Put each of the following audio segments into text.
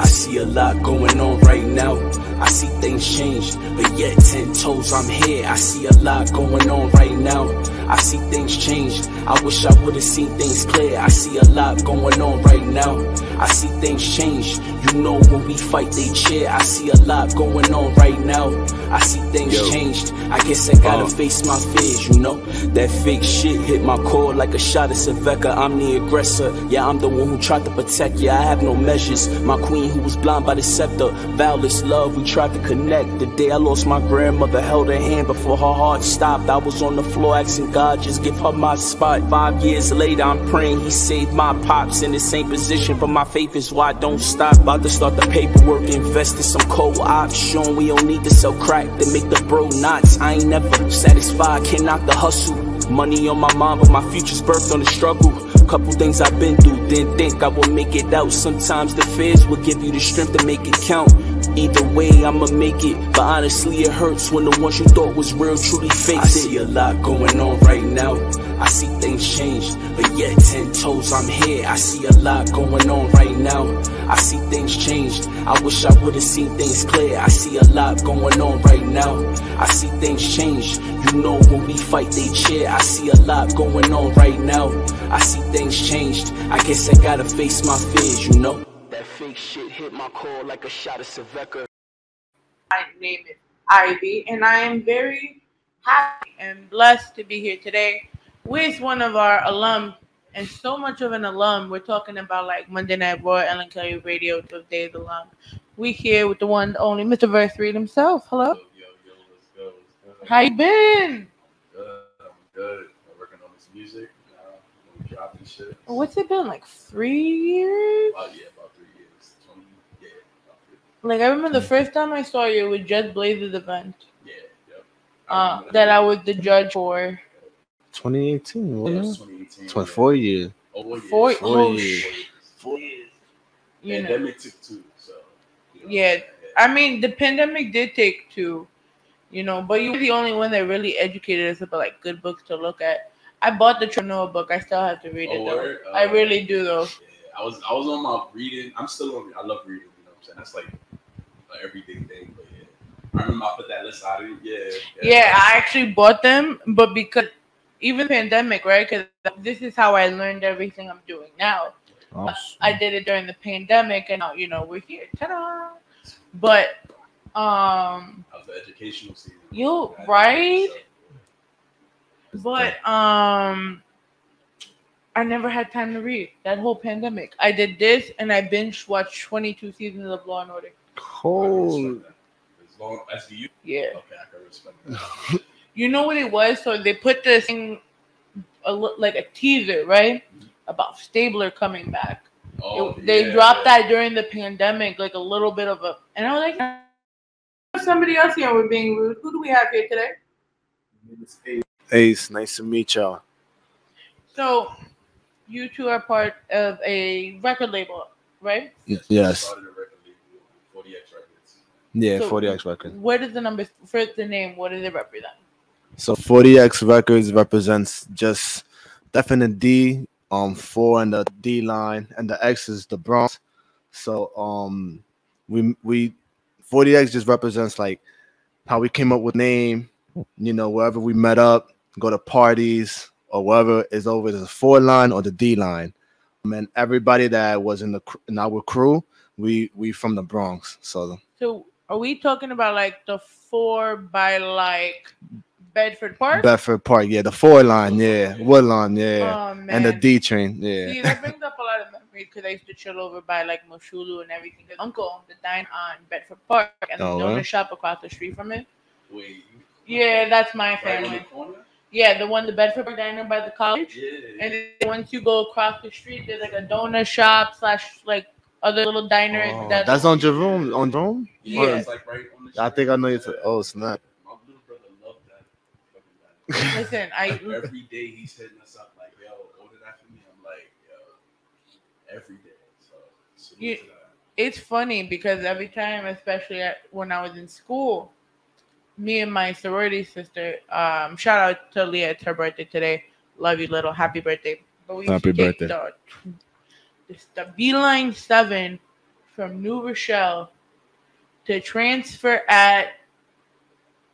I see a lot going on right now. I see things change, but yet ten toes I'm here. I see a lot going on right now. I see things change. I wish I would've seen things clear. I see a lot going on right now. I see things change. You know when we fight, they cheer. I see a lot going on right now. I see things Yo. changed. I guess I gotta Uh. face my fears, you know. That fake shit hit my core like a shot of Svedka. I'm the aggressor. Yeah, I'm the one who tried to protect you. I have no measures. My queen who was blind by the scepter. Vows love, we tried to connect. The day I lost my grandmother, held her hand before her heart stopped. I was on the floor asking God, just give her my spot. Five years later, I'm praying he saved my pops in the same position. But my faith is why I don't stop. About to start the paperwork, invest in some co-op. Showing we don't need to sell crack to make the bro knots. I ain't never satisfied, can't knock the hustle. Money on my mind, but my future's birthed on the struggle. Couple things I've been through, didn't think I would make it out. Sometimes the fears will give you the strength to make it count. Either way, I'ma make it. But honestly, it hurts when the ones you thought was real truly fake. It. I see a lot going on right now. I see things change, but yet ten toes I'm here. I see a lot going on right now. I see things changed. I wish I would've seen things clear. I see a lot going on right now. I see things change. You know when we fight, they cheer. I see a lot going on right now. I see things changed. I guess I gotta face my fears, you know. That fake shit hit my core like a shot of Svedka. My name is Ivy, and I am very happy and blessed to be here today with one of our alum, and so much of an alum. We're talking about like Monday Night Raw, Ellen Kelly Radio, 12 Days alum. We here with the one, the only Mr. Verse Reed himself. Hello, Yo, yo, yo, let's go, let's go. how you been? Good, I'm good. I'm working on this music. Uh, I'm dropping shit. What's it been like three years? Oh yeah, about three years. Twenty. Yeah, about three. Like I remember the first time I saw you was Just Blazers event Yeah, yep. uh, remember that I was the judge for. 2018, Yeah, it wasn't was it? 2018. 24 years. Oh, four years. Four- Four oh, years. Four years. You know. Pandemic took two, so. you know, Yeah, I mean, the pandemic did take two, you know, but you were the only one that really educated us about like good books to look at. I bought the Chernobyl book. I still have to read it Oh, though. word? I Uh, really do though. Yeah, I was I was on my reading. I'm still on. It. I love reading. You know what I'm saying? That's like an everyday thing. But yeah, I remember I put that list out. Of, yeah, Yeah, I actually bought them, but because even pandemic, right? Because this is how I learned everything I'm doing now. Oh, I did it during the pandemic, and now you know we're here. Ta-da! But um, That was the educational season. You- right? But um I never had time to read that whole pandemic. I did this and I binge watched 22 seasons of Law and Order. I cold. respect. As long as you, Yeah. okay, I can respect that. You know what it was? So they put this thing a, like a teaser, right? About Stabler coming back. Oh, It- they yeah, dropped yeah. that during the pandemic, like a little bit of a and I was like somebody else here we're being rude. Who do we have here today? Ace, nice to meet y'all. So you two are part of a record label, right? Yes. Started a record label, 40X Records. Yeah, So- 40X Records. What is the number for the name? What does it represent? So 40X Records represents just definite D, um, four and the D line, and the X is the Bronx. So um, we we 40X just represents like how we came up with name. You know, wherever we met up, go to parties or wherever is over the four line or the D line. And everybody that was in the in our crew, we we from the Bronx. So So are we talking about like the four by like Bedford Park? Bedford Park, yeah, the four line, yeah, Woodlawn, yeah, Oh man. and the D train, yeah. See, that brings up a lot of memories because I used to chill over by like Mosholu and everything. His uncle owned the dine on Bedford Park and Oh, the donut wow. shop across the street from it. Wait. Yeah, that's my Right on the family. corner? Yeah, the one, the Bedford Park diner by the college. Yeah. And then once you go across the street, there's like a donut shop slash like other little diner. Oh, that- that's on Jerome. On Jerome? Yeah, Yeah. like right on the I think I know you. T- oh snap! My little brother loved that. Listen, I every day he's hitting us up like, yo, order that for me. I'm like, yo, every day. So, salute You- it's funny because every time, especially at, when I was in school, me and my sorority sister, um, shout out to Leah, it's her birthday today. Love you, little. Happy birthday. But we Happy birthday. The, this- the Beeline 7 from New Rochelle to transfer at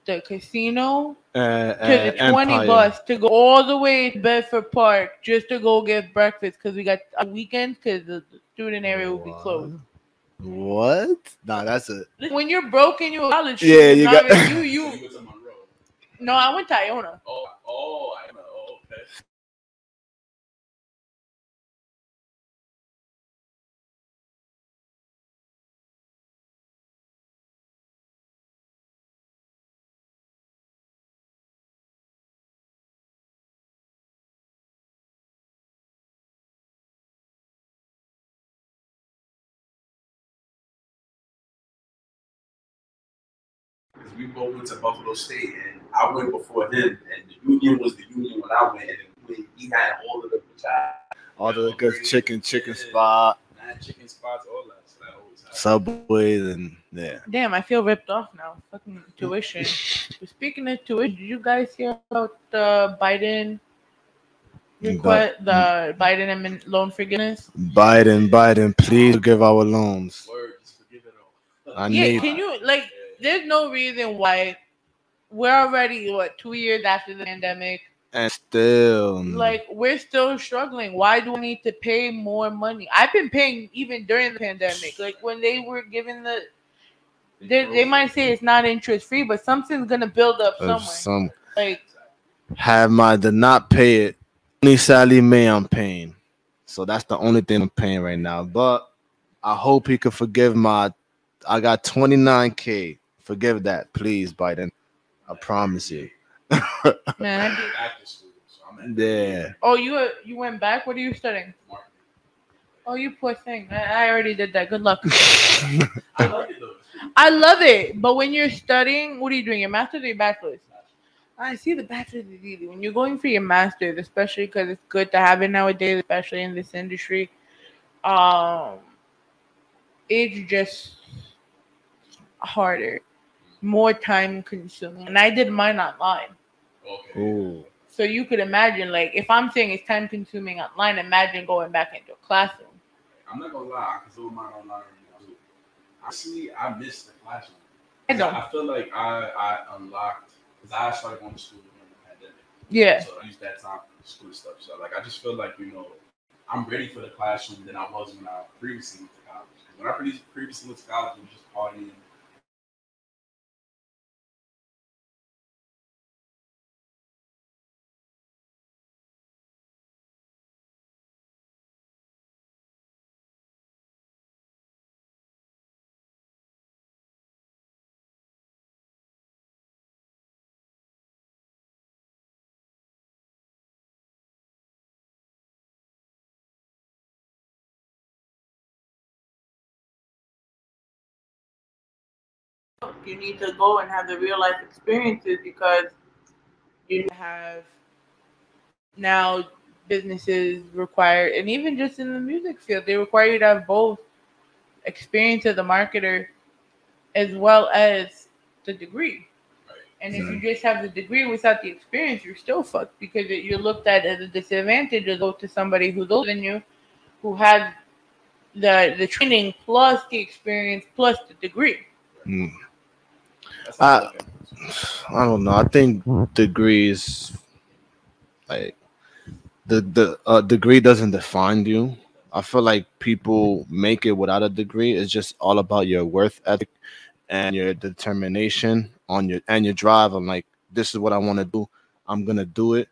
the casino Uh, to the 20 bus to go all the way to Bedford Park just to go get breakfast because we got a weekend because the the student area will be closed. What? Nah, that's it. When you're broke and you're college Yeah, you not got- you You you went to Monroe. no, I went to Iona. Oh, oh, I know. Because we both went to Buffalo State, and I went before him, and the Union was the Union when I went, and we- he had all of the All the good chicken, chicken spot, nine chicken spots, all that. So that. Subways, and yeah. Damn, I feel ripped off now. Fucking tuition. Speaking of tuition, did you guys hear about the Biden request, the Biden admin loan forgiveness? Biden, Biden, please give our loans. Word, forgive it all. I Yeah, need. can you like? There's no reason why we're already what two years after the pandemic. And still, Like we're still struggling. Why do we need to pay more money? I've been paying even during the pandemic. Like when they were giving the, they, they might say it's not interest free, but something's gonna build up somewhere. some Like have my did not pay it. Only Sallie Mae I'm paying. So that's the only thing I'm paying right now. But I hope he could forgive my I got 29k. Forgive that, please, Biden. I promise you. man, I did- Back school, so I'm at Yeah. oh you you went back. What are you studying? Oh, you poor thing. I, I already did that. Good luck. I like it though. I love it, but when you're studying, what are you doing? Your master's or your bachelor's? I see the bachelor's is easy. When you're going for your master's, especially because it's good to have it nowadays, especially in this industry, um, it's just harder, more time consuming. And I did mine online. Okay. Ooh. So you could imagine, like, if I'm saying it's time consuming online, imagine going back into a classroom. I'm not gonna lie, I can do mine online right now too. Actually, I missed the classroom. I don't. I feel like I, I unlocked because I started going to school during the pandemic. Yeah. So I used that time for school stuff. So like I just feel like, you know, I'm ready for the classroom than I was when I previously went to college. 'Cause When I previously previously went to college, we was just partying. You need to go and have the real life experiences because you have now businesses require and even just in the music field they require you to have both experience as a marketer as well as the degree. And if you just have the degree without the experience you're still fucked because it- you're looked at as a disadvantage as opposed to somebody who's older than you who has the the training plus the experience plus the degree. Mm. I Uh, look at it. I don't know. I think degrees, like the the uh, degree doesn't define you. I feel like people make it without a degree. It's just all about your worth ethic and your determination on your and your drive. I'm like, this is what I want to do. I'm gonna do it.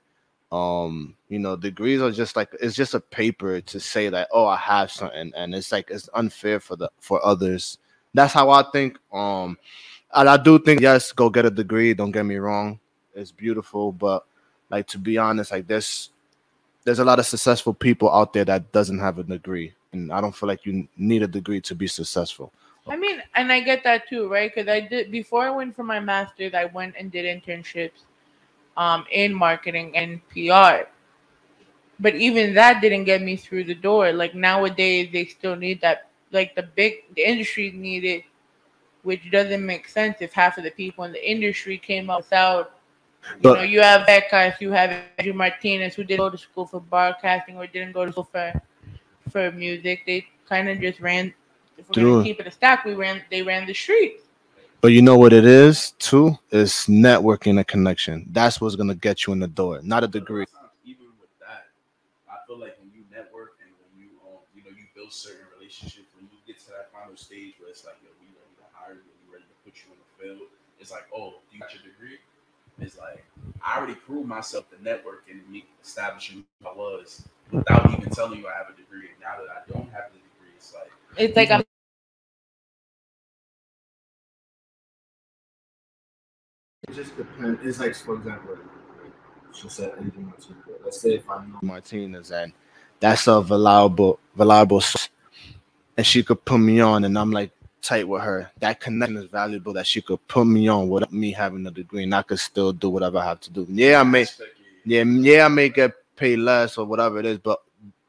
Um, you know, degrees are just like it's just a paper to say that oh I have something, and it's like it's unfair for the for others. That's how I think. Um, and I do think yes, go get a degree. Don't get me wrong, it's beautiful, but like to be honest, like there's there's a lot of successful people out there that doesn't have a degree, and I don't feel like you need a degree to be successful. I mean, and I get that too, right? Because I did before I went for my master's, I went and did internships um, in marketing and PR. But even that didn't get me through the door. Like nowadays, they still need that. Like the big, the industry need it, which doesn't make sense if half of the people in the industry came up without. You But- know, you have Becca, you have Angie Martinez, who didn't go to school for broadcasting or didn't go to school for for music. They kind of just ran if we're True. gonna keep it a stack, we ran they ran the streets. But you know what it is too? Is networking and connection. That's what's gonna get you in the door, not a degree. Even with that, I feel like when you network and when you um, you know you build certain relationships, when you get to that final stage where it's like, yo, we ready to hire you, we ready to put you in the field. It's like, oh, you got your degree. It's like I already proved myself the network and me establishing who I was without even telling you I have a degree. And now that I don't have the degree, it's like It's like I'm It just depends. It's like, for example, she said Angie Martinez. Let's say if I know Martinez and that's a reliable, reliable, source, and she could put me on, and I'm like tight with her. That connection is valuable. That she could put me on without me having a degree, and I could still do whatever I have to do. Yeah, I may, yeah, yeah, I may get paid less or whatever it is, but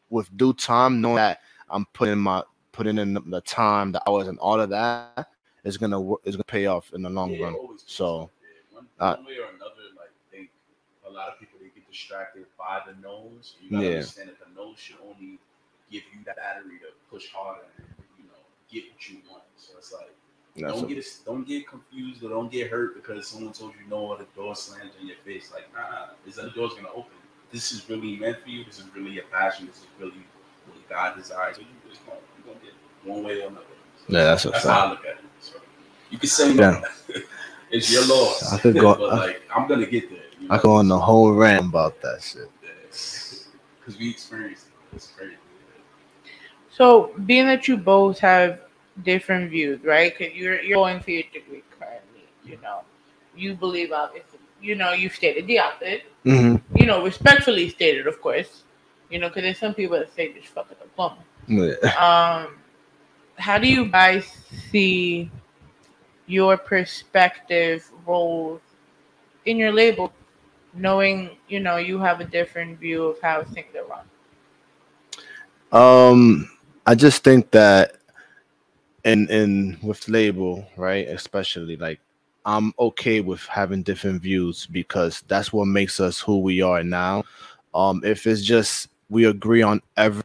with due time, knowing that I'm putting my putting in the time, the hours, and all of that is gonna is gonna pay off in the long Yeah, run. So, one, uh, one way or another, like think a lot of people they get distracted by the nose. You gotta Yeah. understand that the nose should only give you that battery to push harder and you know get what you want. So it's like don't a- get don't get confused or don't get hurt because someone told you no or the door slams in your face. Like nah, is that door's gonna open. This is really meant for you. This is really your passion. This is really what God desires. So you just gonna, you gonna get one way or another. So Yeah, that's that's how I look at it. So you can say no. it's your loss. I could go- but I- like I'm gonna get there. You I go on the whole rant about that shit. because we experienced it. It's crazy. So, being that you both have different views, right? Because you're you're going for your degree currently, you know, you believe obviously, you know, you stated the opposite, hmm you know, respectfully stated, of course, you know, because there's some people that say just fuck a diploma. Yeah. Um, how do you guys see your perspective roles in your label, knowing you know you have a different view of how things are run? Um, I just think that in in with label, right, especially like I'm okay with having different views because that's what makes us who we are now. Um, if it's just we agree on every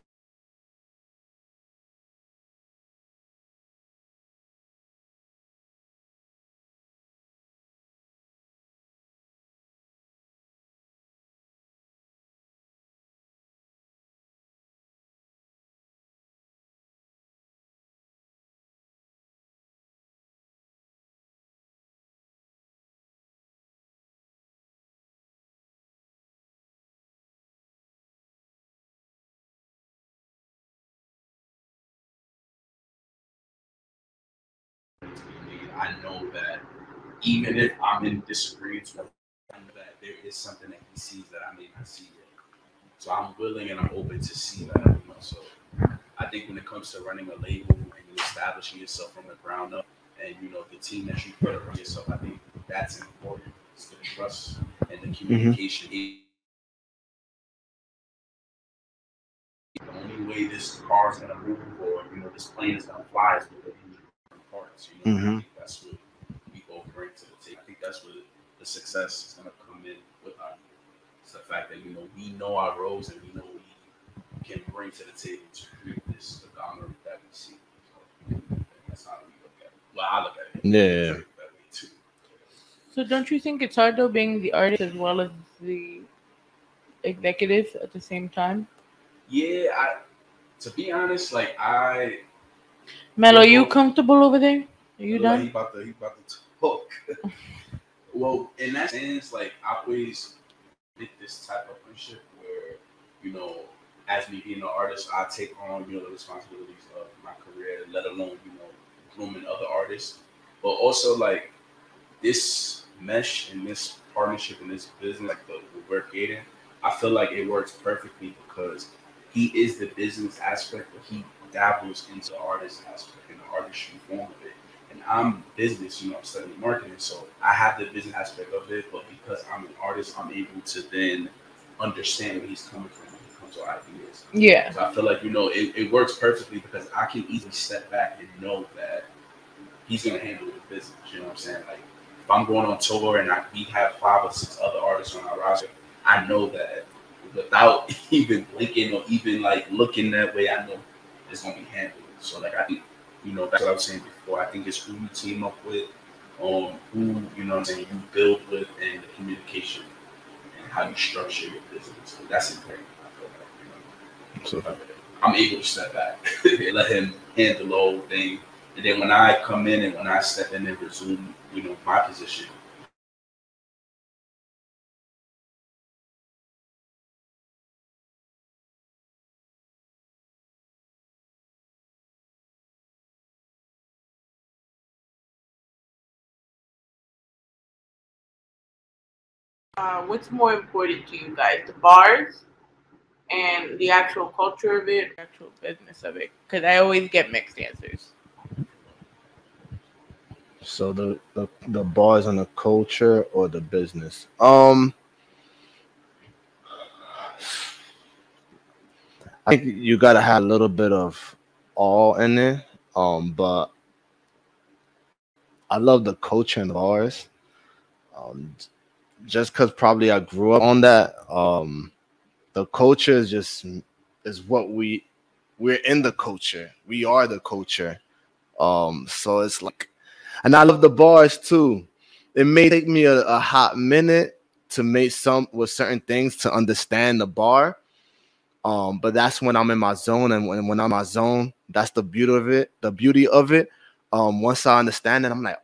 even if I'm in disagreement with him, that there is something that he sees that I may not see yet. So I'm willing and I'm open to see that. You know, so I think when it comes to running a label and you establishing yourself from the ground up, and you know the team that you put around yourself, I think that's important. It's the trust and the communication. The only way this car is gonna move, or you know, this plane is gonna fly, is with the engine parts. You know, I Mhm. that's what bring to the table. I think that's where the success is gonna come in with our. It's the fact that you know we know our roles and we know we can bring to the table to create this conglomerate that we see. So, that's how we look at it. Well, I look at it. Yeah. That. So don't you think it's hard though being the artist as well as the executive at the same time? Yeah, I. To be honest, like I Mel, are you Well, comfortable over there? Are you Look like He done? about to, he about to talk. well, in that sense, like I always did this type of friendship where, you know, as me being an artist, I take on you know the responsibilities of my career, let alone you know grooming other artists, but also like this mesh and this partnership and this business, like the, the we're I feel like it works perfectly because he is the business aspect, but he dabbles into the artist aspect and the artistry form of it. And I'm business, you know, I'm studying marketing, so I have the business aspect of it, but because I'm an artist, I'm able to then understand where he's coming from when it comes to ideas. Yeah. So I feel like you know it, it works perfectly because I can easily step back and know that he's gonna handle the business. You know what I'm saying? Like if I'm going on tour and I, we have five or six other artists on our roster, I know that without even blinking or even like looking that way, I know it's gonna be handled. So like I think you know, that's what I was saying before. I think it's who you team up with, um, who you know, I'm saying you build with, and the communication and how you structure your business. That's important. I feel like, you know. So, I'm able to step back and let him handle the whole thing. And then when I come in and when I step in and resume, you know, my position, Uh, what's more important to you guys, the bars and the actual culture of it, actual business of it? Because I always get mixed answers. so the, the the bars and the culture or the business. Um, I think you gotta have a little bit of all in it. Um, but I love the culture and the bars. Um, just because probably I grew up on that. Um, the culture is just is what we we're in the culture. We are the culture. Um, so it's like, and I love the bars too. It may take me a, a hot minute to make some with certain things to understand the bar. Um, but that's when I'm in my zone, and when, when I'm in my zone, that's the beauty of it. The beauty of it. Um, once I understand it, I'm like,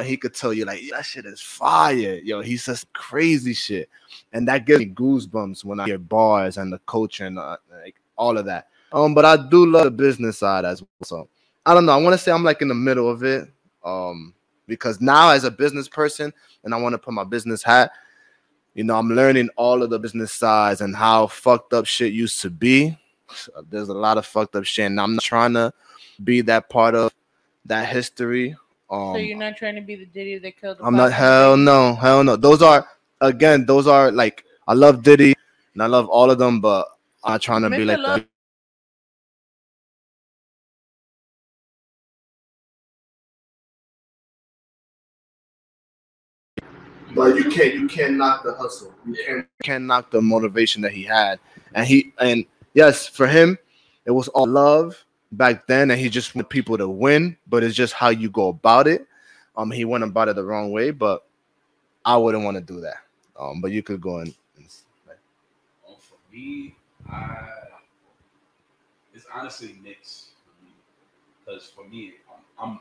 he could tell you like that shit is fire. Yo, he says crazy shit, and that gives me goosebumps when I hear bars and the culture and uh, like all of that. Um, but I do love the business side as well. So I don't know. I want to say I'm like in the middle of it. Um, because now as a business person, and I want to put my business hat. You know, I'm learning all of the business sides and how fucked up shit used to be. There's a lot of fucked up shit, and I'm not trying to be that part of that history. Um, so you're not trying to be the Diddy that killed. The I'm not. Hell no. Hell no. Those are again. Those are like I love Diddy and I love all of them, but I'm not trying to be like Love- But you can't you can't knock the hustle. You can't can't knock the motivation that he had. And he and yes, for him, it was all love back then, and he just wanted people to win. But it's just how you go about it. Um, he went about it the wrong way, but I wouldn't want to do that. Um, but you could go and, and Um, for me, I it's honestly mixed because for me, I'm, I'm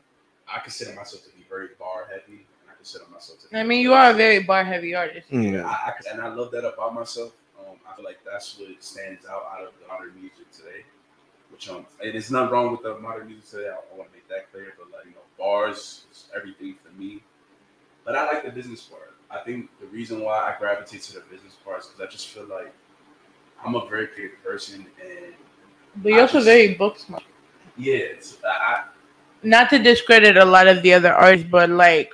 I consider myself to be very bar heavy, and I consider myself to. Be I mean, you are a very bar heavy artist. Mm, I, I, and I love that about myself. Um, I feel like that's what stands out out of the modern music today. And it's nothing wrong with the modern music today. I, I want to make that clear. But like you know, bars is everything for me. But I like the business part. I think the reason why I gravitate to the business part is because I just feel like I'm a very creative person, and But you're I also just- very book smart. yeah, it's, I, Not to discredit a lot of the other artists, but like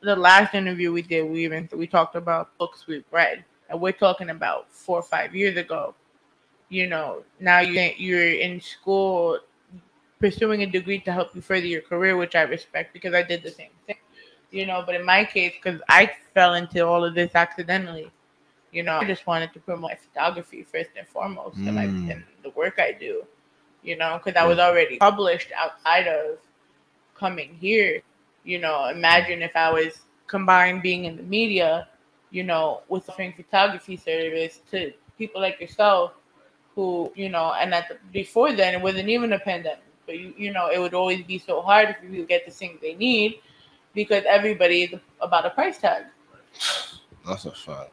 the last interview we did, we even we talked about books we've read, and we're talking about four or five years ago. You know, now you you're in school pursuing a degree to help you further your career, which I respect because I did the same thing. You know, but in my case, because I fell into all of this accidentally, you know, I just wanted to promote my photography first and foremost, and, I, Mm. and the work I do. You know, because I was already published outside of coming here. You know, imagine if I was combined being in the media, you know, with offering photography service to people like yourself who, you know, and at the, before then it wasn't even a pandemic, but you, you know, it would always be so hard for people to get the things they need because everybody is about a price tag. that's a fact.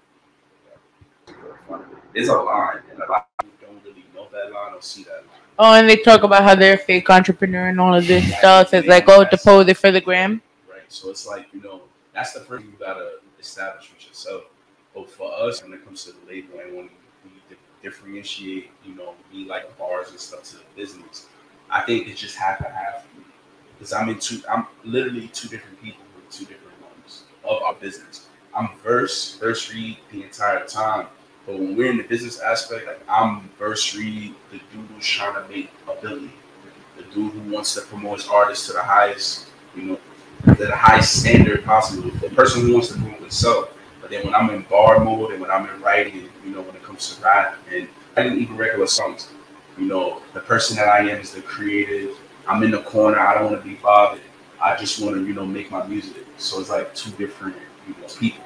it's a line, and a lot of people don't really know that line or see that line. Oh, and they talk about how they're a fake entrepreneur and all of this stuff. It's like, oh, to pose it for the gram. right? So it's like you know that's the first thing you gotta establish with yourself. But for us, when it comes to the label and when we di- differentiate, you know, we like bars and stuff to the business, I think it just have to have because I'm in two. I'm literally two different people with two different ones of our business. I'm verse Verse Reed the entire time. But when we're in the business aspect, like I'm Verse Reed the dude who's trying to make a billion, the dude who wants to promote his artist to the highest, you know, to the highest standard possible. The person who wants to promote himself. But then when I'm in bar mode and when I'm in writing, you know, when it comes to rap and I didn't even regular songs, you know, the person that I am is the creative, I'm in the corner. I don't want to be bothered. I just want to, you know, make my music. So it's like two different you know, people.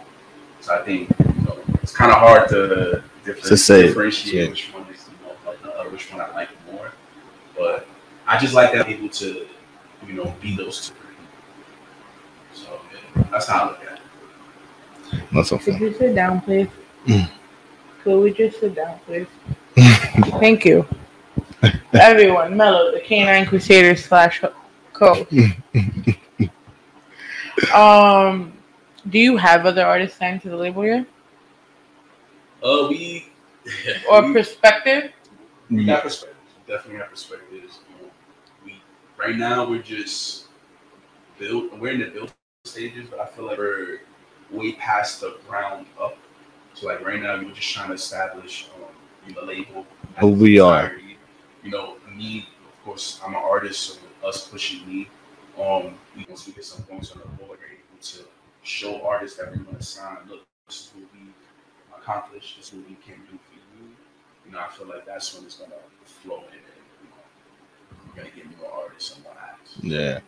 So I think you know it's kind of hard to, different, To say, differentiate yeah. which one is you know like the other, which one I like more. But I just like that I'm able to you know be those two. So yeah, that's how I look at it. That's so Could fun. you sit down, please? Mm. Could we just sit down, please? Thank you. Everyone, Mellow, the Canine Crusader slash co. um, do you have other artists signed to the label yet, Uh, we or we- perspective? We got perspectives. We definitely have perspectives. You we right now we're just build. We're in the build stages, but I feel like we're way past the ground up. So like right now, we're just trying to establish um, you know, label. Who we are. You know, me. Of course, I'm an artist, so us pushing me. Um, we once we get some points on the board, we're able to show artists that we want to sign. Look, this is what we accomplished. This is what we can do for you you know, I feel like that's when it's gonna flow in and you know, we're gonna get more artists and more acts. Yeah.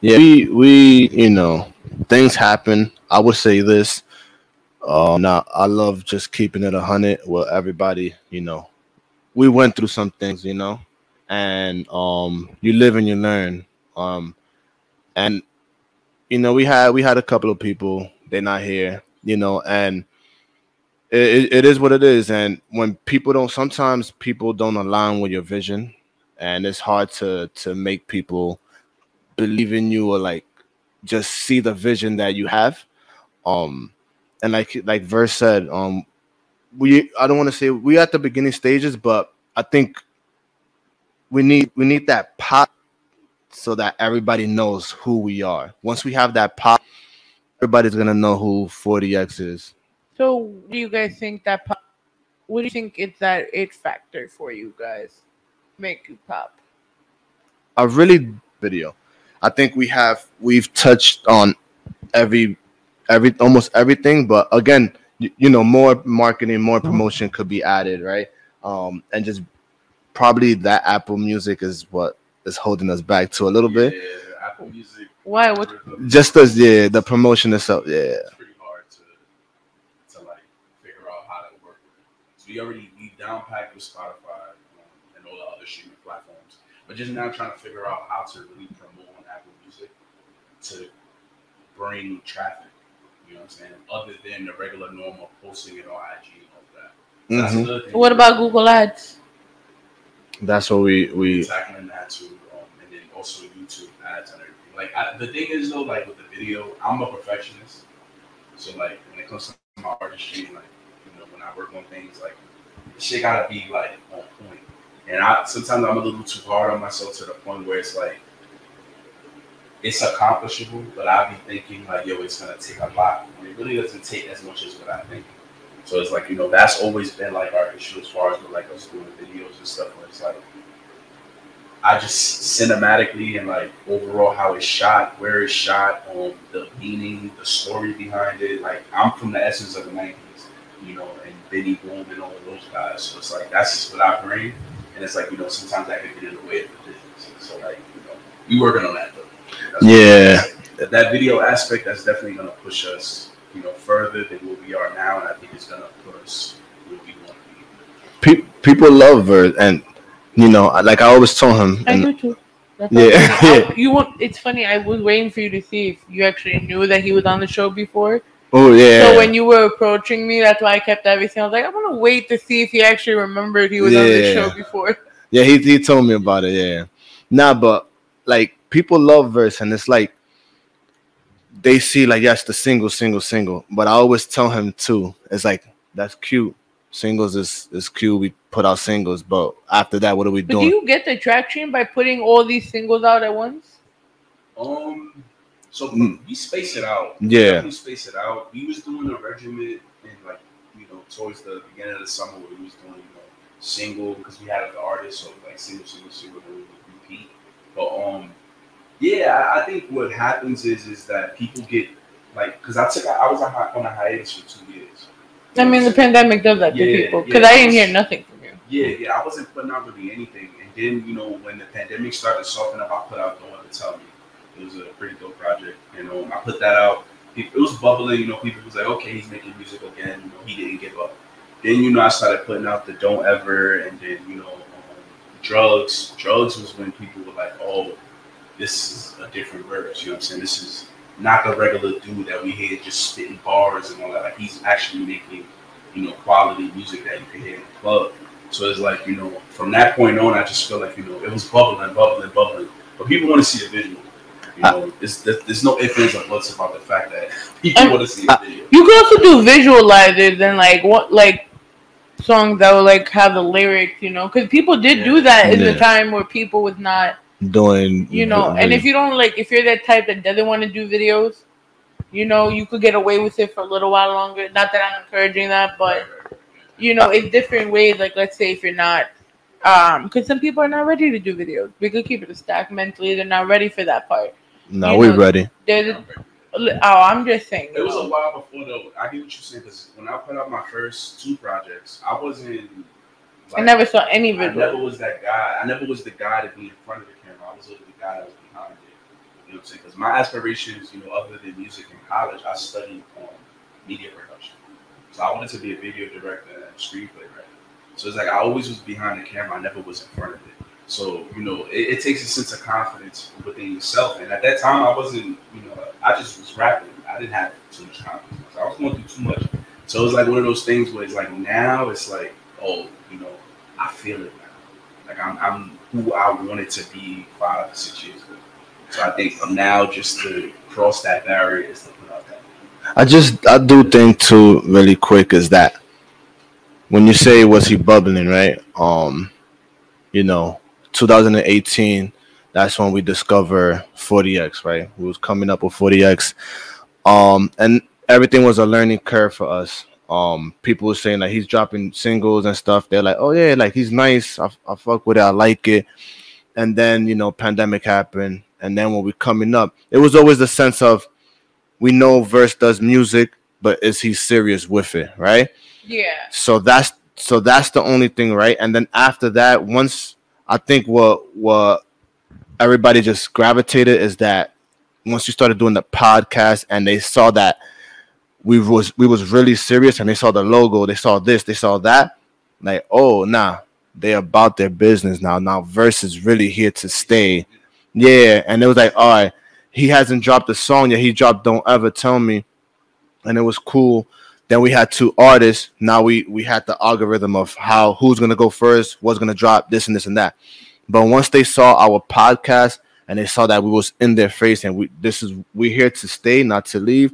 Yeah. We we you know, things happen. I would say this. Um now I love just keeping it a hundred with everybody, you know. We went through some things, you know, and um you live and you learn. Um and you know, we had we had a couple of people, they're not here, you know, and it- it is what it is. And when people don't sometimes people don't align with your vision and it's hard to to make people believe in you or like just see the vision that you have um and like like verse said um we i don't want to say we at the beginning stages but i think we need we need that pop so that everybody knows who we are once we have that pop everybody's gonna know who 40x is So, do you guys think that? Pop, what do you think is that it factor for you guys? Make you pop. a really video. I think we have we've touched on every every almost everything, but again, you, you know, more marketing, more promotion could be added, right? Um, and just probably that Apple Music is what is holding us back to a little bit. Apple Music. Why? What? algorithm Just as yeah, the promotion itself, yeah, It's pretty hard to to like figure out how to work with. So we already we down packed with Spotify um, and all the other streaming platforms, but just now trying to figure out how to really promote on Apple Music to bring traffic. You know what I'm saying? Other than the regular normal posting it on IG and all that. So That's Mhm. What about Google Ads? that's what we we tackling that too, um, and then also YouTube ads and everything. Like I, the thing is though, like with the video, I'm a perfectionist, so like when it comes to my artistry, like you know when I work on things, like shit gotta be like on point. And I sometimes I'm a little too hard on myself to the point where it's like it's accomplishable, but I'll be thinking like, yo, it's gonna take a lot. And it really doesn't take as much as what I think. So it's like, you know, that's always been like our issue as far as with, like us doing videos and stuff where it's like I just cinematically and like overall how it's shot, where it's shot, um, the meaning, the story behind it. Like I'm from the essence of the nineties, you know, and Benny Boom and all of those guys. So it's like that's just what I bring. And it's like, you know, sometimes that can get in the way of the business. So like, you know, we working on that though. That's what Yeah. that, that video aspect that's definitely gonna push us, you know, further than where we are now, and I think it's gonna put us where we want to be. pe- people love Verse, and you know, like I always told him, I and do too. That's Yeah, all. yeah. Oh, you want? It's funny. I was waiting for you to see if you actually knew that he was on the show before. oh yeah, So when you were approaching me, that's why I kept everything. I was like, I'm gonna wait to see if he actually remembered he was on the show before. Yeah, he he told me about it. Yeah, nah, but like people love verse, and it's like they see like yes, the single, single, single. But I always tell him too. It's like that's cute. Singles is is cute. We put out singles, but after that, what are we But do doing? you get the traction by putting all these singles out at once? Um, so Mm. we space it out. Yeah. we space it out. We was doing a regiment and like you know towards the beginning of the summer we was doing you know single because we had an artist so like single single single then we would repeat. But um, yeah, I, I think what happens is is that people get like because I took a- I was a, hi- on a hiatus for two years. I mean, the pandemic does that to people because yeah. I didn't hear nothing from you. Yeah, yeah, I wasn't putting out really anything, and then you know when the pandemic started softening up, I put out "Don't Ever Tell Me." It was a pretty dope project, and um, I put that out. It, it was bubbling, you know. People was like, "Okay, he's making music again." You know, he didn't give up. Then you know, I started putting out the "Don't Ever," and then you know, um, drugs. Drugs was when people were like, "Oh, this is a different verse." You know what I'm saying? This is not the regular dude that we hear just spitting bars and all that. Like he's actually making, you know, quality music that you can hear in the club. So it's like, you know, from that point on, I just feel like, you know, it was bubbling, bubbling, bubbling. But people want to see a visual. You know, uh, there's, there's no ifs, ands, or buts about the fact that people And- want to see a uh, video. You could also do visualizers and like what like songs that would like have the lyrics, you know, because people did do that in the time where people was not, Doing you know, and if you don't like, if you're that type that doesn't want to do videos, you know, you could get away with it for a little while longer. Not that I'm encouraging that, but you know, in different ways. Like, let's say if you're not, um, because some people are not ready to do videos. We could keep it a stack mentally. They're not ready for that part. no, you we know, ready. There's, oh, I'm just saying. It was you a while before though. I get what you're saying because when I put out my first two projects, I wasn't. I never saw any I video. never was that guy. I never was the guy to be in front of the camera. I was always the guy that was behind it. You know what I'm saying? Because my aspirations, you know, other than music in college, I studied um, media production. So I wanted to be a video director and screenplay writer. So it's like I always was behind the camera. I never was in front of it. So you know, it, it takes a sense of confidence within yourself. And at that time, I wasn't. You know, I just was rapping. I didn't have too much confidence. I was going through too much. So it was like one of those things where it's like now it's like, oh, you know, I feel it now. Like I'm, I'm who I wanted to be five, six years ago. So I think from now just to cross that barrier is to put out that. I just I do think too really quick is that when you say was he bubbling right um you know 2018 that's when we discover 40x right we was coming up with 40x um and everything was a learning curve for us um people were saying like he's dropping singles and stuff. They're like oh yeah like he's nice. I, I fuck with it. I like it. And then you know pandemic happened. And then when we coming up it was always the sense of we know verse does music but is he serious with it right? Yeah. so that's so that's the only thing right? And then after that once i think what what everybody just gravitated is that once you started doing the podcast and they saw that we was we was really serious and they saw the logo they saw this they saw that like oh nah they about their business now now verse is really here to stay yeah and it was like all right he hasn't dropped a song yet he dropped don't ever tell me and it was cool then we had two artists. Now we we had the algorithm of how who's gonna go first, what's gonna drop, this and this and that. But once they saw our podcast and they saw that we was in their face and we this is we here to stay, not to leave.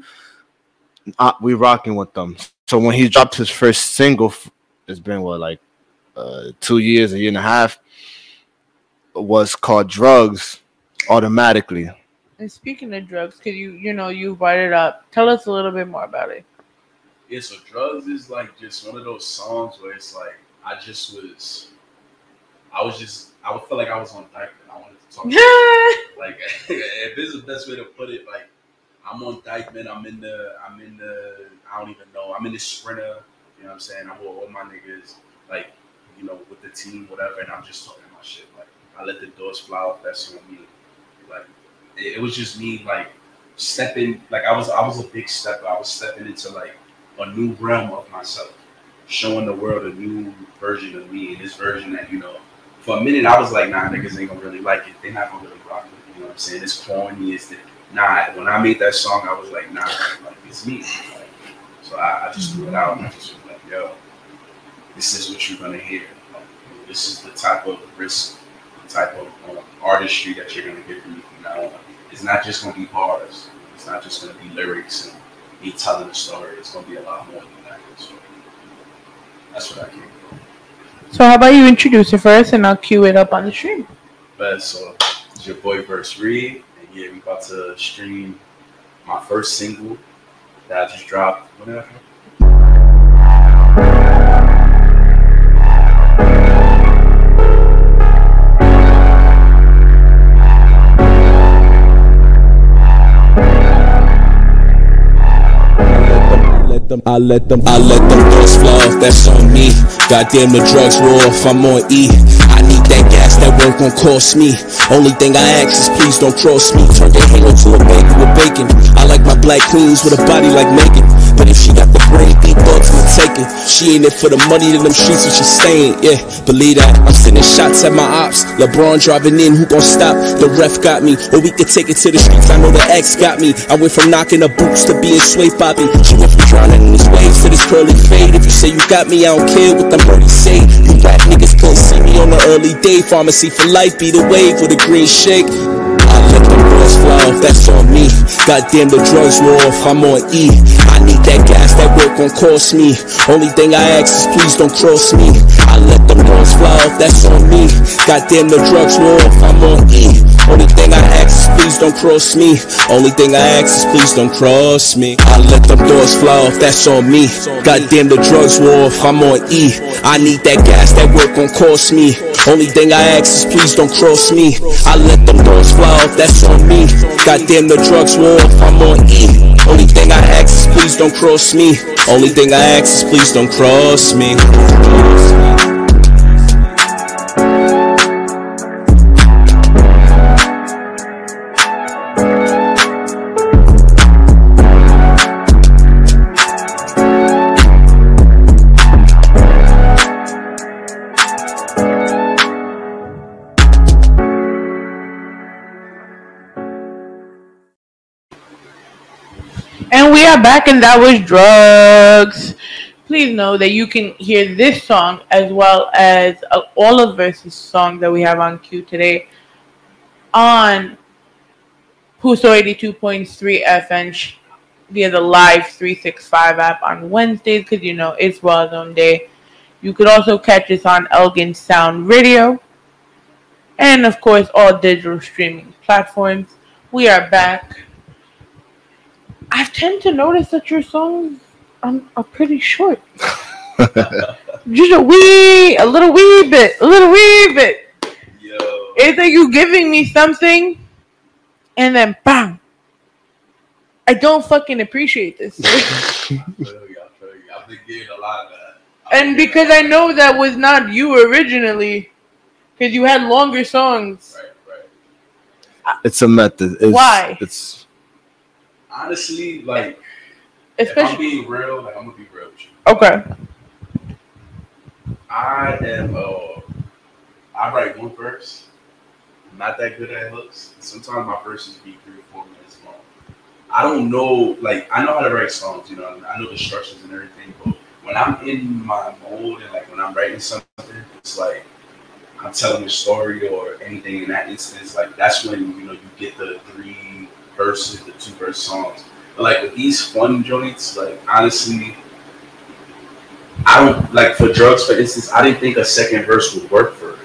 Uh, we rocking with them. So when he dropped his first single, it's been what like uh, two years, a year and a half. Was called Drugs. Automatically, And speaking of drugs, could you you know you brought it up? Tell us a little bit more about it. Yeah, so drugs is like just one of those songs where it's like I just was, I was just I would feel like I was on Dyckman. I wanted to talk. like if this is the best way to put it, like I'm on Dyckman. I'm in the I'm in the I don't even know. I'm in the sprinter. You know what I'm saying? I'm with all my niggas, like you know, with the team, whatever, and I'm just talking my shit. Like I let the doors fly off. That's on me. Like it, it was just me, like stepping. Like I was I was a big stepper. I was stepping into like a new realm of myself, showing the world a new version of me, and this version that you know. For a minute, I was like, nah, niggas ain't gonna really like it. They're not gonna really rock with it. You know what I'm saying? It's corny. It's the, nah. When I made that song, I was like, nah, like it's me. Like, so I, I just threw it out, and I just was like, yo, this is what you're gonna hear. Like, this is the type of risk, the type of um, artistry that you're gonna get from me from now on. It's not just gonna be bars. It's not just gonna be lyrics and me telling a story. It's gonna be a lot more than that. So that's what I came from. So how about you introduce it first, and I'll cue it up on the stream. But so it's your boy Verse Reed, yeah, we about to stream my first single that I just dropped. When them, I let them, I let them doors flow. That's on me. Goddamn, the drugs war off. I'm on E. I need that gas. That work gon' cost me. Only thing I ask is please don't cross me. Turn your halo to a baby with bacon. I like my black queens with a body like Megan. But if she got the brain, deep thoughts in the taking. She ain't it for the money to them streets when she staying. Yeah, believe that. I'm sending shots at my ops. LeBron driving in, who gon' stop? The ref got me. Or we could take it to the streets. I know the ex got me. I went from knocking the boots to being sway popping. She went from drowning in these waves to this curly fade. If you say you got me, I don't care what them birdies say. You rap niggas couldn't see me on the early day. Pharmacy for life, be the wave with a green shake. Off, that's on me. Goddamn, the drugs were off, I'm on E. I need that gas, that work gon' cost me. Only thing I ask is please don't cross me. I let them guns fly off, that's on me. Goddamn, the drugs were off, I'm on E. Only thing I ask is please don't cross me. Only thing I ask is please don't cross me. I let them doors fly off, that's on me. Goddamn, the drugs were off, I'm on E. I need that gas, that work gon' cost me. Only thing I ask is please don't cross me. I let them doors fly off, that's on me. Goddamn, the drugs were off, I'm on E. Only thing I ask is please don't cross me. Only thing I ask is please don't cross me. Back, and that was drugs. Please know that you can hear this song as well as uh, all of Verse's songs that we have on queue today on Puso 82.3 FN sh- via the Live 365 app on Wednesdays because you know it's Well Zone Day. You could also catch us on Elgin Sound Radio and, of course, all digital streaming platforms. We are back. I tend to notice that your songs um, are pretty short. Just a wee, a little wee bit, a little wee bit. Yo. It's like you giving me something, and then bam. I don't fucking appreciate this. I feel you, I feel you. I've been getting a lot of that. I've and because I getting a lot know that was not you originally, because you had longer songs. Right, right. It's a method. It's, Why? It's Honestly, like, if I'm being real, like, I'm gonna be real with you. okay, I am, uh, I write one verse. I'm not that good at hooks. Sometimes my verses be three or four minutes long. I don't know, like, I know how to write songs, you know, I know the structures and everything, but when I'm in my mode and, like, when I'm writing something, it's like, I'm telling a story or anything in that instance, like, that's when, you know, you get the three verses, the two verse songs. But, like, with these fun joints, like, honestly, I don't like for drugs, for instance. I didn't think a second verse would work for it.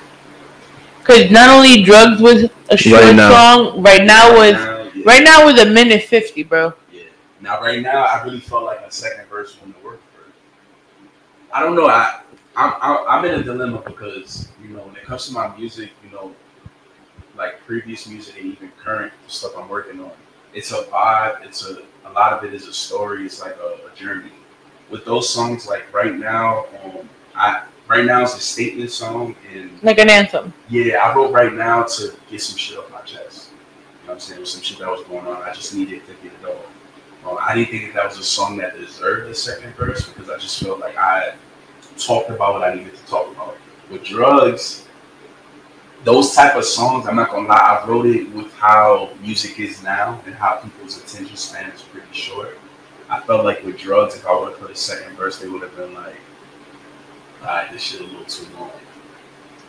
because not only drugs was a short Right now. song. Right now was Now, yeah, right now was a minute fifty, bro. yeah. Now, right now, I really felt like a second verse wouldn't work for it. I don't know. I I'm I'm I'm in a dilemma because you know when it comes to my music, you know, like previous music and even current stuff I'm working on, it's a vibe. It's a a lot of it is a story. It's like a, a journey. With those songs, like right now, um, I right now it's a statement song and Like an anthem. Yeah, I wrote right now to get some shit off my chest. You know what I'm saying? Was some shit that was going on. I just needed to get it off. Um, I didn't think that, that was a song that deserved a second verse because I just felt like I talked about what I needed to talk about. With drugs, those type of songs, I'm not gonna lie, I wrote it with how music is now and how people's attention span is pretty short. I felt like with drugs, if I would have put a second verse, they would have been like, all right, this shit a little too long.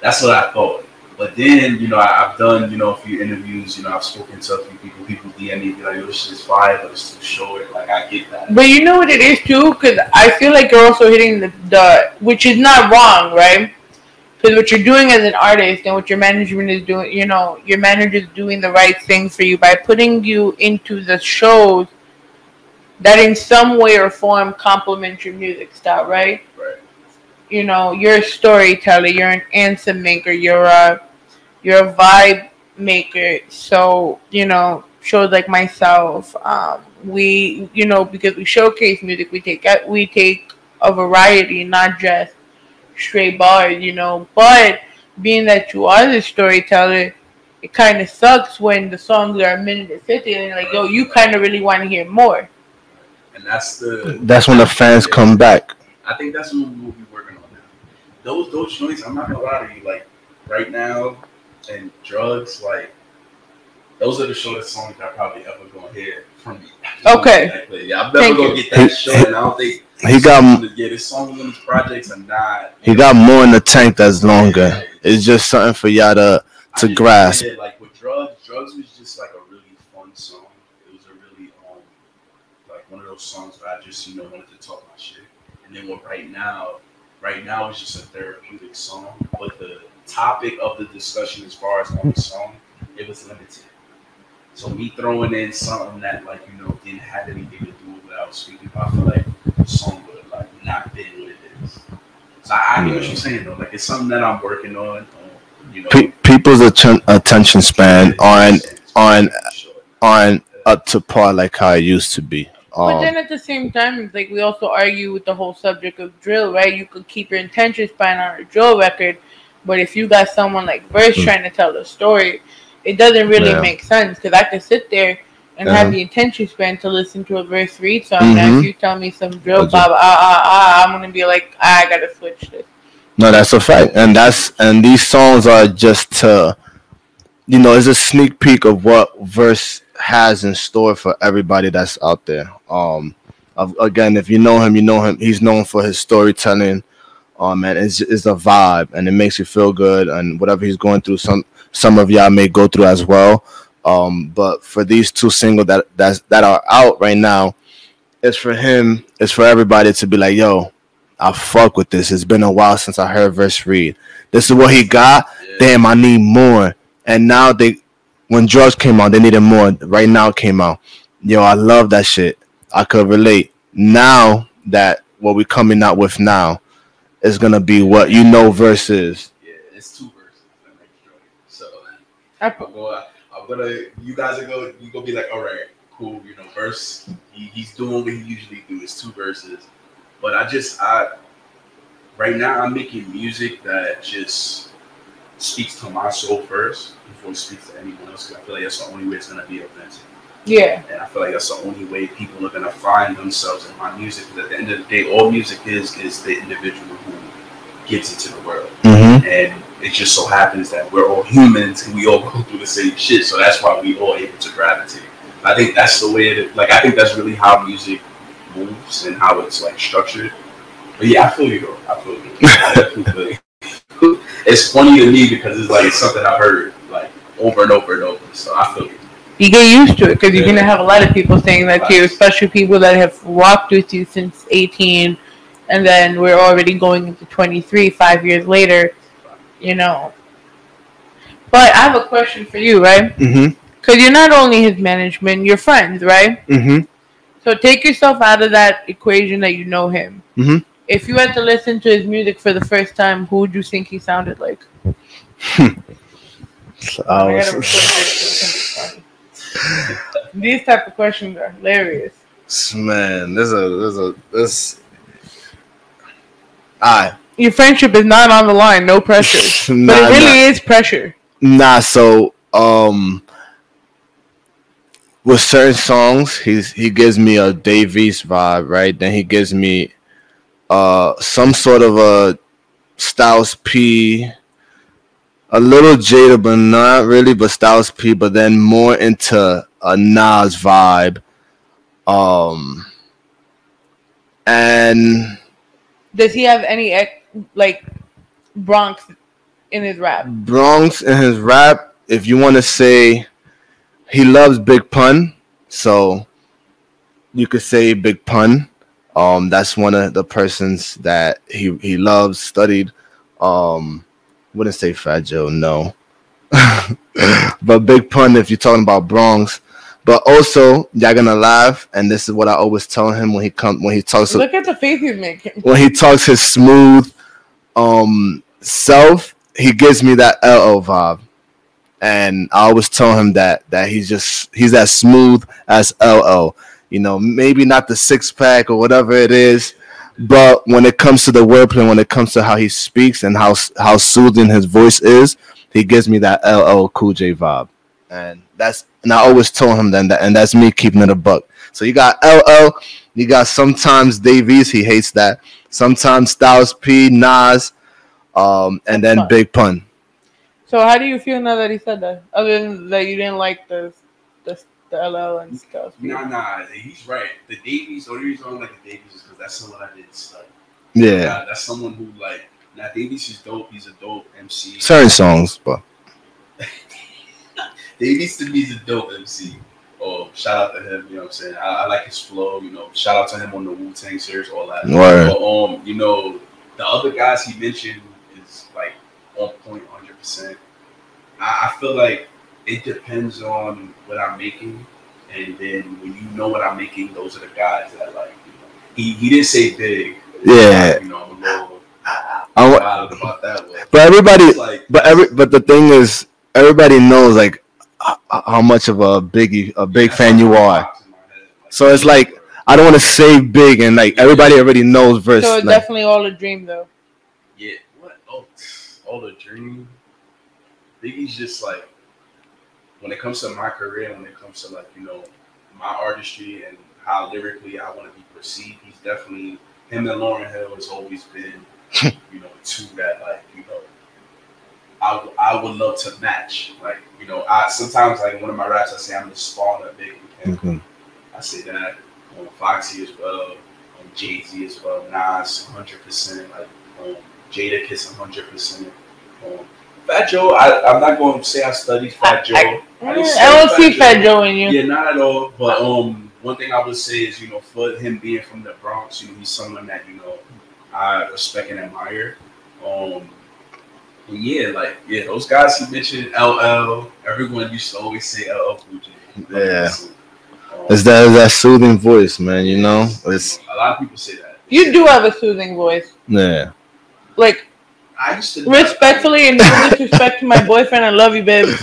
That's what I thought. But then, you know, I, I've done, you know, a few interviews. You know, I've spoken to a few people. People DM me, be like, "Yo, this shit's fire, but it's too short." Like, I get that. But you know what it is too, because I feel like you're also hitting the, the which is not wrong, right? Because what you're doing as an artist and what your management is doing, you know, your manager is doing the right thing for you by putting you into the shows that in some way or form complement your music style, right? Right. You know, you're a storyteller, you're an anthem maker, you're a you're a vibe maker. So, you know, shows like myself, um, we you know because we showcase music, we take we take a variety, not just straight bars, you know. But being that you are the storyteller, it kind of sucks when the songs are a minute and fifty, and like, yo, you kind of really want to hear more. And that's the That's when the fans come back. I think that's what we'll be working on now. Those those joints, I'm not gonna lie to you, like right now and drugs, like those are the shortest songs I probably ever gonna hear from me. Okay. Yeah, I'm never Thank gonna you. get that short, and I don't think He got yeah, this song on these projects are not. he got more in the tank that's longer. It's just something for y'all to to just grasp. did, Like with drugs, drugs was just like a really fun song. It was a really um like one of those songs where I just you know wanted to talk my shit. And then what right now, right now it's just a therapeutic song. But the topic of the discussion as far as on the song, it was limited. So me throwing in something that like you know didn't have anything to do with what I was speaking about, I feel like the song would have like not been what it is. So I, I get what you're saying though. Like it's something that I'm working on. um, you know, Pe- people's atten- attention span aren't aren't aren't up to par like how it used to be. But Um, then at the same time, like we also argue with the whole subject of drill, right? You could keep your intention span on a drill record, but if you got someone like Verse Hmm. trying to tell a story, it doesn't really Yeah. make sense because I could sit there and Yeah. have the attention span to listen to a Verse Reed song. Now, Mhm. if you tell me some drill, blah, ah, ah, ah, I'm gonna be like, I gotta switch this. No, that's a fact, and that's and these songs are just to, you know, it's a sneak peek of what verse has in store for everybody that's out there. Um, again, if you know him, you know him. He's known for his storytelling. Um, and it's it's a vibe, and it makes you feel good. And whatever he's going through, some some of y'all may go through as well. Um, but for these two singles that that's that are out right now, it's for him. It's for everybody to be like, yo, I fuck with this. It's been a while since I heard Verse Reed. This is what he got. Damn, I need more. And now they, when drugs came out, they needed more. Right now came out. Yo, I love that shit. I could relate. Now that what we coming out with now is gonna be what you know versus. Yeah, it's two verses. that make the joint. So I, I'm going. I'm gonna. You guys are gonna, You gonna be like, all right, cool. You know, verse. He, he's doing what he usually do. It's two verses. But I just, I. Right now, I'm making music that just speaks to my soul first before it speaks to anyone else. 'cause I feel like that's the only way it's gonna be authentic. yeah, And I feel like that's the only way people are gonna find themselves in my music. Because at the end of the day, all music is is the individual who gives it to the world. Mm-hmm. And it just so happens that we're all humans and we all go through the same shit. So that's why we all able to gravitate. I think that's the way it like I think that's really how music moves and how it's like structured. But yeah, I feel you though. I feel you. I feel you. It's funny to me because it's like something I heard like over and over and over. So I feel you. you get used to it because you're Yeah. gonna have a lot of people saying that to you, especially people that have walked with you since 18, and then we're already going into 23, five years later. You know. But I have a question for you, right? Mm-hmm. Because you're not only his management, you're friends, right? Mm-hmm. So take yourself out of that equation that you know him. Mhm. If you had to listen to his music for the first time, who would you think he sounded like? I I was- gotta record this. It's gonna be funny. These type of questions are hilarious. man, there's a there's a this. I Your friendship is not on the line, no pressure. nah, but it really nah. is pressure. Nah, so um with certain songs, he's he gives me a Dave East vibe, right? Then he gives me uh some sort of a Styles P, a little Jada, but not really, but Styles P, but then more into a Nas vibe. Um and Does he have any ex- like Bronx in his rap? Bronx in his rap, if you want to say he loves Big Pun, so you could say Big Pun. Um, that's one of the persons that he he loves, studied. Um, wouldn't say Fat Joe, no. but Big Pun, if you're talking about Bronx, but also y'all gonna laugh, and this is what I always tell him when he come when he talks Look at the face he's making. when he talks his smooth um self, he gives me that LL vibe. And I always tell him that that he's just he's as smooth as LL. You know, maybe not the six pack or whatever it is, but when it comes to the wordplay, when it comes to how he speaks and how how soothing his voice is, he gives me that LL Cool J vibe, and that's and I always told him then that, and that's me keeping it a buck. So you got LL, you got sometimes Dave East, he hates that. Sometimes Styles P, Nas, um, and then Pun. Big Pun. So how do you feel now that he said that? Other than that, you didn't like the the, the LL and stuff. Nah, nah, he's right. The Dave East, the only reason I don't like the Dave East is because that's someone I didn't study. Yeah, Yeah, that's someone who like. Now Dave East is dope. He's a dope MC. certain songs, but Dave East to me is a dope MC. Oh, shout out to him. You know what I'm saying? I, I like his flow. You know, shout out to him on the Wu Tang series, all that. Right. But um, you know, the other guys he mentioned is like on point, hundred percent. I, I feel like it depends on what I'm making, and then when you know what I'm making, those are the guys that like. You know, he he didn't say big. yeah, You know, I'm a little I, about that one. but everybody, like, but every, but the thing is, everybody knows like how much of a biggie, a big that's fan you are. pops in my head. Like, So it's like- I don't want to say big and like everybody already knows versus So it's like, definitely all a dream, though. Yeah, what? Oh, all the dream. Biggie's just like when it comes to my career, when it comes to like you know my artistry and how lyrically I want to be perceived. He's definitely him and Lauryn Hill has always been you know two that like you know I I would love to match. Like you know I sometimes like in one of my raps I say I'm the spawn of Biggie. And Mhm. I say that on Foxy as well, on Jay Z as well, Nas 100%, like um, Jadakiss 100%. Um, Fat Joe, I, I'm not going to say I studied Fat Joe. I- I I, didn't don't study see Fat Joe in you. Yeah, not at all. But um, one thing I would say is, you know, for him being from the Bronx, you know, he's someone that you know I respect and admire. Um, and yeah, like yeah, those guys he mentioned, LL. Everyone used to always say LL Cool J. Yeah. Um, it's that it's that soothing voice, man. You know, it's a lot of people say that. You do have a soothing voice. yeah. Like, I used to respectfully and no disrespect to my boyfriend, I love you, babe.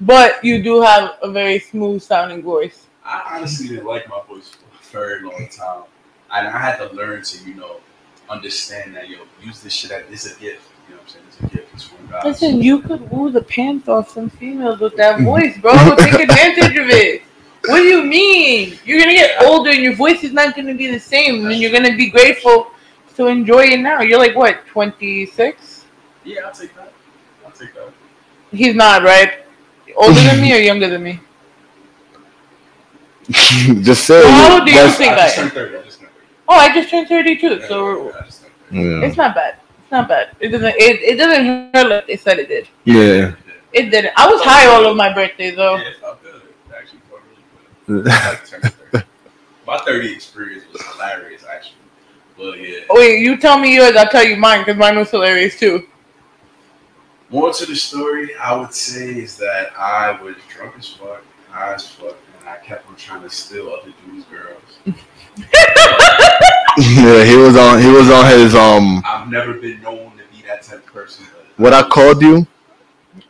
But you do have a very smooth sounding voice. I honestly didn't like my voice for a very long time, and I had to learn to, you know, understand that yo, use this shit as it's a gift. You know what I'm saying? It's a gift. It's from God. Listen, you could woo the pants off some females with that mm-hmm. voice, bro. Take advantage of it. What do you mean? You're gonna get older and your voice is not gonna be the same, and you're gonna be grateful to enjoy it now. You're like what, 26? Yeah, I'll take that. I'll take that. He's not, right? Older than me or younger than me? just say How old do you think I I just am? turned 30. I just turned 30. Oh, I just turned 32, Yeah, so yeah, I just turned yeah. it's not bad. It's not bad. It doesn't. It, it doesn't hurt like they said it did. yeah. It didn't. I was high all of my birthdays though. Yeah, it felt good. It actually felt really good. Like 30. My 30 experience was hilarious, actually. But yeah. Oh, wait, you tell me yours. I'll tell you mine because mine was hilarious too. More to the story, I would say is that I was drunk as fuck, high as fuck, and I kept on trying to steal other dudes' girls. Yeah, he was on. He was on his um. I've never been known to be that type of person. But What I called you,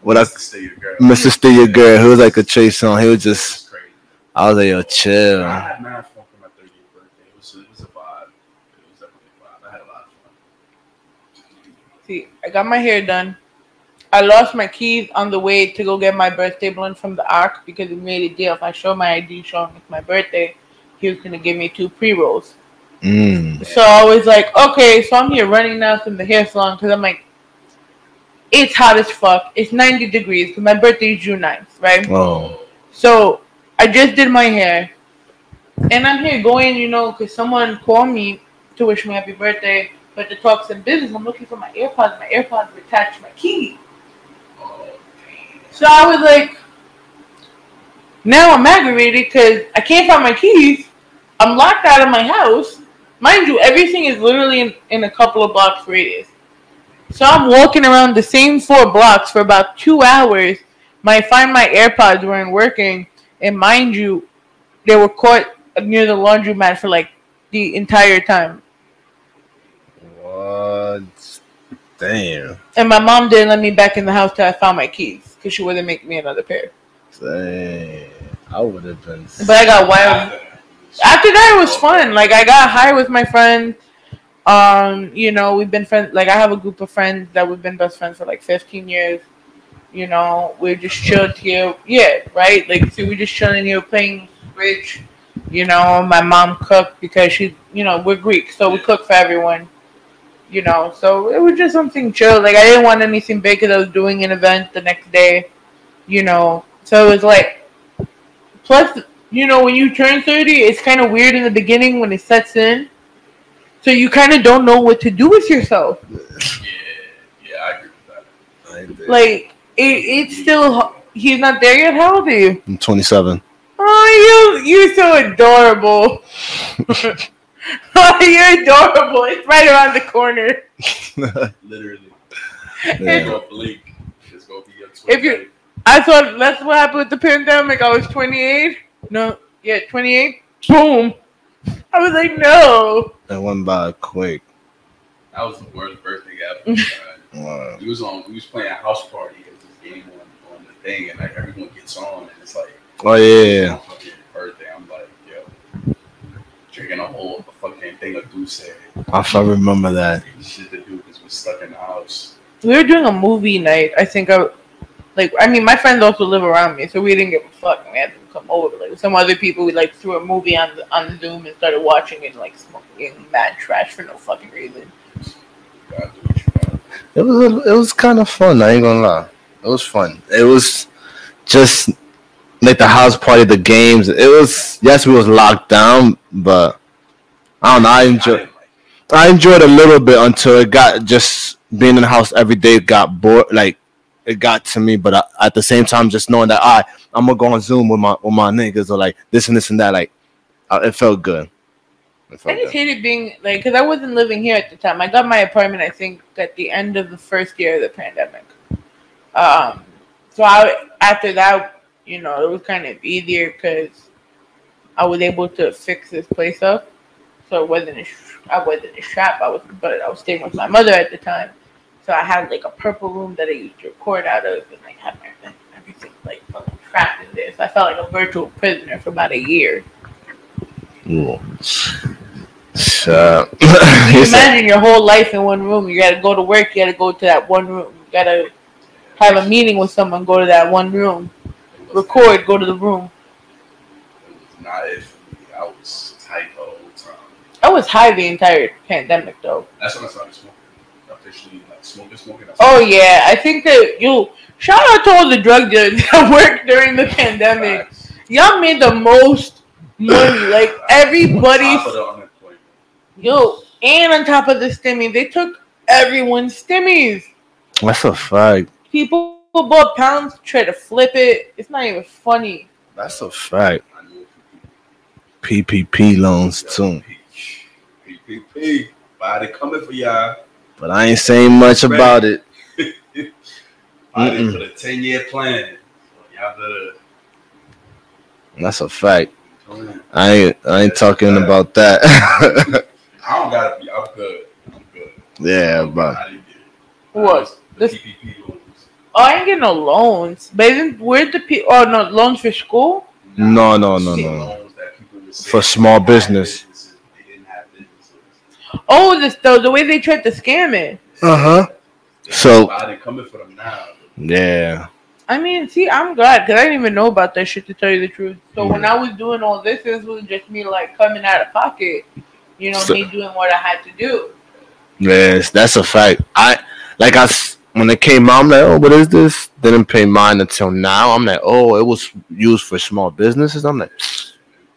what I Mr. Stay Your Girl. Mr. Stay Your Girl. He was like a chase song. He was just. crazy. I was like, yo, chill. I had mad fun for my 30th birthday. It was, it was a vibe. It was definitely a vibe. I had a lot of fun. See, I got my hair done. I lost my keys on the way to go get my birthday balloon from the Ark because we made a deal. If I show my ID showing it's my birthday, he was gonna give me two pre rolls. Mm. So I was like, okay, so I'm here running now from the hair salon because I'm like, it's hot as fuck. It's 90 degrees because my birthday is June 9th, right? Oh. So I just did my hair, and I'm here going, you know, because someone called me to wish me happy birthday, but to talk some business. I'm looking for my AirPods. My AirPods were attached to my key. So I was like, now I'm aggravated because I can't find my keys. I'm locked out of my house. Mind you, everything is literally in, in a couple of blocks radius. So I'm walking around the same four blocks for about two hours. My find my AirPods weren't working, and mind you, they were caught near the laundromat for like the entire time. What? Damn. And my mom didn't let me back in the house till I found my keys because she wouldn't make me another pair. Damn. I would have been. But I got wild. After that, it was fun. Like I got high with my friends. Um, you know, we've been friends. Like I have a group of friends that we've been best friends for like 15 years. You know, we're just chilled here. Yeah, right. Like, so we're just chilling here playing Switch. You know, my mom cooked because she, you know, we're Greek, so we cook for everyone. You know, so it was just something chill. Like I didn't want anything big because I was doing an event the next day. You know, so it was like. Plus, you know, when you turn 30, it's kind of weird in the beginning when it sets in. So you kind of don't know what to do with yourself. Yeah, yeah, I agree with that. Like, it, it's still, he's not there yet. How old are you? I'm 27. Oh, you, you're so adorable. oh, you're adorable. It's right around the corner. Literally. Yeah. Go blink. It's gonna be your If you- I thought that's what happened with the pandemic. I was 28. No, yeah, 28. Boom. I was like, no. That went by quick. that was the worst birthday ever. man. Wow. we was on. We was playing a house party. It was this game on, on the thing, and like everyone gets on, and it's like Oh yeah. fucking birthday. I'm like, yo, drinking a whole fucking thing of Douce. If I remember that. Shit to do because we're stuck in the house. We were doing a movie night. I think I, like, I mean, my friends also live around me, so we didn't give a fuck. and We had them come over. Like some other people, we like threw a movie on on Zoom and started watching it, like smoking mad trash for no fucking reason. It was a, it was kind of fun. I ain't gonna lie. It was fun. It was just like the house party, the games. It was yes, we was locked down, but I don't know. I I enjoy. didn't like I enjoyed a little bit until it got just being in the house every day got bored. Like it got to me, but I, at the same time, just knowing that I I'm gonna go on Zoom with my with my niggas or like this and this and that. Like uh, it felt good. It I just good. hated being like, because I wasn't living here at the time. I got my apartment, I think, at the end of the first year of the pandemic. Um, so I after that, you know, it was kind of easier because I was able to fix this place up. So it wasn't a sh- I wasn't a trap. I was, but I was staying with my mother at the time. So I had like a purple room that I used to record out of, and like had my everything like fucking trapped in there. So I felt like a virtual prisoner for about a year. Ooh. So, You imagine your whole life in one room. You gotta go to work. You gotta go to that one room. You gotta have a meeting with someone. Go to that one room. it. It was- Record. Go to the room. It was not it for me. I was tight the whole time. I was high the entire pandemic though. That's when I started smoking. Officially, like smoking, smoking. Oh yeah, I think that you shout out to all the drug dealers that worked during the pandemic. Facts. Y'all made the most money. Like everybody's On top of the unemployment. yo, and on top of the stimmy, they took everyone's stimmies. that's a fact. People bought pounds, try to flip it. It's not even funny. That's a fact. I knew a few PPP loans too. PPP. Body coming for y'all. But I ain't saying much about it. Body Mm-mm. for the 10 year plan. So y'all better. That's a fact. I ain't I ain't talking about that. I don't gotta be. I'm good. I'm good. yeah, I'm but good. I didn't get it. What? The This- PPP loans. Oh, I ain't getting no loans. But isn't where's the P? oh no loans for school? No, no, no, no. no. loans that people would say For small had business. Businesses. Oh, this the, the way they tried to scam it. Uh-huh. They So- Body coming for them now. yeah, I mean, see, I'm glad because I didn't even know about that shit to tell you the truth. So Mm. when I was doing all this, this was just me like coming out of pocket. You know, So- me doing what I had to do. yes, that's a fact. I like I when it came out, I'm like, oh, what is this? Didn't pay mine until now. I'm like, oh, it was used for small businesses. I'm like,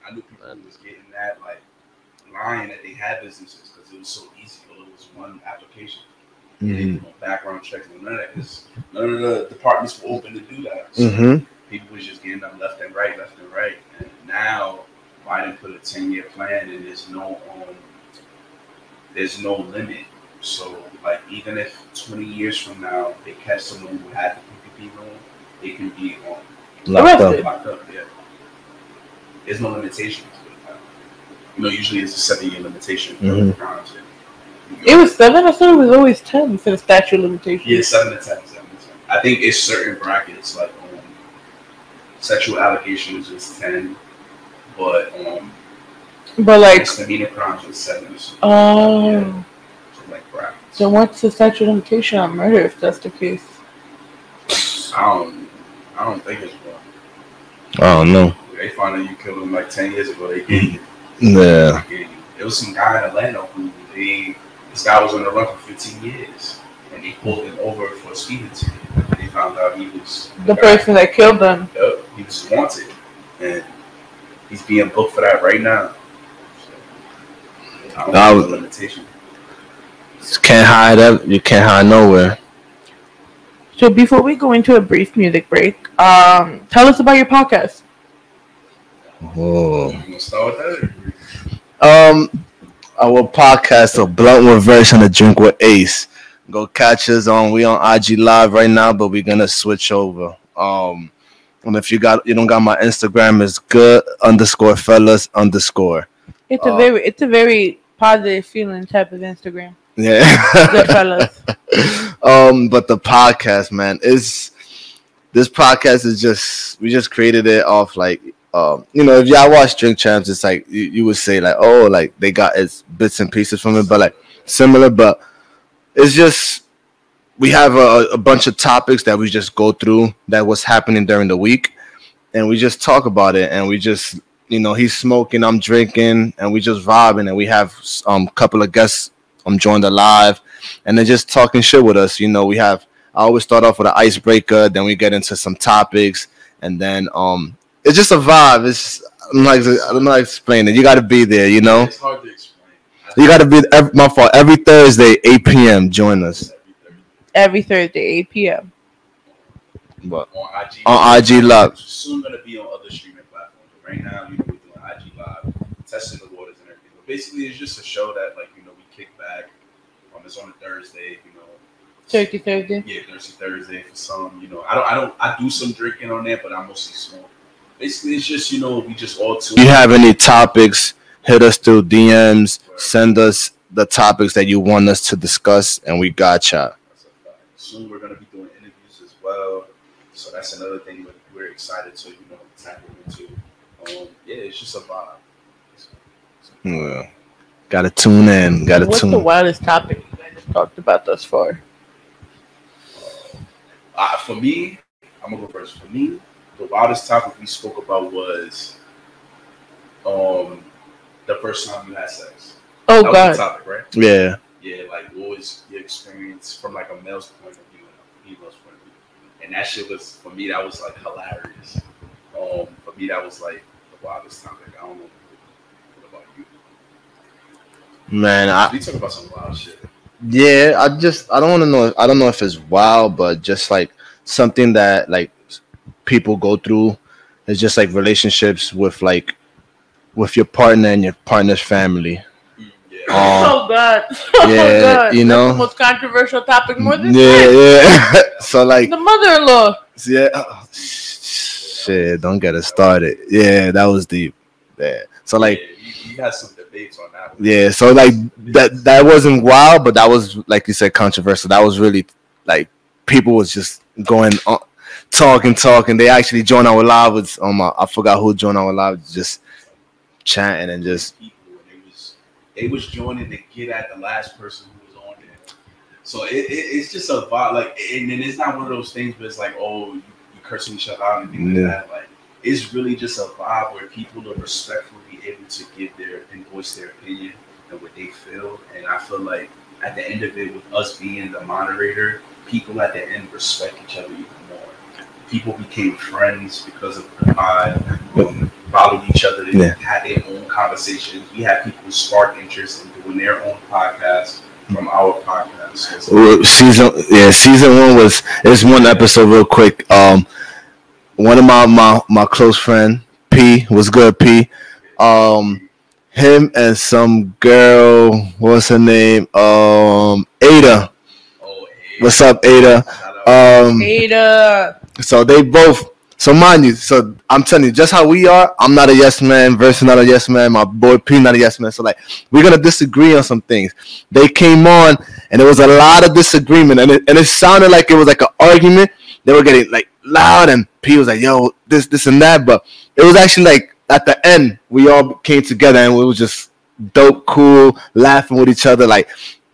I knew people was getting that, like, lying that they had businesses because it was so easy. But it was one application. They mm-hmm. didn't do no background checks and none of that. 'cause none of the departments were open to do that. So Mm-hmm. people was just getting them left and right, left and right. And now Biden put a ten year plan and there's no um there's no limit. So like even if twenty years from now they catch someone who had the PPP loan, they can be um, locked Arrested. up. locked up. Yeah. There's no limitations. You know, usually it's a seven year limitation. for Mhm. crimes. It was seven. I thought it was always ten for the statute of limitations. Yeah, seven to ten. Seven to ten. I think it's certain brackets like um, sexual allegations is ten, but um, But like, misdemeanor crimes with seven or something. oh, So like brackets. so what's the statute of limitation on murder if that's the case? I don't. I don't think it's one. I don't know. They found out you killed him like ten years ago. They gave you. Yeah. They gave you. There was some guy in Atlanta who they. This guy was on the run for 15 years, and they pulled him over for a speeding ticket. They found out he was The guy- person that killed them. Yup, he was wanted, and he's being booked for that right now. So, I don't That was- the limitation. You can't hide up. You can't hide nowhere. So before we go into a brief music break, um, tell us about your podcast. Whoa. You gonna start with that? Um, our podcast, a blunt with verse and a drink with Ace. Go catch us on. We on IG Live right now, but we're gonna switch over. Um, and if you got you don't got my Instagram, is good underscore fellas underscore. It's a Uh, very, it's a very positive feeling type of Instagram. Yeah. Good fellas. um, but the podcast, man, is this podcast is just we just created it off like um, you know, if y'all watch Drink Champs, it's like you, you would say like, oh, like they got its bits and pieces from it, but like similar, but it's just we have a, a bunch of topics that we just go through that was happening during the week, and we just talk about it, and we just you know he's smoking, I'm drinking, and we just vibing, and we have um couple of guests um join the live, and they're just talking shit with us. You know, we have I always start off with an icebreaker, then we get into some topics, and then um it's just a vibe. It's I'm like I'm not explaining. it. You got to be there. You know, It's hard to explain. you got to be every, my fault. Every Thursday, 8 p.m. Join us. Every Thursday, 8 p.m. But on IG. on IG Live. Soon gonna be on other streaming platforms. But right now, you know, we're doing IG Live, testing the waters and everything. But basically, it's just a show that, like, you know, we kick back. Um, it's on a Thursday, you know. Turkey Thursday. Yeah, Thursday, Thursday for some. You know, I don't, I don't, I do some drinking on there, but I mostly smoke. Basically, it's just you know, we just all two. If you have any topics, hit us through DMs. Send us the topics that you want us to discuss, and we gotcha. That's a. Soon we're gonna be doing interviews as well. So that's another thing that we're excited to, you know, tackle into. Um, yeah, it's just a vibe. Yeah. Gotta tune in. Gotta tune. What's the wildest topic you guys have talked about thus far? Uh, for me, I'm gonna go first. For me, the wildest topic we spoke about was um the first time you had sex. Oh that was God. the topic, right? Yeah. Yeah, like what was your experience from like a male's point of view and a female's point of view? And that shit was for me that was like hilarious. Um, for me that was like the wildest topic. I don't know. What about you? Man, I, We talk about some wild shit. Yeah, I just I don't want to know. I don't know if it's wild, but just like something that like people go through is just like relationships with like with your partner and your partner's family. Yeah. Um, oh God. Oh yeah, God. you That's know. the most controversial topic more than yeah, yeah. so like, The mother-in-law. yeah. oh, shit, don't get us started. Yeah, that was deep. Yeah. So like, yeah, you had some debates on that. One. yeah. So like that that wasn't wild, but that was like you said controversial. That was really like people was just going on talking, talking. They actually joined our live with um I I forgot who joined our live, just chatting and just they was joining to get at the last person who was on there. So it, it, it's just a vibe, like, and then it's not one of those things but it's like, oh, you, you cursing each other out and things Yeah. like that. Like, it's really just a vibe where people are respectfully able to give their and voice their opinion and what they feel. And I feel like at the end of it, with us being the moderator, people at the end respect each other even. People became friends because of the pod. Um, followed each other. They Yeah. had their own conversations. We had people spark interest in doing their own podcast from our podcast. So Well, season yeah season one was it's one episode real quick um one of my my my close friend p was good p um him and some girl what's her name um ada oh, hey, what's up ada um Ada. So they both so mind you so i'm telling you just how we are i'm not a yes man versus not a yes man. My boy p not a yes man. So like we're gonna disagree on some things. They came on and there was a lot of disagreement and it, and it sounded like it was like an argument. They were getting like loud and p was like yo this this and that. But it was actually like at the end we all came together and we was just dope, cool, laughing with each other. Like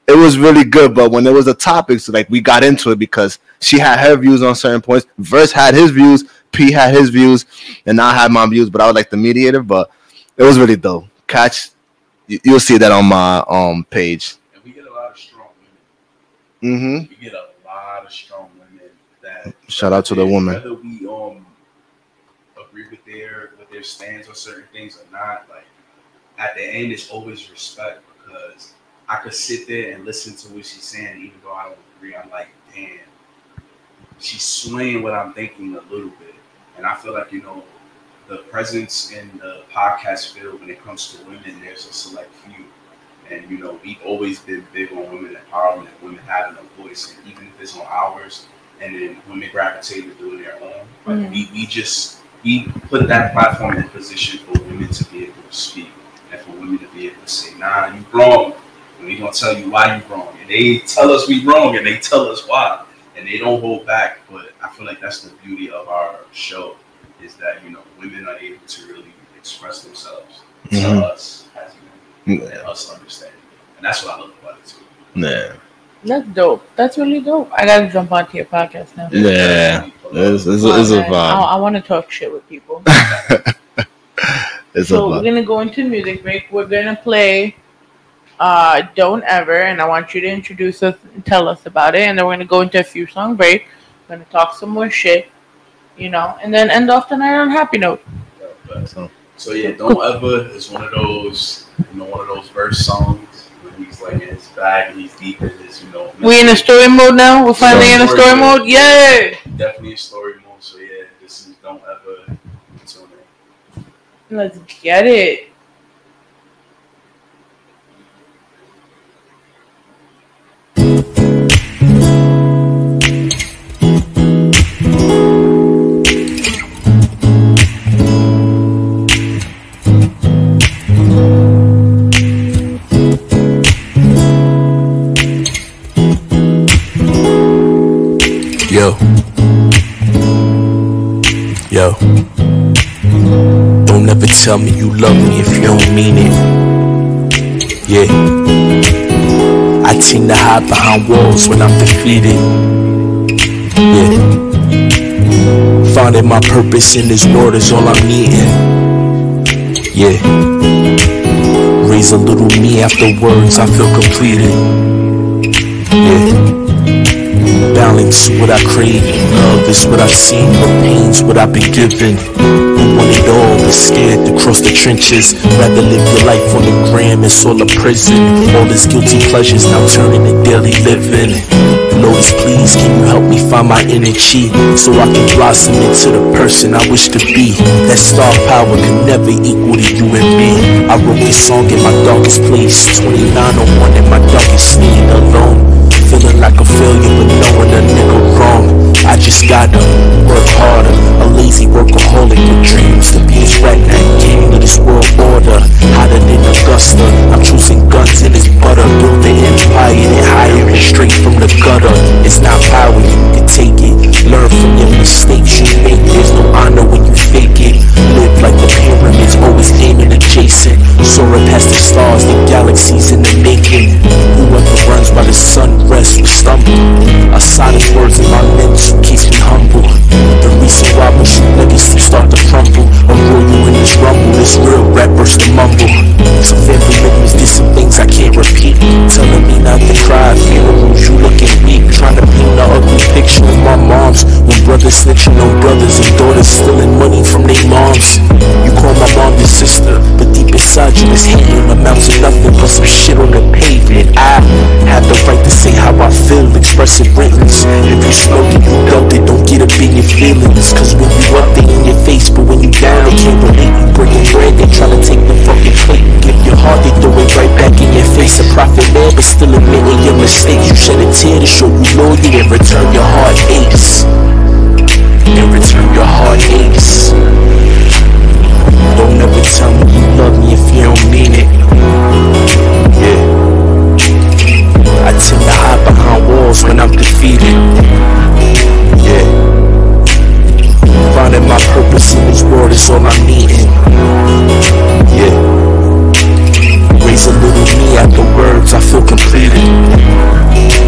it was really good. But when there was a topic, so like we got into it because she had her views on certain points. Verse had his views. P had his views, and I had my views. But I was like the mediator. But it was really dope. Catch, you, will see that on my um page. And we get a lot of strong women. Mm-hmm. We get a lot of strong women. That shout out to the woman. Whether we um agree with their with their stands on certain things or not, like at the end, it's always respect I could sit there and listen to what she's saying, even though I don't agree. I'm like, damn, she's swaying what I'm thinking a little bit, and I feel like you know the presence in the podcast field when it comes to women, there's a select few. And you know, we've always been big on women empowerment, women having a voice, and even if it's on ours, and then women gravitate to doing their own. Like mm-hmm. we, we just we put that platform in position for women to be able to speak and for women to be able to say, nah, you're wrong. And we gonna tell you why you're wrong. And they tell us we wrong and they tell us why. And they don't hold back. But I feel like that's the beauty of our show is that, you know, women are able to really express themselves mm-hmm. to us as men and us understand. And that's what I love about it too. Yeah. That's dope. That's really dope. I gotta jump onto your podcast now. Yeah, it's, it's, it's a vibe. I, I want to talk shit with people. It's so we're gonna go into music break. We're gonna play uh Don't Ever and I want you to introduce us and tell us about it and then we're gonna go into a few song break. We're gonna talk some more shit, you know, and then end off the night on a happy note. so, yeah, Don't Ever is one of those you know, one of those verse songs when he's like in his bag and he's deep in his, you know. We in a story mode now? We're finally in a story mode? mode? Yeah. Definitely a story mode. So yeah, this is Don't Ever Let's get it. Yo. Don't ever tell me you love me if you don't mean it. Yeah. I tend to hide behind walls when I'm defeated. Yeah. Finding my purpose in this world is all I'm needing. Yeah. Raise a little me afterwards, I feel completed. Yeah. Balance what I crave, love is what I've seen, the pain's what I've been given. You want it all, but scared to cross the trenches. Rather live your life on the gram, it's all a prison. All these guilty pleasures now turning to daily living. Lord, please, can you help me find my energy so I can blossom into the person I wish to be? That star power can never equal to you and me. I wrote this song in my darkest place, 2901 in my darkest need alone. Feeling like a failure, but knowing a nigga wrong. I just gotta work harder. A lazy workaholic with dreams to be right hand king of this world order. Hotter than Augusta. I'm choosing guns in his butter. Build the empire and hire it straight from the gutter. It's not power, you can take it. Learn from your mistakes you make. There's no honor when you fake it. Live like the pyramids, always aiming adjacent. Soaring past the stars, the galaxies in the making. Whoever runs while the sun rests will stumble. A silent words in my lips keeps me humble. The reason why most you niggas start to crumble. A roll in this rumble, this real rappers to mumble. Some family members did some things I can't repeat. Telling me not to cry, funerals, you looking weak. Trying to paint the ugly picture of my moms. When brothers snitching on brothers and daughters stealing money from their moms. You call my mom your sister, but deep inside you is hating amounts of nothing but some shit on the pavement. I have the right to say how I feel, express it writless. If you smoke it, dumped it, don't get up in your feelings. Cause when you up, they in your face, but when you down, they can't relate. You breaking bread, they try to take the fucking plate. Give your heart, they throw it right back in your face. A prophet man, but still admitting your mistakes. You shed a tear to show you loyal and return your heart aches. In return your heart aches. Don't ever tell me you love me if you don't mean it. Yeah. I tend to hide behind walls when I'm defeated. Yeah. Finding my purpose in this world is all I'm needing. Yeah. Raise a little me at the words, I feel completed.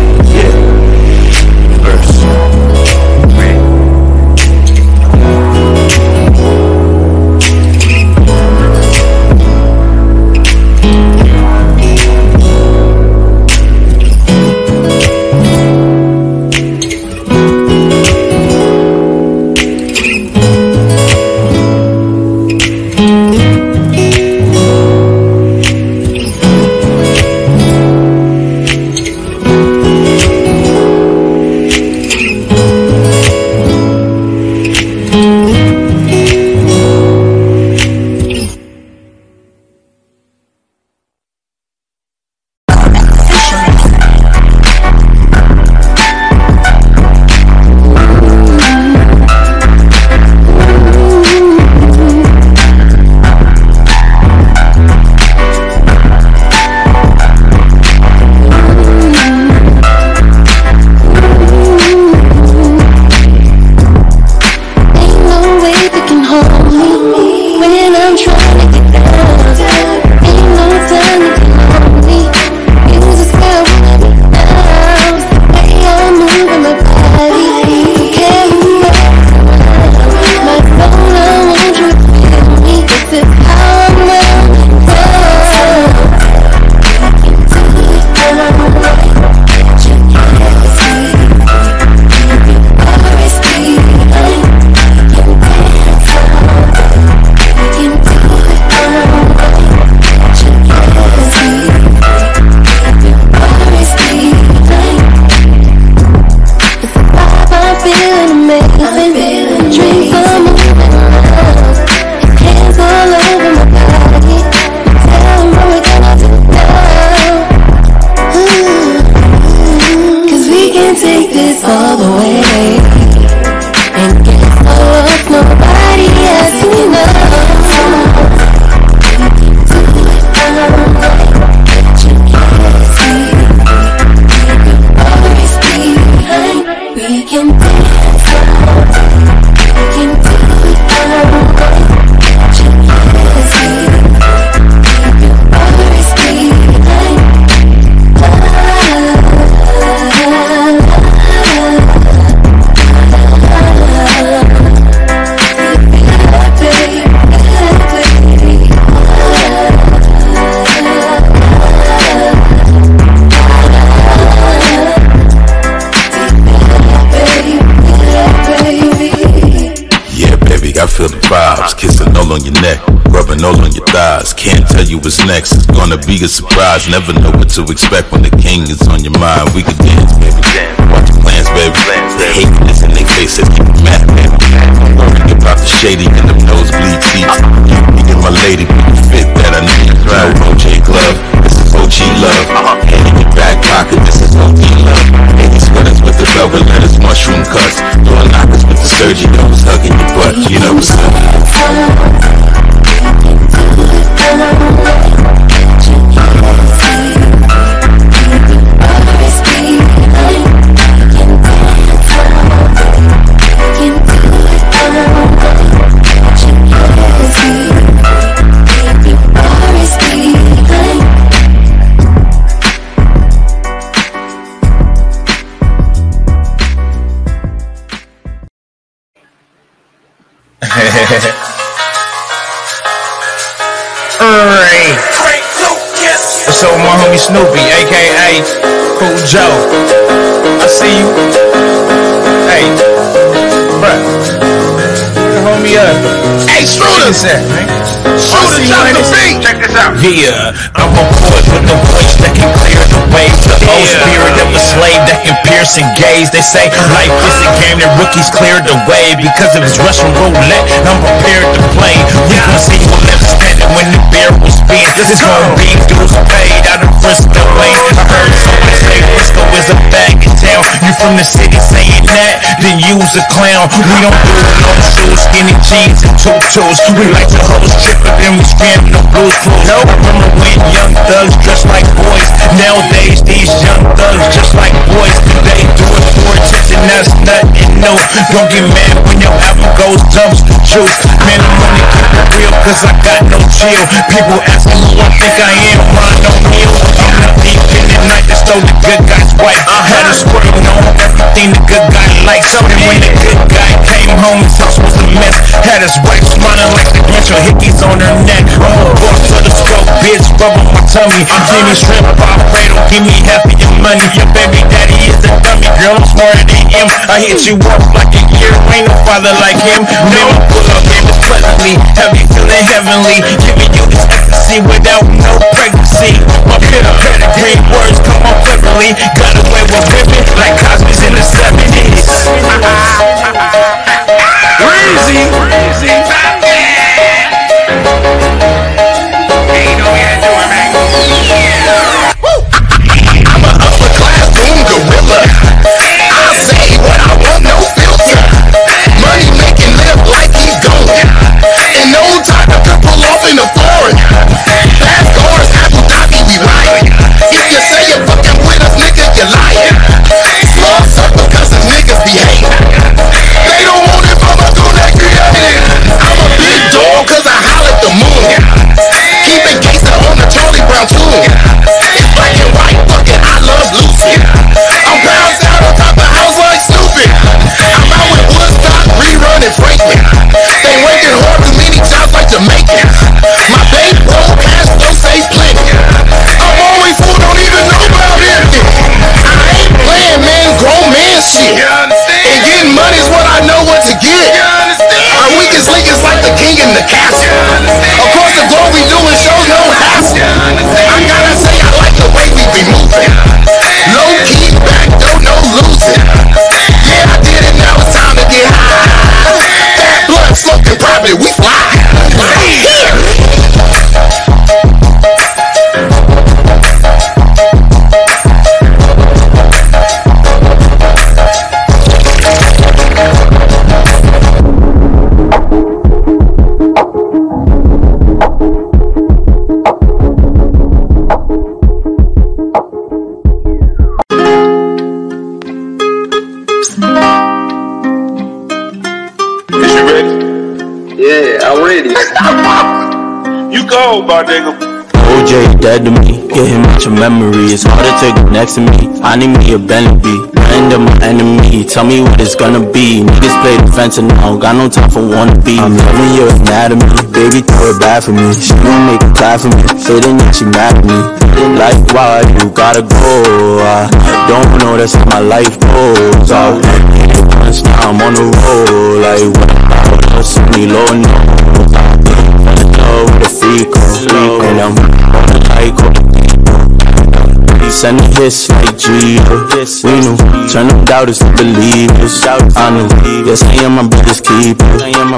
Next. It's gonna be a surprise. Never know what to expect when the king is on your mind. We can dance, baby, dance. Watch your plans, baby. The hatiness in their faces keep me mad, baby. Don't worry about the shady and the nosebleed seats. You be my lady, be the fit that I need. No OJ glove, this is OG love. Hand in your back pocket, this is OG love. Baby sweaters with the velvet letters, mushroom cuts. Door knockers with the surgery, always hugging your butt. You know what's up. Alright. Snoopy, aka Cool Joe? I see you. Hey, bruh. The homie up? Hey, Schroeder! Schroeder, drop the beat! Check this out. Yeah, I'm a poet with a voice that can clear the way. The old spirit of a slave that can pierce and gaze. They say life is a game that rookies clear the way because of his Russian roulette. I'm prepared to play. We gon' see who left standing when the beer. This is gonna be dues paid out of Frisco way. I heard someone say Frisco is a bag in town. You from the city saying that? Then use a clown. We don't do no shoes, skinny jeans and tutus. We like to host trip, but then we scram no blues clues. I remember when young thugs dressed like boys. Nowadays these young thugs just like boys. They do it for attention, that's nothing new. Don't get mad when your album goes dumps the juice. Man, I'm only keep it real cause I got no chill. People ask me who I think I am, Ron O'Neal. I'm not deep in the night that stole the good guy's wife. I had a squirting on everything the good guy likes. And when the good guy came home, his house was a mess. Had his wife smiling like the Grinch with hickeys on her neck. I'm a boss the scope, bitch, rub on my tummy. Give me shrimp, Alfredo, give me half of your money. Your baby daddy is a dummy, girl, I'm smarter than him. I hit you up like a year, ain't no father like him. No, pull up, game is pleasantly, have you feeling heavenly. Giving you this ecstasy without no pregnancy. My pit pedigree words come on cleverly. Got away with women like Cosby's in the 70s. Breezy. Breezy. said to me. Get him out your memory. It's hard to take next to me. I need me a Bentley. End of my enemy. Tell me what it's gonna be. Niggas play defense and now got no time for wannabe. I'm loving your anatomy. Baby, throw it bad for me. She gon' make it clap for me. feeling that she mad at me. Like why you gotta go? I don't know that's how my life goes. I once now I'm on the road. Like what? Send me low, no. Low The freak, and I'm. Sending hits like Jesus. We knew. Turn them doubters to believers. I knew. Yes, I am my brother's keeper.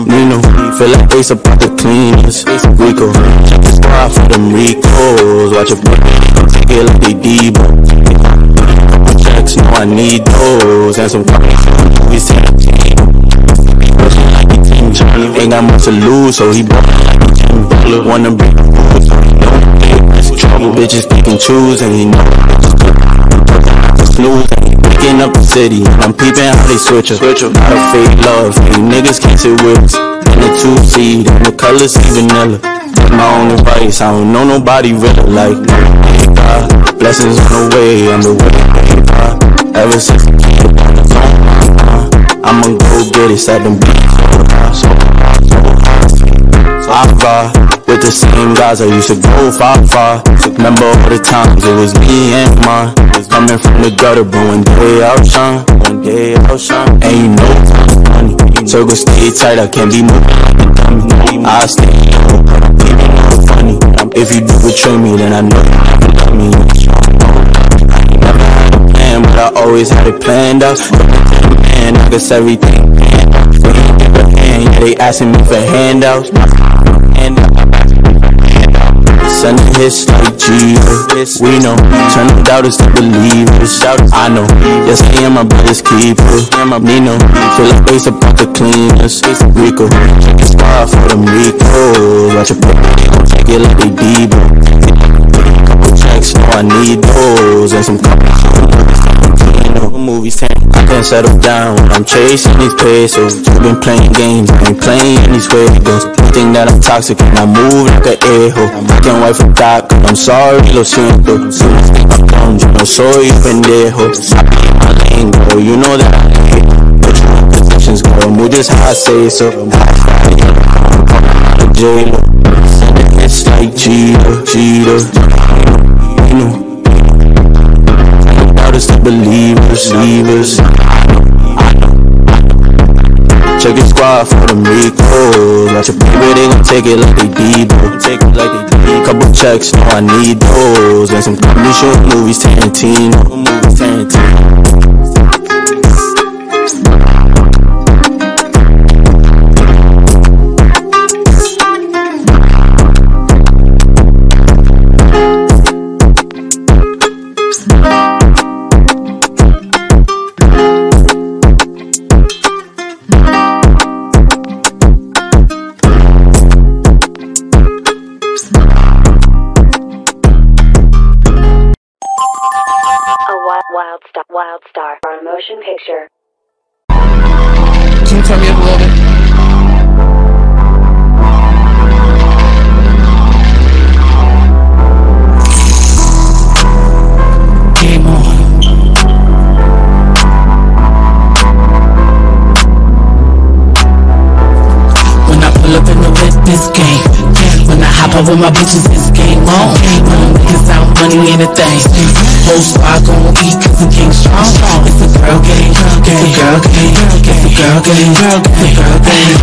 Nino. Feel like Ace about the cleaners. Rico. Check the squad for them Ricos. Watch your brother. Take it like they Debo. Checks, know I need those. And some movies. Ain't got much to lose, so he bought a. Wanna be trouble. Bitches pick and choose, and he know snooze. Picking up the city, I'm peeping how they switch up. Switch up. Not a fake love, you niggas can't sit with us. In the two seed, and the colors see vanilla. That's my own advice, I don't know nobody really like me. God, blessings on the way, on the way. God, ever since I'ma go get it, set them beats so I ride with the same guys I used to go far, far. Remember all the times it was me and mine. Was coming from the gutter, but one day I'll shine. One day I'll shine. And you know money. Circle stay tight, I can't be moving. I stay low, but I'm keeping funny. If you do betray me, then I know you love me. I never had a plan, but I always had it planned out. Man, I guess everything. Yeah, they asking me for handouts. Sending hits like Jesus. We know. Turn the doubters to believers. I know. Yes, I am my brother's keeper. Nino. Feel like Ace about the cleaners. Rico. Check the squad for them Ricos. Watch your gon' take it like they Debo. Couple checks, know I need those. And some couple movies, ten. I can't settle down when I'm chasing these pesos. You been playing games, I ain't playing these juegos. You think that I'm toxic and I move like a-hole. I'm looking white for that, cause I'm sorry, lo siento. Soon as I'm done, yo no soy pendejo. I be in my lane, girl, you know that I hate. Put you in positions, girl, move just how I say so. J-Lo. Hits like Cheetah, Cheetah. Believers, believers. Check your squad for them Ricos. Watch your paper, they gon' take it like they Debo. Take it like they Debo. Couple checks, know I need those. And some comedy short movies, Tarantino. Movies, Tarantino. Star, on motion picture. Can you turn me up a little bit? When I pull up in the whip, this game. When I hop up with my bitches, this game on. Money ain't a thing. Whole squad gon' eat cause the king strong. It's a girl game, it's a girl game, it's a girl game, girl game, girl game,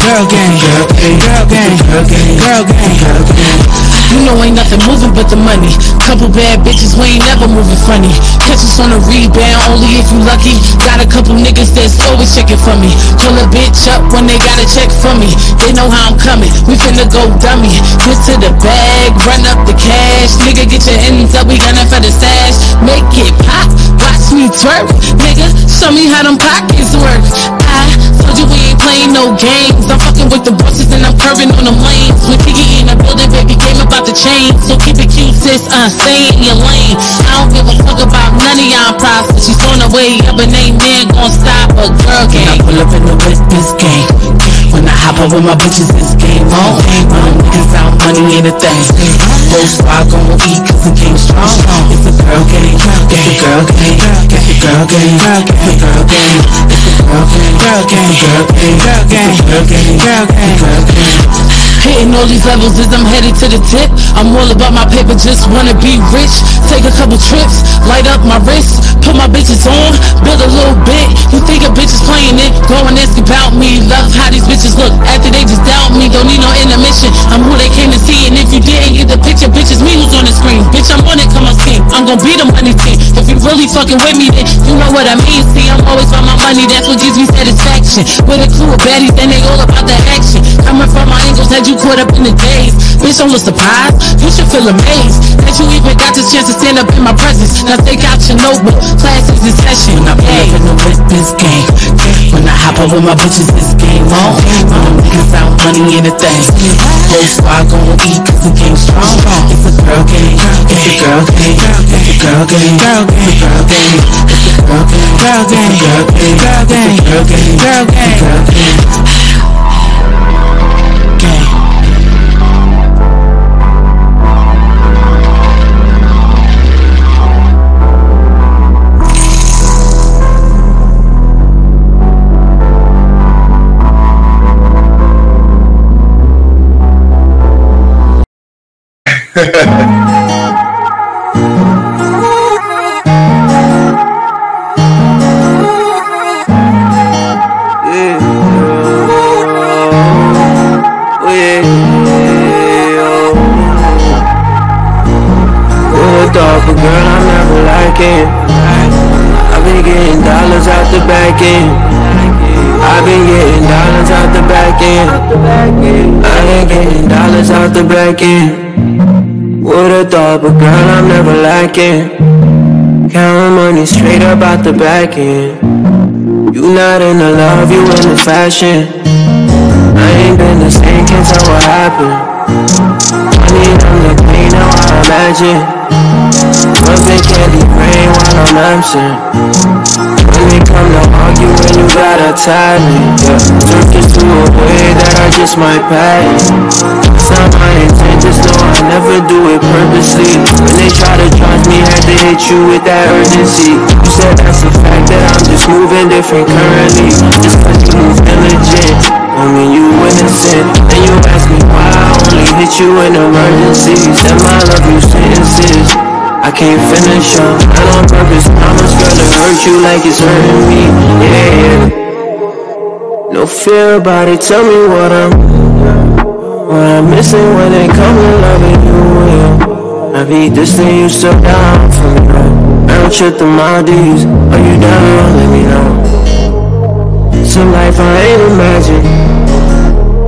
girl game, girl game, girl game, girl game, girl game, girl game. You know ain't nothing moving but the money. Couple bad bitches, we ain't never moving funny. Catch us on a rebound, only if you lucky. Got a couple niggas that's always checking for me. Pull a bitch up when they got a check for me. They know how I'm coming. We finna go dummy. Get to the bag, run up the cash. Nigga, get your ends up, we gunning for the stash. Make it pop, watch me twerk. Nigga, show me how them pockets work. I told you we playing no games. I'm fucking with the bosses and I'm curving on the lanes. With Piggy in the building, baby, game about the chain. So keep it cute, sis, uh, stay in your lane. I don't give a fuck about none of y'all props. She's on her way up and ain't man gon' stop a girl game. When I pull up in the whip, this game. When I hop up with my bitches, this game on. When them niggas out, money ain't a thing. Whole squad gon' eat cause the game strong. It's a girl game, it's a girl game, it's a girl game, it's a girl game, it's a girl game, girl game, girl game, girl game, girl game, girl game, girl game. Hitting all these levels as I'm headed to the tip. I'm all about my paper, just wanna be rich. Take a couple trips, light up my wrist, put my bitches on, build a little bit. You think a bitch is playing it? Go and ask about me. Love how these bitches look after they just doubt me. Don't need no intermission. I'm who they came to see, and if you didn't get the picture, bitch, it's me who's on the screen. Bitch, I'm on it, come on, scheme. I'm gonna be the money team. If you really fucking with me, then you know what I mean. See, I'm always on my money, that's what gives me satisfaction. With a crew of baddies, then they all about the action. Coming from my angles, had you caught up in the days. Bitch, don't look surprised. You should feel amazed that you even got the chance to stand up in my presence. Now take out your notebook, class is in session. When I pull up in the whip, this game. When I hop up with my bitches, this game on. When them niggas out, money in the thing. Whole squad gon' eat, cause the game's strong. It's a girl game, it's a girl game, it's a girl game, it's a girl game, girl game, girl game, girl game, girl game, girl game, girl game, girl game. Oh, oh. but girl, I'm. I've been getting dollars out the back end. I've been getting dollars out the back end. I've been getting dollars out the back end. Thought, but girl, I'm never lacking. Counting money straight up out the back end. You not in the love, you in the fashion. I ain't been the same, can't tell what happened. Money on the pain, now I imagine. Rubbing candy rain while I'm absent. When it come to arguing, you gotta tie me. Yeah, took this to a way that I just might pass. I never do it purposely. When they try to charge me, had to hit you with that urgency. You said that's a fact that I'm just moving different currently. Just cause you move diligent, don't mean you innocent. And you ask me why I only hit you in emergencies. Said my love you sentences. I can't finish up, not on purpose. Promise, to hurt you like it's hurting me. Yeah. No fear about it. Tell me what I'm, what I'm missing when it comes to loving you. Yeah. I be distant, you so down for me. Right? Round trip to Maldives, are you down? Let me know. Some life I ain't imagined.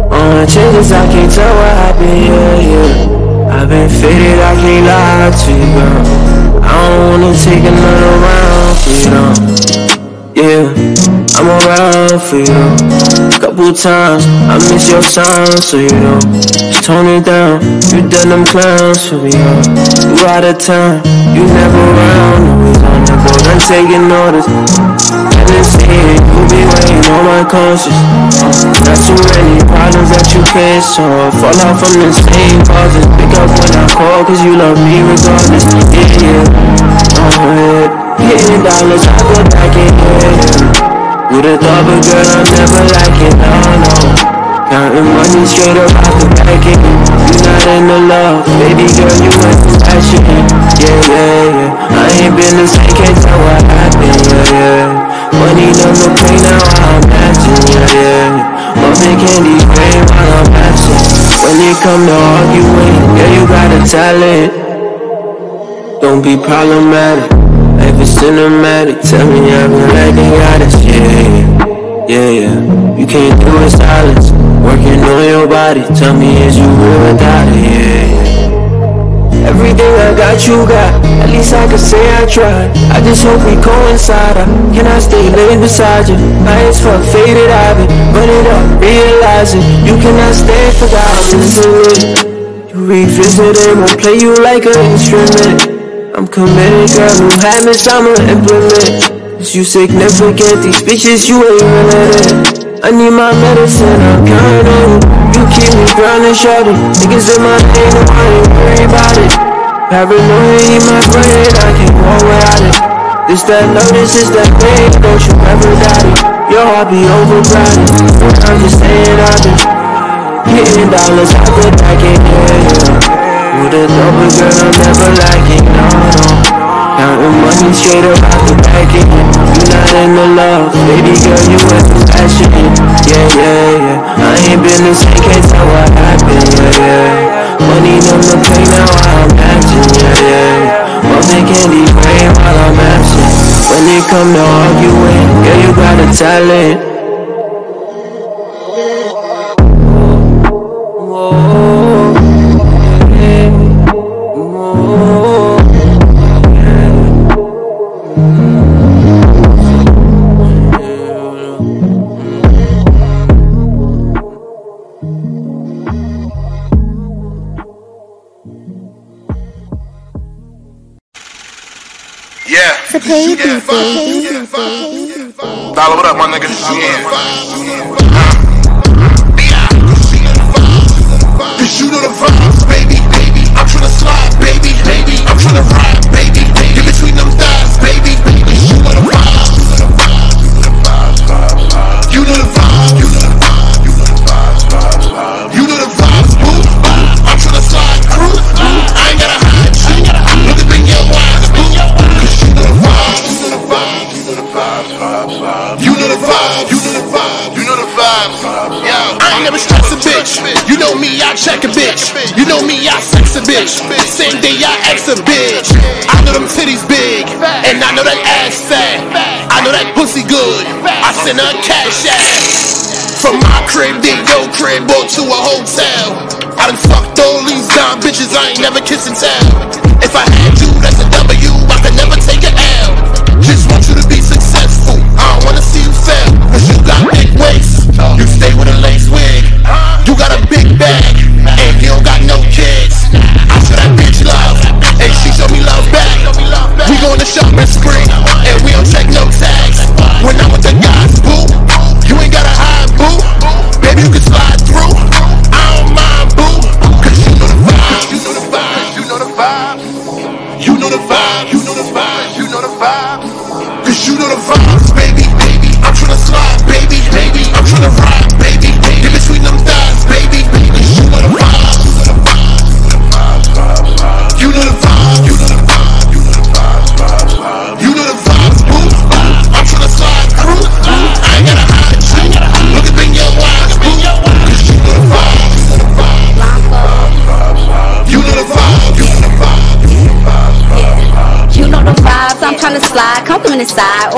All On changes, I can't tell what happened. Yeah, yeah. I've been faded, I can't lie to you, girl. I don't wanna take another round for you, though. Yeah, I'm around for you. Couple times, I miss your sound, so you know. Tone it down, you done them clowns for me, huh? You out of time, you never around, always on the go, done taking orders. And then saying, you be weighing on my conscience. Not too many problems that you can't solve. Fall off from the same causes. Pick up when I call, cause you love me regardless. Yeah, yeah. Oh, yeah. Hitting dollars, I go back in Would've thought, but girl, I'm never like it, no, no. Counting money straight up out the end. You not in the love, baby girl, you went to fashion. Yeah, yeah, yeah. I ain't been the same, can't tell what happened, yeah, yeah. Money done the pain, now I'm matching, yeah, yeah. Bumping candy rain while I'm absent. When it come to arguing, yeah, you got a talent. Don't be problematic, cinematic. Tell me I'm like they got it, yeah, yeah, yeah. You can't do it silence, working on your body. Tell me is you real without it, yeah, yeah. Everything I got, you got. At least I can say I tried. I just hope we coincide. I, can I stay laid beside you? My as fuck faded, I've been running up, realizing you cannot stay forgotten. You revisit it, won't play you like an instrument. I'm committed, girl, new habits I'ma implement. You significant, these bitches you ain't related. I need my medicine, I'm counting you. Keep me grounded, shorty. Niggas in my name, no, I ain't worried about it. Paranoia in my brain, I can't walk without it. This that this is that pain, don't you ever doubt it. Your heart be overcrowded. I'm just saying I've been getting dollars out the back yeah. With a double girl, I'm never like no, no Counting money straight up out the back end. You not in the love, baby girl, you in the fashion. Yeah, yeah, yeah. I ain't been the same, can't tell what happened, yeah, yeah. Money numb the pain now I'm acting, yeah, yeah Bumping candy rain while I'm absent. When it come to arguing, yeah, you got a talent.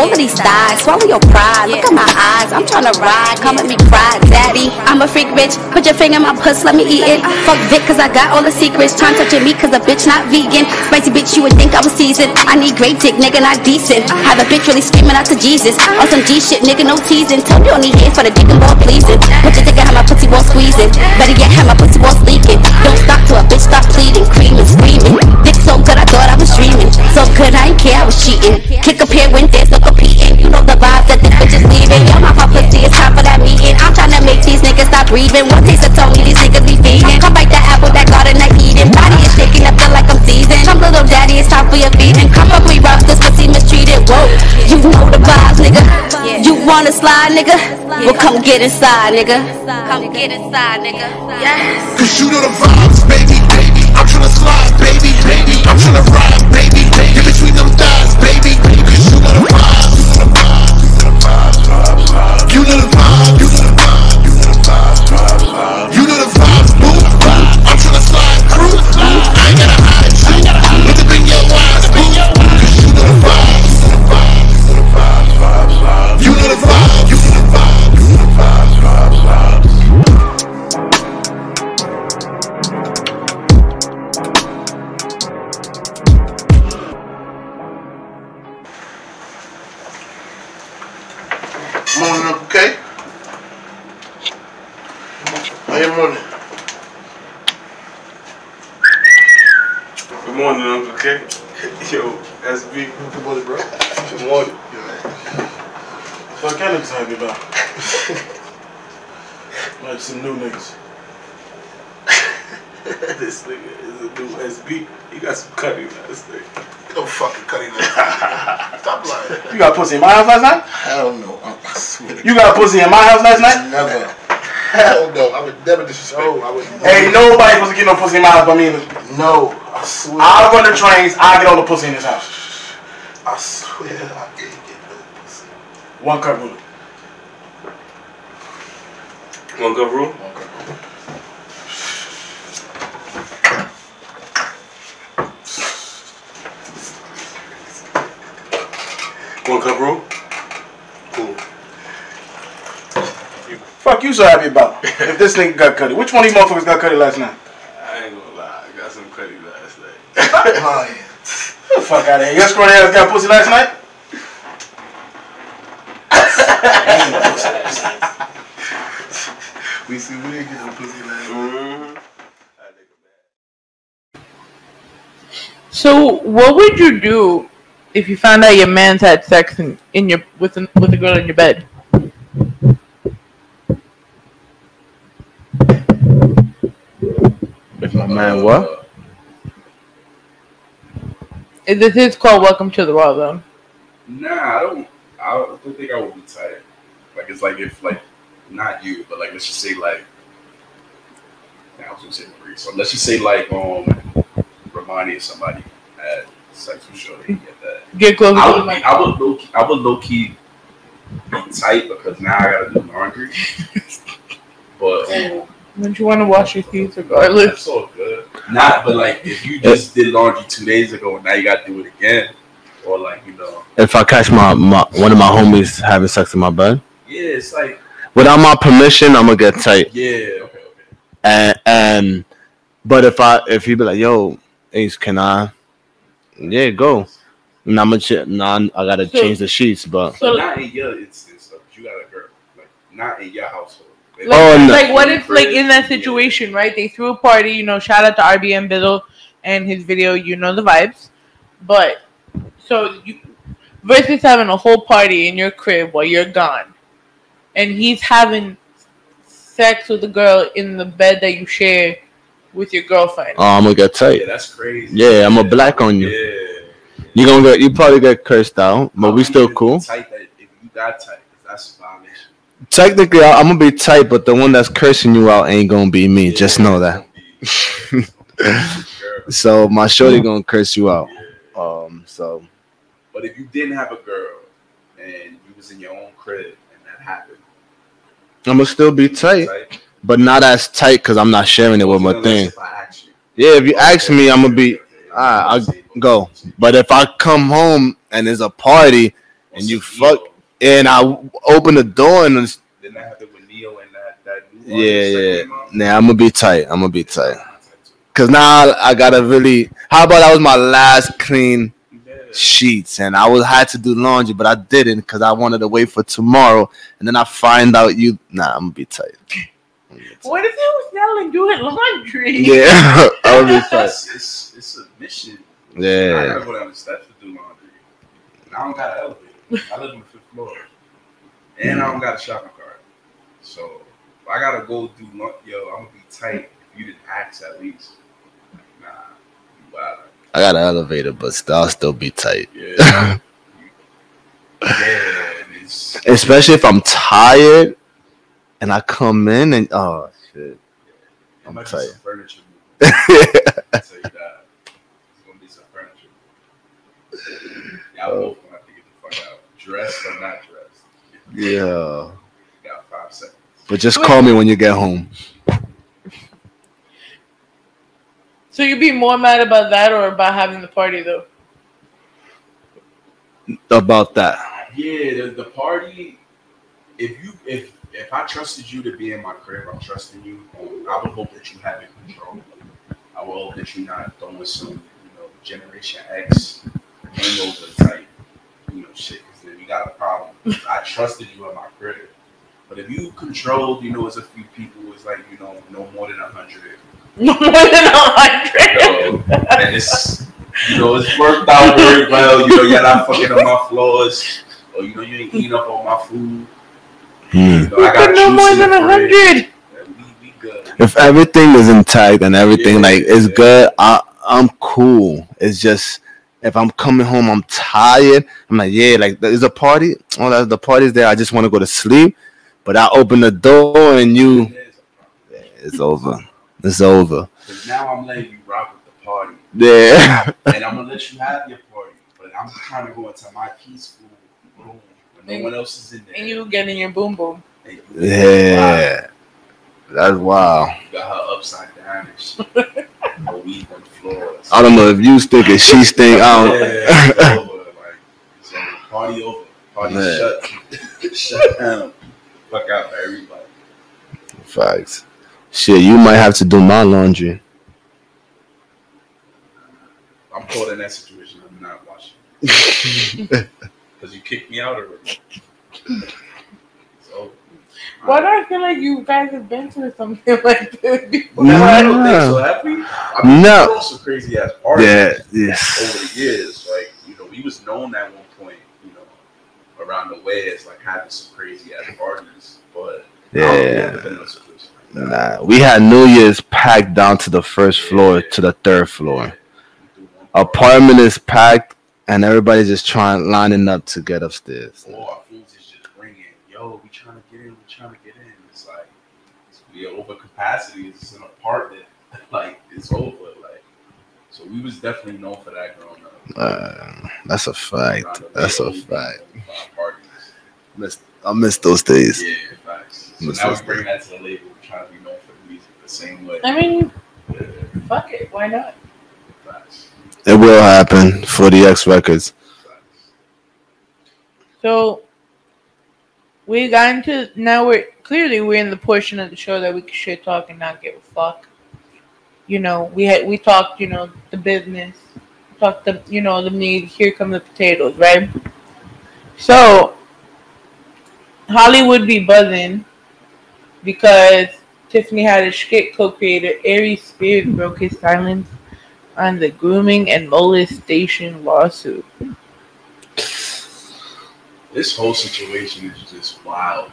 Side, over these thighs, swallow your pride, look at my tryna ride, come at me cry, daddy, I'm a freak bitch, put your finger in my puss, let me eat it, fuck Vic cause I got all the secrets, tryna touch your meat cause a bitch not vegan, spicy bitch you would think I was seasoned, I need great dick, nigga not decent, have a bitch really screaming out to Jesus, on some G shit, nigga no teasing, tell me only here for the dick and ball pleasing, put your dick in how my pussy squeezing, better yet how my pussy walls leaking, don't stop till a bitch stop pleading, creaming, screaming, dick so good I thought I was dreaming, so good I ain't care I was cheating, kick up here when there's no competing, you know the vibes that this bitch is leaving, yo my pop pussy it's time for that meeting, I'm tryna make these niggas stop breathing, one taste of Tony these niggas be feeding, come bite that apple that garden that eating, body is shaking I feel like I'm seasoned, come little daddy it's time for your feeding, come fuck me rough this pussy mistreated, whoa, you know the vibes nigga, you wanna slide nigga, well come get inside nigga, come get inside nigga, yes. Cause you know the vibes, baby, baby. I'm tryna slide, baby, baby. I'm tryna ride, baby, baby. In between them thighs, baby, SB. Good morning, bro. Good morning. What kind of talking about? like some new niggas. this nigga is a new SB. He got some cutting last thing. No fucking cutting last Stop lying. You got pussy in my house last night? Hell no. I swear You got pussy in my house last night? Never. Hell no. I would never disrespect. No, I would Ain't nobody supposed to get no pussy in my house but me. No, I swear. I'll run the trains, I'll get all the pussy in this house. I swear I did get lupus. One cup room. One cup room. One cup room. One cup room. Cool. You Fuck you so happy about if this nigga got cutty. Which one of you motherfuckers got cutty last night? I ain't gonna lie, I got some cutty last night. yeah. Get the fuck out of here. Your scrawny ass got pussy last night? we see we didn't get no pussy last night. Mm-hmm. So, what would you do if you found out your man's had sex in, in your with a, with a girl in your bed? If my man what? This is called Welcome to the Raw Zone. Nah, I don't. I don't think I would be tight. Like it's like if like not you, but like let's just say like. Nah, I was gonna say Marie. So let's just say like um, Romani or somebody had sex with Shorty. Get that. Get closer I would, be. I would low key, I would low key be tight because now I gotta do laundry. but um, Don't you want to wash your feet regardless? that's all good. Not, but like if you just did laundry two days ago and now you gotta do it again, or like you know, If I catch my, my one of my homies having sex in my bed, yeah, it's like without my permission, I'm gonna get tight. yeah, okay, okay. And and but if I if he be like, yo, Ace, can I? Yeah, go. And I'm gonna ch- nah, I gotta So- change the sheets, but So, not in your instance though. 'cause You got a girl, like not in your household. Maybe like, Oh, no. like what if like in that situation, right? They threw a party, you know, shout out to RBM Bizzle and his video, you know the vibes. But so you versus having a whole party in your crib while you're gone. And he's having sex with a girl in the bed that you share with your girlfriend. oh, I'm gonna get tight. Yeah, tight. that's crazy. Yeah, I'm a black on you. Yeah. You gonna get you probably get cursed out, but How we still cool. Tight that if you got tight, 'cause that's a violation. Technically, I- I'm gonna be tight, but the one that's cursing you out ain't gonna be me. Just know that. so my shorty gonna curse you out. Um, so But if you didn't have a girl and you was in your own crib and that happened, I'm gonna still be tight, tight, but not as tight because I'm not sharing it with my thing. if I ask you, Yeah, if you ask me, I'm gonna be. Ah, I'll go. But if I come home and there's a party and you fuck, and I open the door and it's, Then that happened with Neo and that that new yeah, artist yeah, came nah, I'm gonna be tight. I'm gonna be tight. Cause now I, I gotta really. How about that was my last clean sheets, and I was had to do laundry, but I didn't because I wanted to wait for tomorrow, and then I find out you. Nah, I'm gonna be tight. What if it was Nell and doing laundry? Yeah, I'll be tight. It's, it's, it's a mission. Yeah, I Yeah. gotta go down the steps to do laundry. I don't got an elevator. I live on floor. And I don't got a shopping cart. So I gotta go do laundry. Yo, I'm gonna be tight if you didn't ask at least. Nah, wild. I got an elevator, but I'll still be tight. Yeah. yeah, it's, Especially if I'm tired and I come in and oh shit, it I'm tight. some furniture. I'll tell you that. It's gonna be some furniture. Y'all oh. both gonna have to get the fuck out. Dressed or not dressed. yeah. You got five seconds. But just call me when you get home. So you'd be more mad about that or about having the party though? About that. Yeah, the, the party. If you if if I trusted you to be in my crib, I'm trusting you. Um, I would hope that you have it control. I would hope that you're not throwing some you know Generation X hangover type you know shit. Because then you got a problem. I trusted you in my credit. but if you controlled, you know, it's a few people. It's like you know, no more than a hundred. No more than a hundred. Yo, and it's you know it's worked out very well. You know, you're not fucking on my floors, or you know you ain't eating up all my food. Hmm. You know, I got no more than a hundred. Yeah, we, we good. If everything is intact and everything Yeah, like is yeah. good, I I'm cool. It's just if I'm coming home, I'm tired. I'm like, yeah, like there's a party. Oh, that- the party's there. I just want to go to sleep. But I open the door and you, yeah, it's over. It's over. Because now I'm letting you rock with the party, Yeah. and I'm gonna let you have your party. But I'm trying to go into my peaceful room when no one else is in there. And you getting your boom boom. And you- Yeah. That's wow. You got her upside down and shit. Her weed on the floor. I don't know if you stink or she stink. I don't. Yeah, it's over. Like, it's. Party over. Party Man. shut. shut down. Fuck out for everybody. Facts. Shit, you might have to do my laundry. I'm caught in that situation. I'm not watching because you kicked me out already. So Why do I feel like you guys have been through something like this before? No, I don't think so. Have we? I mean, No. we've some crazy ass parties Yeah, yes. over the years. Like, you know, we was known at one point, you know, around the way as like having some crazy ass parties. But I don't think Yeah. I've been in a situation. Nah, we had New Year's packed down to the first floor to the third floor. Apartment is packed, and everybody's just trying lining up to get upstairs. Oh, or our foods is just ringing, yo, we trying to get in, we trying to get in. It's like we are over capacity. It's an apartment. Like it's over. Like so, we was definitely known for that growing up. Uh, that's a fact. Around the That's a way, fact. Miss, I miss those days. Yeah, facts. So Miss now we bring that to the label. We're trying to be known for the music the same way. I mean, fuck it. Why not? Facts. It will happen for the X Records. So we got into now we're clearly we're in the portion of the show that we can shit talk and not give a fuck. You know, we had we talked, you know, the business, talked the you know, the meat, here come the potatoes, right? So Hollywood be buzzing because Tiffany had a skit co-creator Aries Spears broke his silence on the grooming and molestation lawsuit. This whole situation is just wild.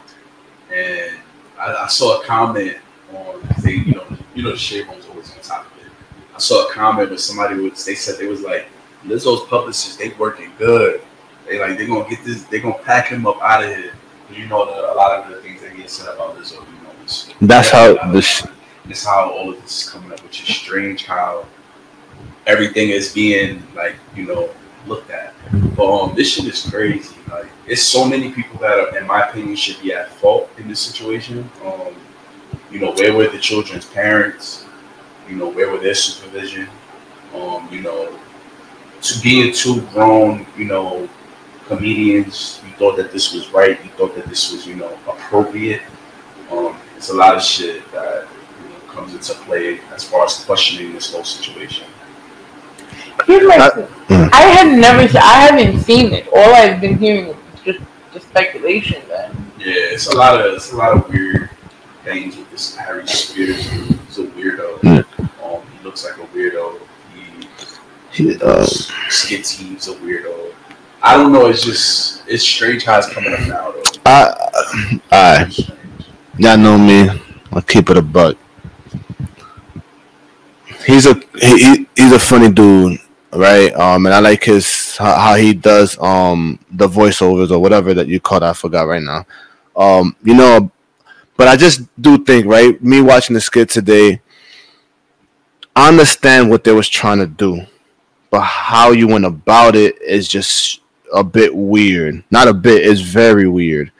And I, I saw a comment on they, you know, you know, room's always on top of it. I saw a comment where somebody was they said they was like Lizzo's publicists, they working good. They like they gonna get this, they gonna pack him up out of here. You know the, a lot of the things that get said about Lizzo, you know, it's, That's how the sh- It's how all of this is coming up, which is strange. How everything is being like you know looked at. But um, this shit is crazy. Like, it's so many people that, are, in my opinion, should be at fault in this situation. Um, you know, where were the children's parents? You know, where were their supervision? Um, you know, to being two grown, you know, comedians, you thought that this was right. You thought that this was, you know, appropriate. Um, it's a lot of shit that you know, comes into play as far as questioning this whole situation. Here's my I had never, I haven't seen it. All I've been hearing is just speculation that Yeah, it's a lot of it's a lot of weird things with this Aries Spears. He's a weirdo. Um, he looks like a weirdo. He, He, uh, skits. He's a weirdo. I don't know. It's just it's strange how it's coming up now though. I, I, y'all know me. I'll keep it a buck. He's a he, he- he's a funny dude, right? Um, and I like his how, he does um the voiceovers or whatever that you call that. I forgot right now. Um, you know, but I just do think right. Me watching the skit today, I understand what they was trying to do, but how you went about it is just a bit weird. Not a bit. It's very weird.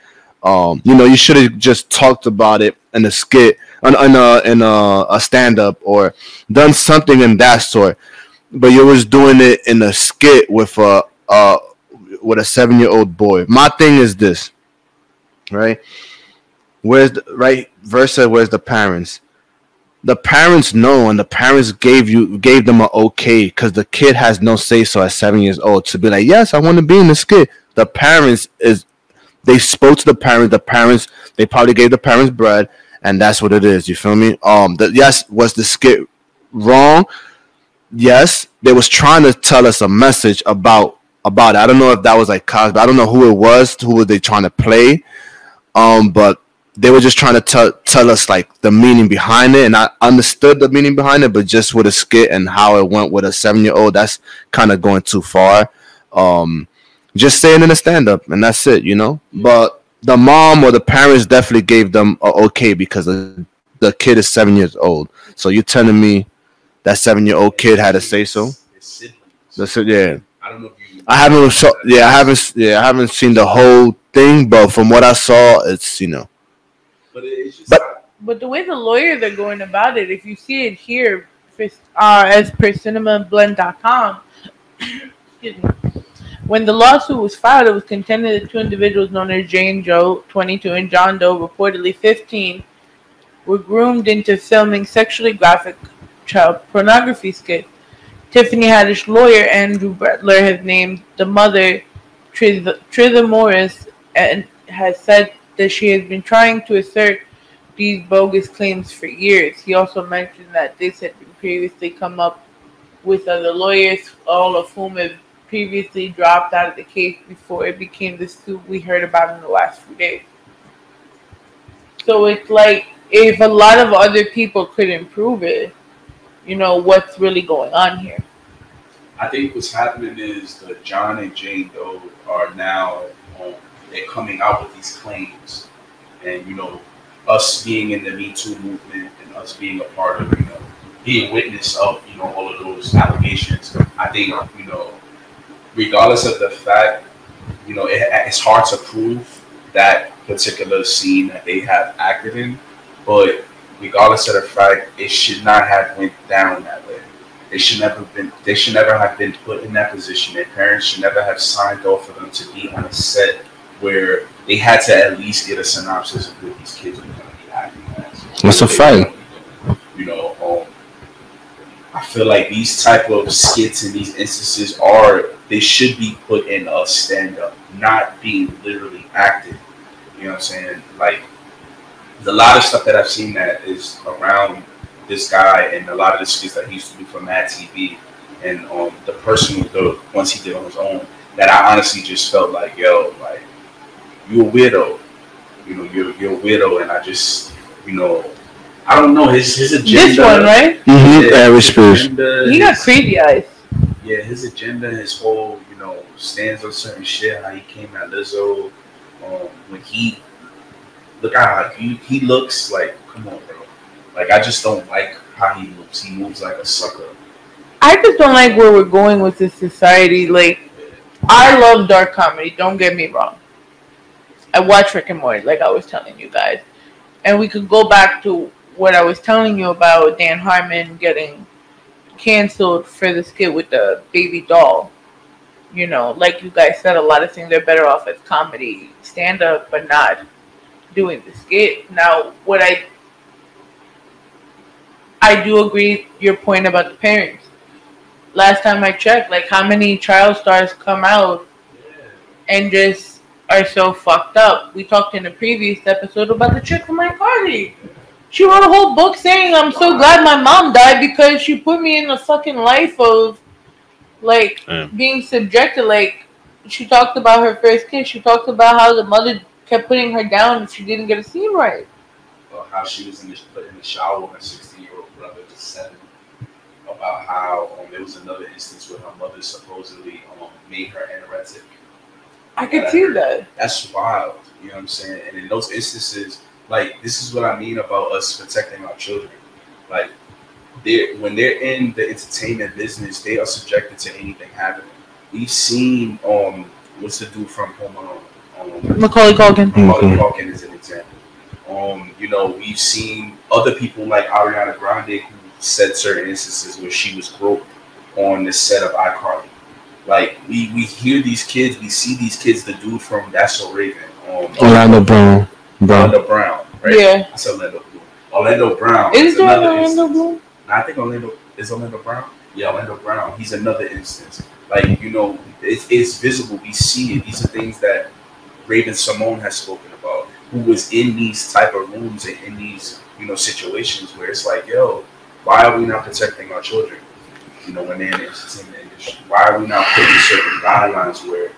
Um, you know, you should have just talked about it in a skit, in, in a in a, a stand up, or done something in that sort. But you was doing it in a skit with a uh with a seven year old boy. My thing is this, right? Where's the right versa? Where's the parents? The parents know, and the parents gave you gave them a okay because the kid has no say so at seven years old to be like, yes, I want to be in the skit. The parents is they spoke to the parents. The parents they probably gave the parents bread, and that's what it is. You feel me? Um, the, yes, was the skit wrong? Yes, they was trying to tell us a message about about it. I don't know if that was like Cosby. I don't know who it was. Who were they trying to play? Um, but they were just trying to tell tell us like the meaning behind it, and I understood the meaning behind it, but just with a skit and how it went with a seven year old, that's kind of going too far. Um, just saying in a stand up, and that's it, you know. But the mom or the parents definitely gave them a okay because the, the kid is seven years old. So you're telling me that seven year old kid had a say so? That's it, yeah. I don't know if you. I haven't so yeah, I haven't yeah, I haven't seen the whole thing, but from what I saw, it's you know. But it's just But But the way the lawyers are going about it, if you see it here, for- uh, as per cinemablend.com, excuse me, when the lawsuit was filed, it was contended that two individuals known as Jane Joe, 22, and John Doe, reportedly 15, were groomed into filming sexually graphic child pornography skits. Tiffany Haddish lawyer Andrew Brettler has named the mother, Trizah Morris, and has said that she has been trying to assert these bogus claims for years. He also mentioned that this had been previously come up with other lawyers, all of whom have previously dropped out of the case before it became the scoop we heard about in the last few days. So it's like if a lot of other people couldn't prove it, you know what's really going on here. I think what's happening is the John and Jane Doe are now um, they're coming out with these claims, and you know, us being in the Me Too movement and us being a part of you know being witness of you know all of those allegations. I think you know, regardless of the fact, you know, it, it's hard to prove that particular scene that they have acted in, but regardless of the fact, it should not have went down that way. They should never been. They should never have been put in that position. Their parents should never have signed off for them to be on a set where they had to at least get a synopsis of what these kids were going to be acting as. That's a fact. You know, um, I feel like these type of skits and these instances are they should be put in a stand up, not being literally acted. You know what I'm saying? Like a lot of stuff that I've seen that is around this guy and a lot of the skits that he used to do for Mad TV and um, the person the ones he did on his own that I honestly just felt like yo like you're a weirdo you know you're you're a weirdo and I just you know I don't know his his agenda This one, right? Mhm, Yeah, Irish his agenda, He got his- crazy eyes. yeah, his agenda, his whole, you know, stands on certain shit. How he came at Lizzo, um, when he look how he he looks like. Come on, bro. Like I just don't like how he moves. He moves like a sucker. I just don't like where we're going with this society. Like, I love dark comedy. Don't get me wrong. I watch Rick and Morty, like I was telling you guys, and we could go back to what I was telling you about Dan Harmon getting canceled for the skit with the baby doll. You know, like you guys said, a lot of things are better off as comedy, stand up, but not doing the skit. Now, what I I do agree your point about the parents. Last time I checked, like how many child stars come out and just are so fucked up. We talked in a previous episode about the chick from my party. She wrote a whole book saying, I'm so glad my mom died because she put me in a fucking life of like being subjected. Like she talked about her first kiss. She talked about how the mother kept putting her down and she didn't get a scene right. Or how she was in the, put in the shower with her 16 year old brother, just seven. About how um, there was another instance where her mother supposedly um, made her anorexic. I could see that. That's wild. You know what I'm saying? And in those instances, like this is what I mean about us protecting our children. Like they when they're in the entertainment business, they are subjected to anything happening. We've seen um what's the dude from Home Alone? Macaulay Culkin. Macaulay Culkin is an example. Um, you know, we've seen other people like Ariana Grande who said certain instances where she was groped on the set of iCarly. Like we, we hear these kids, we see these kids. The dude from That's So Raven, um, Orlando Brown. Brown. Orlando Brown, right? Yeah. I said Orlando Bloom. Orlando Brown Is there Orlando instance. Bloom? No, I think Orlando is Orlando Brown. Yeah, Orlando Brown. He's another instance. Like you know, it's, it's visible. We see it. These are things that Raven-Symoné has spoken about. Who was in these type of rooms and in these you know situations where it's like, yo, why are we not protecting our children? You know, when they're in the entertainment industry, why are we not putting certain guidelines where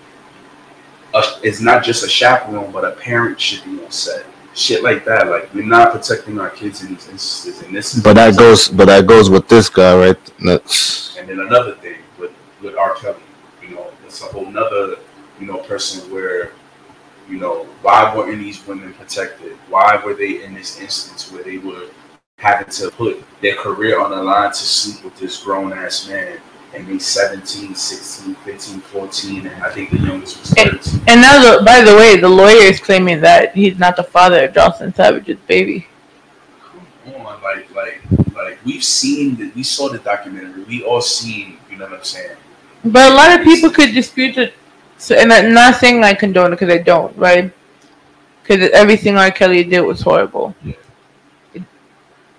a, it's not just a chaperone, but a parent should be on set. Shit like that. Like we're not protecting our kids in these instances, and this is But that goes, but that goes with this guy, right? That's and then another thing with with R. Kelly, you know, it's a whole nother, you know, person where, you know, why weren't these women protected? Why were they in this instance where they were having to put their career on the line to sleep with this grown ass man? And they 17, 16, 15, 14, and I think the youngest was 13. And now, the, by the way, the lawyer is claiming that he's not the father of Jocelyn Savage's baby. Come on, like like like we've seen the, we saw the documentary. We all seen, you know what I'm saying? But a lot of people could dispute it. So, and I'm not saying I condone it because I don't, right? Because everything R. Kelly did was horrible.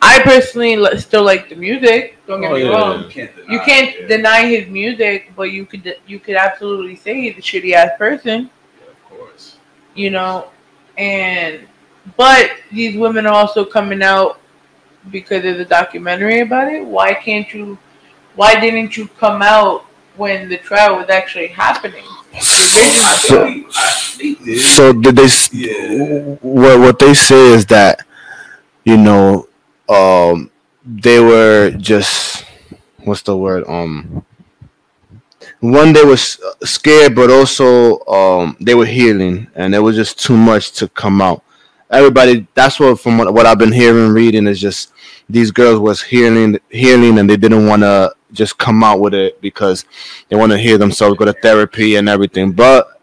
I personally li- still like the music. Don't get Oh, me yeah, wrong. you can't deny You can't deny his music, but you could you could absolutely say he's a shitty ass person. Of course. You know, and but these women are also coming out because of the documentary about it. Why can't you? Why didn't you come out when the trial was actually happening? So, so did they? s What what they say is that, you know, um, they were just what's the word? Um, one they was scared, but also um they were healing, and it was just too much to come out. Everybody, that's what from what, what I've been hearing, reading is just these girls was healing, healing, and they didn't want to just come out with it because they want to hear themselves go to therapy and everything. But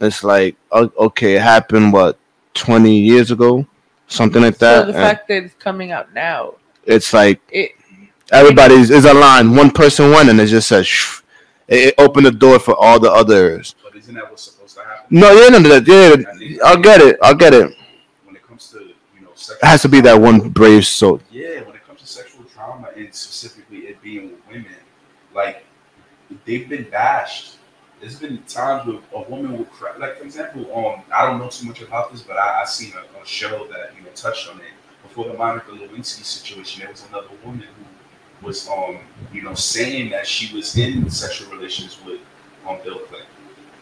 it's like, okay, it happened what twenty years ago, something like that. so the and fact that it's coming out now, it's like it everybody's is aligned. One person won, and it just says, shh. it, it opened the door for all the others. But isn't that what's supposed to happen? No, yeah, no, no, yeah, I'll get it. I'll get it. When it comes to you know It has to be that one brave soul. Yeah, when it comes to sexual trauma and specifically it being with women, like they've been bashed. There's been times where a woman will cry. Like for example, um, I don't know too much about this, but I, I seen a, a show that you know touched on it before the Monica Lewinsky situation. There was another woman who was um, you know, saying that she was in sexual relations with um Bill Clinton,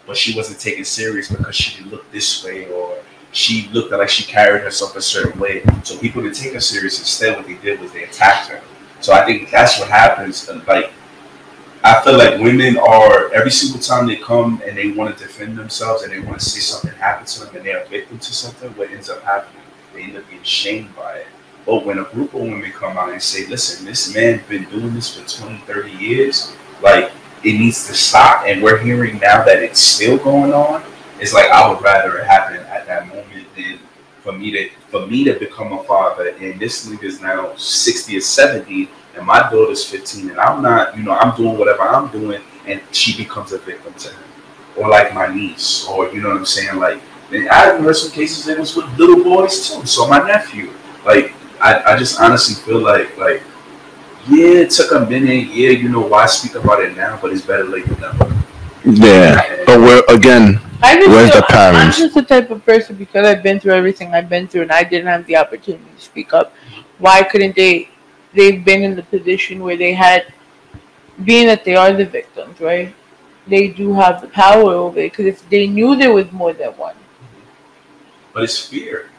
but she wasn't taken serious because she didn't look this way or she looked like she carried herself a certain way. So people didn't take her serious. Instead, what they did was they attacked her. So I think that's what happens. uh, Like, I feel like women are every single time they come and they want to defend themselves and they want to say something happened to them and they're victim to something. What ends up happening? They end up being shamed by it. But when a group of women come out and say, "Listen, this man's been doing this for 20, 30 years," like it needs to stop, and we're hearing now that it's still going on. It's like I would rather it happen at that moment than for me to for me to become a father. And this nigga's now sixty or seventy, and my daughter's fifteen, and I'm not, you know, I'm doing whatever I'm doing, and she becomes a victim to him, or like my niece, or you know what I'm saying, like. And I've heard some cases it was with little boys too. So my nephew, like, I, I just honestly feel like, like, yeah, it took a minute. Yeah, you know why speak about it now, but it's better late than never. Yeah, but we're again. Where's feel- the parents? I'm just the type of person because I've been through everything I've been through, and I didn't have the opportunity to speak up. Why couldn't they? They've been in the position where they had, being that they are the victims, right? They do have the power over it because if they knew there was more than one. But it's fear.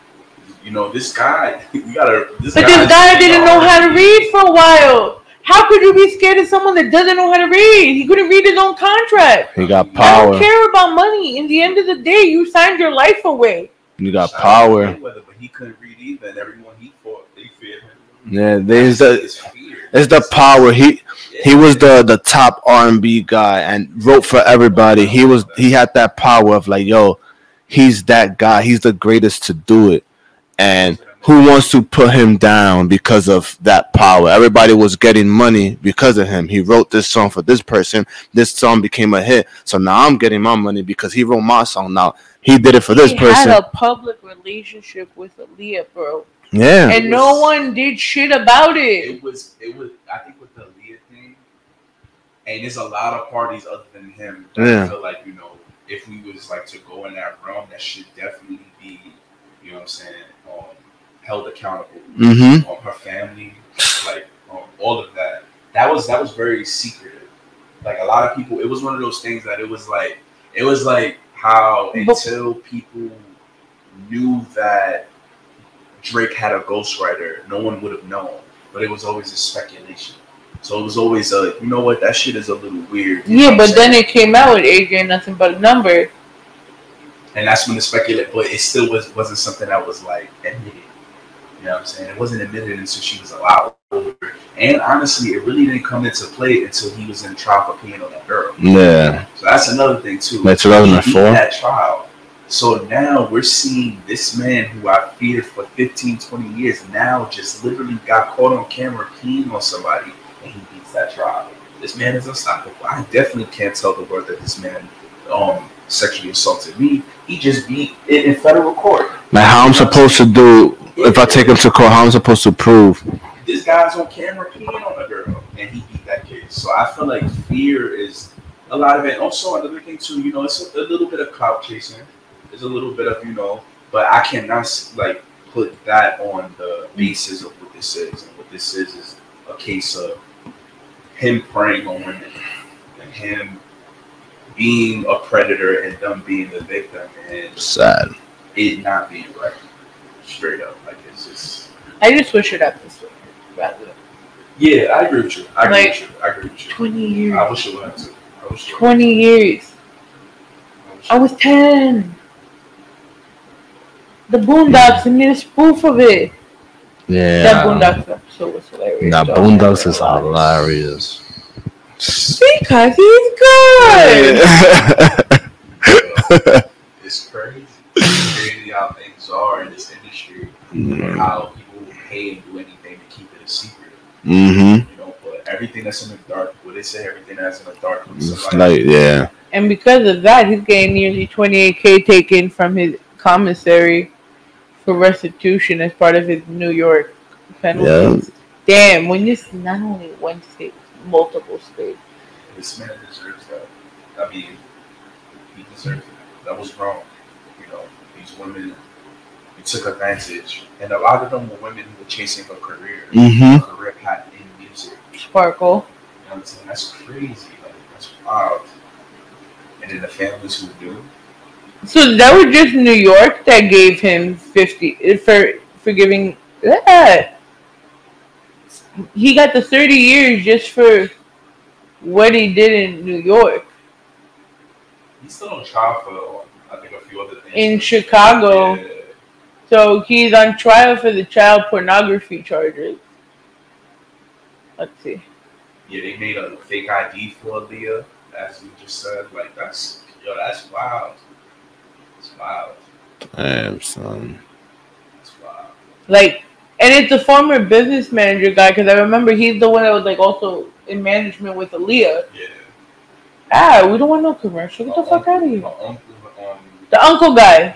You know, this guy, you gotta. This But this guy didn't know how to read for a while. How could you be scared of someone that doesn't know how to read? He couldn't read his own contract. He got power. I power. don't care about money. In the end of the day, you signed your life away. You got power. Mayweather, but he couldn't read either, and everyone he fought, they feared him. Yeah, there's the it's the power. He he was the the top R and B guy and wrote for everybody. He was he had that power of like, yo, he's that guy. He's the greatest to do it. And who wants to put him down because of that power? Everybody was getting money because of him. He wrote this song for this person. This song became a hit. So now I'm getting my money because he wrote my song. Now he did it for this he person. had a public relationship with Aaliyah, bro. Yeah. And no one did shit about it. It was, it was. I think with the Aaliyah thing, and there's a lot of parties other than him that Yeah. I feel like you know, if we was like to go in that realm, that should definitely be, you know, what I'm saying, um, held accountable. Mhm. Um, her family, like um, all of that. That was that was very secretive. Like a lot of people, it was one of those things that it was like, it was like how until people knew that Drake had a ghostwriter, no one would have known. But it was always a speculation. So it was always a, you know what, that shit is a little weird. Yeah, but then it came out with Age Ain't Nothing but a Number. and that's when the speculate, but it still was wasn't something that was like admitted. You know what I'm saying? It wasn't admitted until she was a lot older. And honestly, it really didn't come into play until he was in trial for peeing on that girl. Yeah. So that's another thing too. Like 2004? That trial. So now we're seeing this man who I feared for 15, 20 years now just literally got caught on camera peeing on somebody and he beats that trial. This man is unstoppable. I definitely can't tell the world that this man um sexually assaulted me. He just beat it in federal court. Like how I'm supposed to do if I take him to court, how I'm supposed to prove this guy's on camera peeing on a girl, and he beat that kid. So I feel like fear is a lot of it. Also, another thing too, you know, it's a, a little bit of clout chasing. There's a little bit of you know, but I cannot like put that on the basis of what this is. And what this is is a case of him preying on women and him being a predator and them being the victim and Sad. it not being right. Straight up, like it's just. I just wish it happened this way. Rather. Yeah, I agree with you. I agree Like, with you. I agree with you. 20 years. I wish it would have too. I wish it 20 years. I was 10. The Boondocks, and made a spoof of it. That Yeah. Boondocks episode was hilarious. That. Boondocks is hilarious. Because he's good. It's crazy. It's crazy how things are in this industry. And how people will pay and do anything to keep it a secret. Mm-hmm. You know, but everything that's in the dark, what they say, everything that's in the dark It's the light. like yeah. And because of that, he's getting nearly 28k taken from his commissary for restitution as part of his New York penalties. Damn, when you see not only one state, multiple states. This man deserves that. I mean, he deserves it. That was wrong. You know, these women, he took advantage. And a lot of them were women who were chasing a career. Mhm. A career path in music. Sparkle. You know what I'm saying? That's crazy. Like, that's wild. And then the families who do. So that was just New York that gave him 50 eh, for for giving that. He got the 30 years just for what he did in New York. He's still on trial for, I think, a few other things. In Chicago. Yeah. So he's on trial for the child pornography charges. Let's see. Yeah, they made a fake ID for Aaliyah, as you just said. Like, that's, yo, that's wild. Wild. Damn son. Like, and it's a former business manager guy because I remember he's the one that was like also in management with Aaliyah. Yeah. Ah, we don't want no commercial. Get the fuck out of here. Uncle, um, The uncle guy.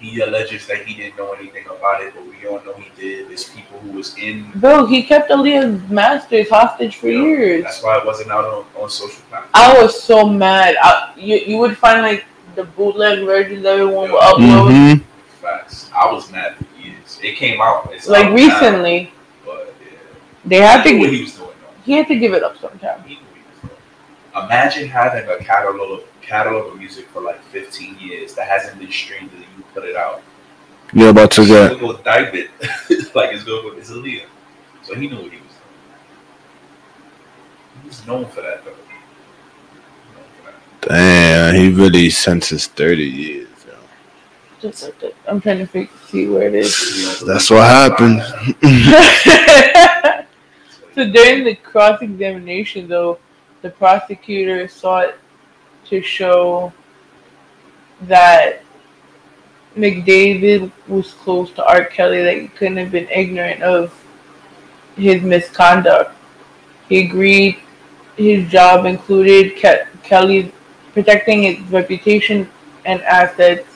he alleges that he didn't know anything about it, but we all know he did. There's people who was in. Bro, he kept Aaliyah's masters hostage for years. That's why it wasn't out on, on social platforms. I was so mad. I, you, you would find like the bootleg versions everyone would upload. Mm-hmm. Facts. I was mad for years. It came out. It's Like out now, recently. but yeah. They had to what he was doing. he had to give it up sometime. Imagine having a catalog of catalog of music for like 15 years that hasn't been streamed and you put it out. You're about to get He'll go dive it. like it's going it's Aaliyah. So he knew what he was doing. He was known for that though. Damn, he really sentenced thirty years. Yo. Just like that. I'm trying to fig- see where it is. That's what happened. so during the cross examination, though, the prosecutor sought to show that McDavid was close to R. Kelly, that he couldn't have been ignorant of his misconduct. He agreed his job included Ke- Kelly protecting his reputation and assets,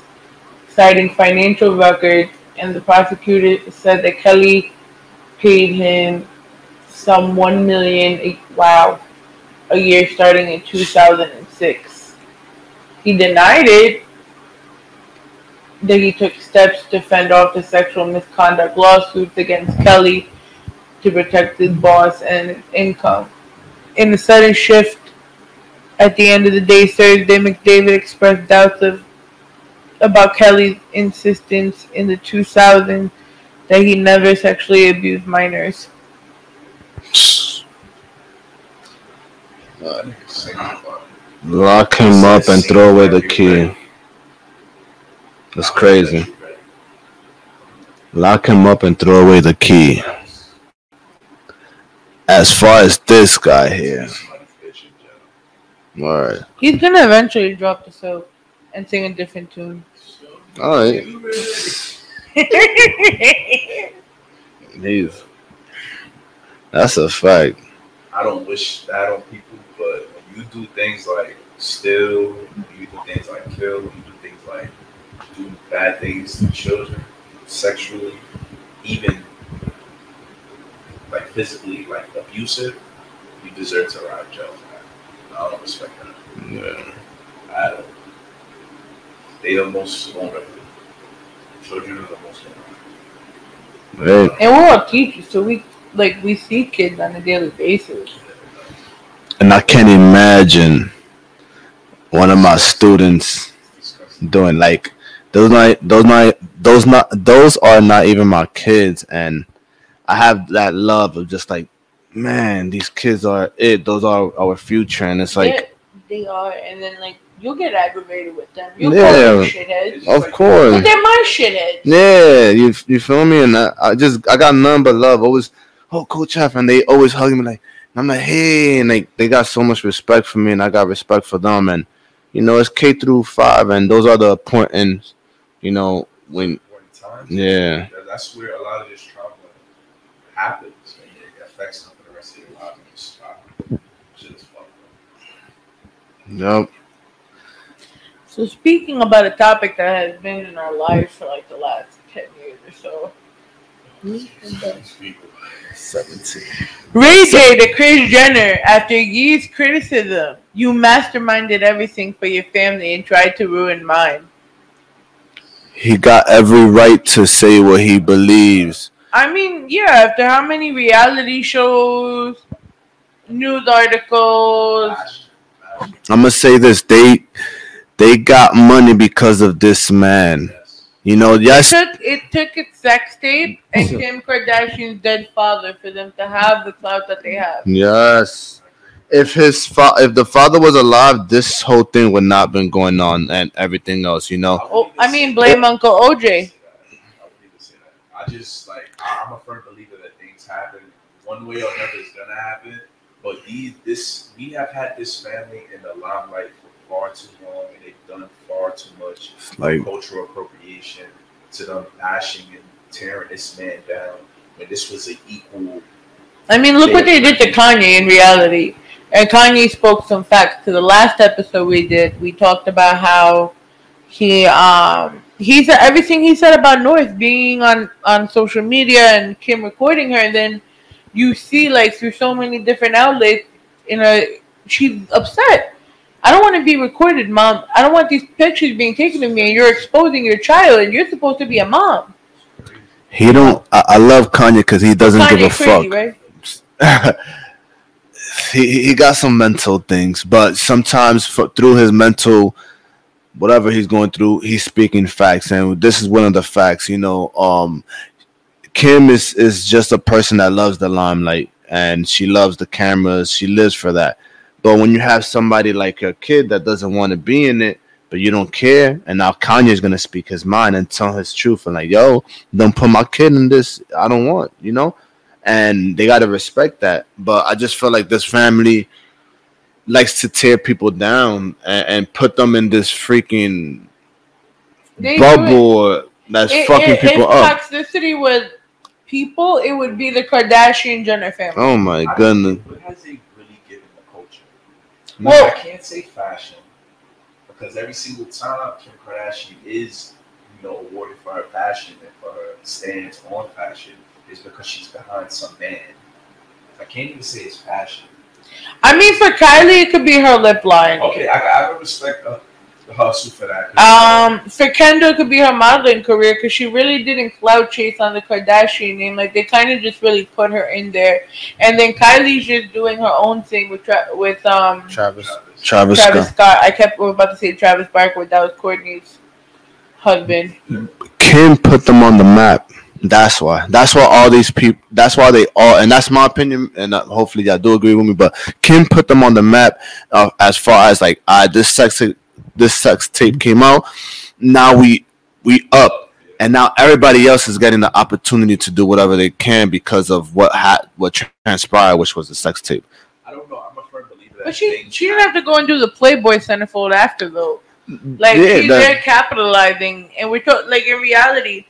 citing financial records, and the prosecutor said that Kelly paid him some one million a- wow a year starting in 2006. He denied it that he took steps to fend off the sexual misconduct lawsuits against Kelly to protect his boss and income. In the sudden shift at the end of the day, Thursday, McDavid expressed doubts of about Kelly's insistence in the 2000s that he never sexually abused minors. Lock him up and throw away the key. That's crazy. Lock him up and throw away the key. As far as this guy here. Alright. He's gonna eventually drop the soap and sing a different tune. Alright. He's that's a fact. I don't wish that on people, but when you do things like steal, you do things like kill, you do things like do bad things to children, sexually, even like physically like abusive, you deserve to ride jail for that. I don't respect that. Yeah. I don't. They the most vulnerable. Children are the most vulnerable. Hey, And we're all teachers, so we like we see kids on a daily basis. and I can't imagine one of my students doing like those not those not those not those are not even my kids and I have that love of just like man these kids are it those are our future and it's like they, they are, and then like you'll get aggravated with them. You'll Yeah, call them shitheads. of course. But they're my shitheads. Yeah, you you feel me? And I, I just I got none but love. Always, oh Coach F, and they always hug me like, and I'm like, hey, and like they got so much respect for me, and I got respect for them, and you know it's K through five, and those are the important, you know, when yeah, That's where a lot of this trauma happens, and it affects them for the rest of their lives. and it's, uh, Shit is fucked up. yep, So speaking about a topic that has been in our lives for like the last ten years or so. seventeen. Ray J to Kris Jenner after years criticism, you masterminded everything for your family and tried to ruin mine. He got every right to say what he believes. I mean, yeah, after how many reality shows, news articles, I'm gonna say this: they they got money because of this man. You know, yes, it took it took its sex tape and Kim Kardashian's dead father for them to have the clout that they have. Yes. If his fa- if the father was alive, this whole thing would not have been going on and everything else, you know. Oh, I mean, blame Uncle OJ. I just like I- I'm a firm believer that things happen one way or another. It's gonna happen, but these this we have had this family in the limelight for far too long, and they've done far too much like- cultural appropriation to them bashing and tearing this man down when this was an equal. I mean, look what they did to Kanye in reality. And Kanye spoke some facts. To the last episode we did, we talked about how he um he said everything he said about North being on on social media and Kim recording her, and then you see like through so many different outlets, in a she's upset. I don't want to be recorded, mom. I don't want these pictures being taken of me, and you're exposing your child, and you're supposed to be a mom. He don't. I, I love Kanye because he doesn't Kanye give a crazy, fuck. right? he he got some mental things, but sometimes for, through his mental, whatever he's going through, he's speaking facts, and this is one of the facts. You know, um, Kim is is just a person that loves the limelight, and she loves the cameras. She lives for that. But when you have somebody like your kid that doesn't want to be in it, but you don't care, and now Kanye's gonna speak his mind and tell his truth, and like, yo, don't put my kid in this. I don't want, you know and they got to respect that. But I just feel like this family likes to tear people down and, and put them in this freaking They bubble that's it, fucking it, people if up. toxicity was people, it would be the Kardashian Jenner family. Oh my goodness! What has he really given the culture? Well- I can't say fashion because every single time Kim Kardashian is, you know, awarded for her fashion and for her stance on fashion is because she's behind some man. I can't even say it's fashion. I mean, for Kylie, it could be her lip line. Okay, I, I would respect the, the hustle for that. Um, for Kendall, it could be her modeling career because she really didn't clout chase on the Kardashian name. Like they kind of just really put her in there, and then Kylie's just doing her own thing with Tra- with um Travis, Travis, Travis Scott. Scott. I kept was about to say Travis Barker, that was Kourtney's husband. Kim put them on the map. That's why. That's why all these people. That's why they all. And that's my opinion. And uh, hopefully y'all do agree with me. But Kim put them on the map uh, as far as like, uh, this sex, this sex tape came out. Now we we up, and now everybody else is getting the opportunity to do whatever they can because of what had what transpired, which was the sex tape. I don't know. I'm a firm believer that But she she didn't have to go and do the Playboy centerfold after though. Like Yeah, she's that- there capitalizing, and we're talk, like in reality,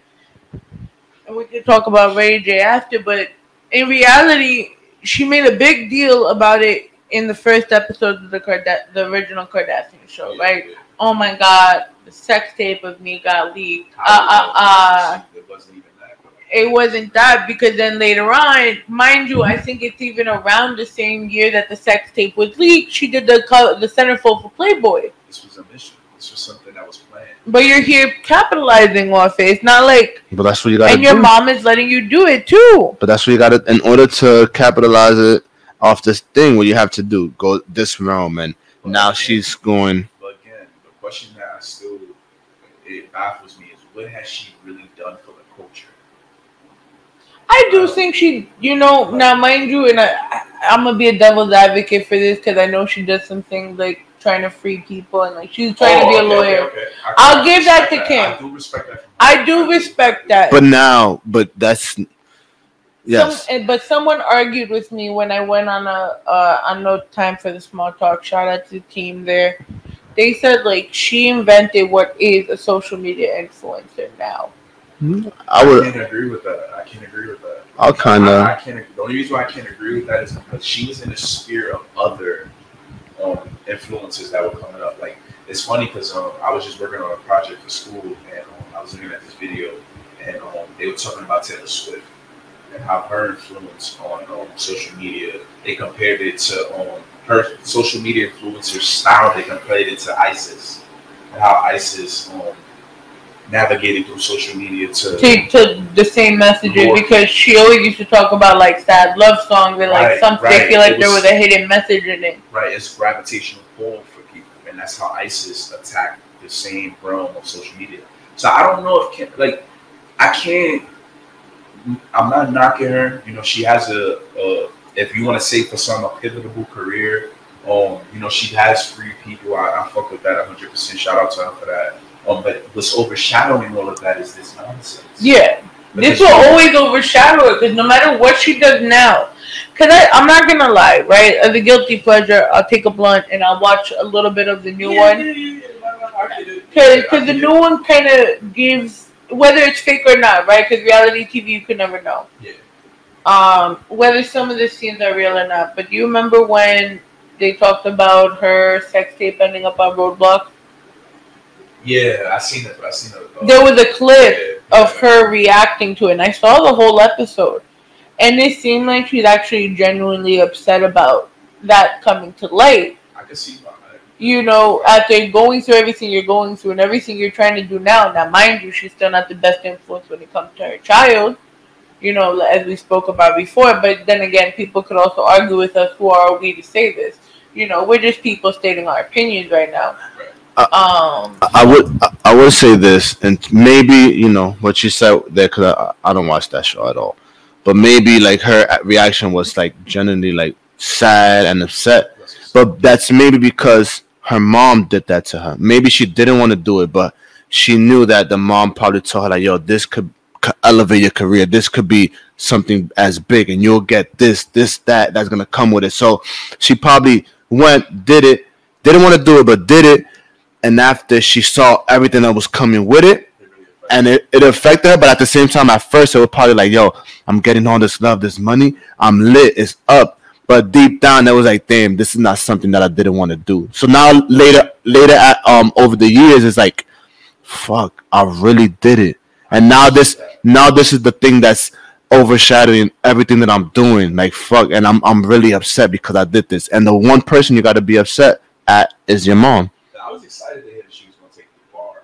and we could talk about Ray J after, but in reality, she made a big deal about it in the first episode of the Karda- the original Kardashian show, right? Oh my God, the sex tape of me got leaked. Uh uh uh. It wasn't even that. it wasn't that because then later on, mind you, I think it's even around the same year that the sex tape was leaked. She did the co- the centerfold for Playboy. This was a mission. This was something that was planned. But you're here capitalizing off it. It's not like, But that's what you gotta and your do. mom is letting you do it too. But that's what you gotta in order to capitalize it off this thing. What you have to do, go this realm, and now she's going. But again, the question that I still it baffles me is what has she really done for the culture? I do think she, you know, now mind you, and I, I, I'm gonna be a devil's advocate for this because I know she does some things like trying to free people and like she's trying to be a Oh, okay, lawyer. okay, okay. I- I'll give that to respect Kim. I do respect that. I do respect that. But now, but that's yes. Some, eh, but someone argued with me when I went on a uh, on no time for the small talk. Shout out to the team there. They said like she invented what is a social media influencer now. I would. I can't agree with that. I can't agree with that. I'll kinda- I, I can't. The only reason why I can't agree with that is because she was in the sphere of other um, influences that were coming up. Like it's funny because um, I was just working on a project for school, and um, I was looking at this video, and um, they were talking about Taylor Swift and how her influence on um, social media. They compared it to um, her social media influencer style. They compared it to ISIS and how ISIS um, navigated through social media to To, to the same messages More. because she always used to talk about like sad love songs and like Right, something. right. They feel like It there was- was a hidden message in it. right, it's gravitational pull for people, and that's how ISIS attacked the same realm of social media. So I don't know if like I can't. I'm not knocking her. You know, she has a, a if you want to say for some a pivotal career. Um, you know, she has free people. I, I fuck with that 100. percent Shout out to her for that. Um, but what's overshadowing all of that is this nonsense. Yeah. This will always overshadow it because no matter what she does now, because I'm not gonna lie, right? As a guilty pleasure, I'll take a blunt and I'll watch a little bit of the new one. Because the new one kind of gives, whether it's fake or not, right? Because reality TV, you can never know. Yeah. Um, whether some of the scenes are real or not. But do you remember when they talked about her sex tape ending up on Roblox? Yeah, I seen it. I seen it. There was a clip of her reacting to it, and I saw the whole episode. And it seemed like she's actually genuinely upset about that coming to light. I can see why. You know, after going through everything you're going through and everything you're trying to do now. Now, mind you, she's still not the best influence when it comes to her child. You know, as we spoke about before. But then again, people could also argue with us. Who are we to say this? You know, we're just people stating our opinions right now. Um, I would I- I would say this, and maybe you know what you said there because I, I don't watch that show at all. But maybe like her reaction was like genuinely like sad and upset. But that's maybe because her mom did that to her. Maybe she didn't want to do it, but she knew that the mom probably told her like, "Yo, this could, elevate your career. This could be something as big, and you'll get this, this, that. That's gonna come with it." So she probably went, did it, didn't want to do it, but did it. And after she saw everything that was coming with it, and it, it affected her, but at the same time, at first, it was probably like, yo, I'm getting all this love, this money, I'm lit, it's up. But deep down, it was like, damn, this is not something that I didn't want to do. So now later, later at um over the years, it's like, fuck, I really did it. And now this, now this is the thing that's overshadowing everything that I'm doing. Like fuck, and I'm I'm really upset because I did this. And the one person you got to be upset at is your mom. I was excited to hear that she was going to take the bar.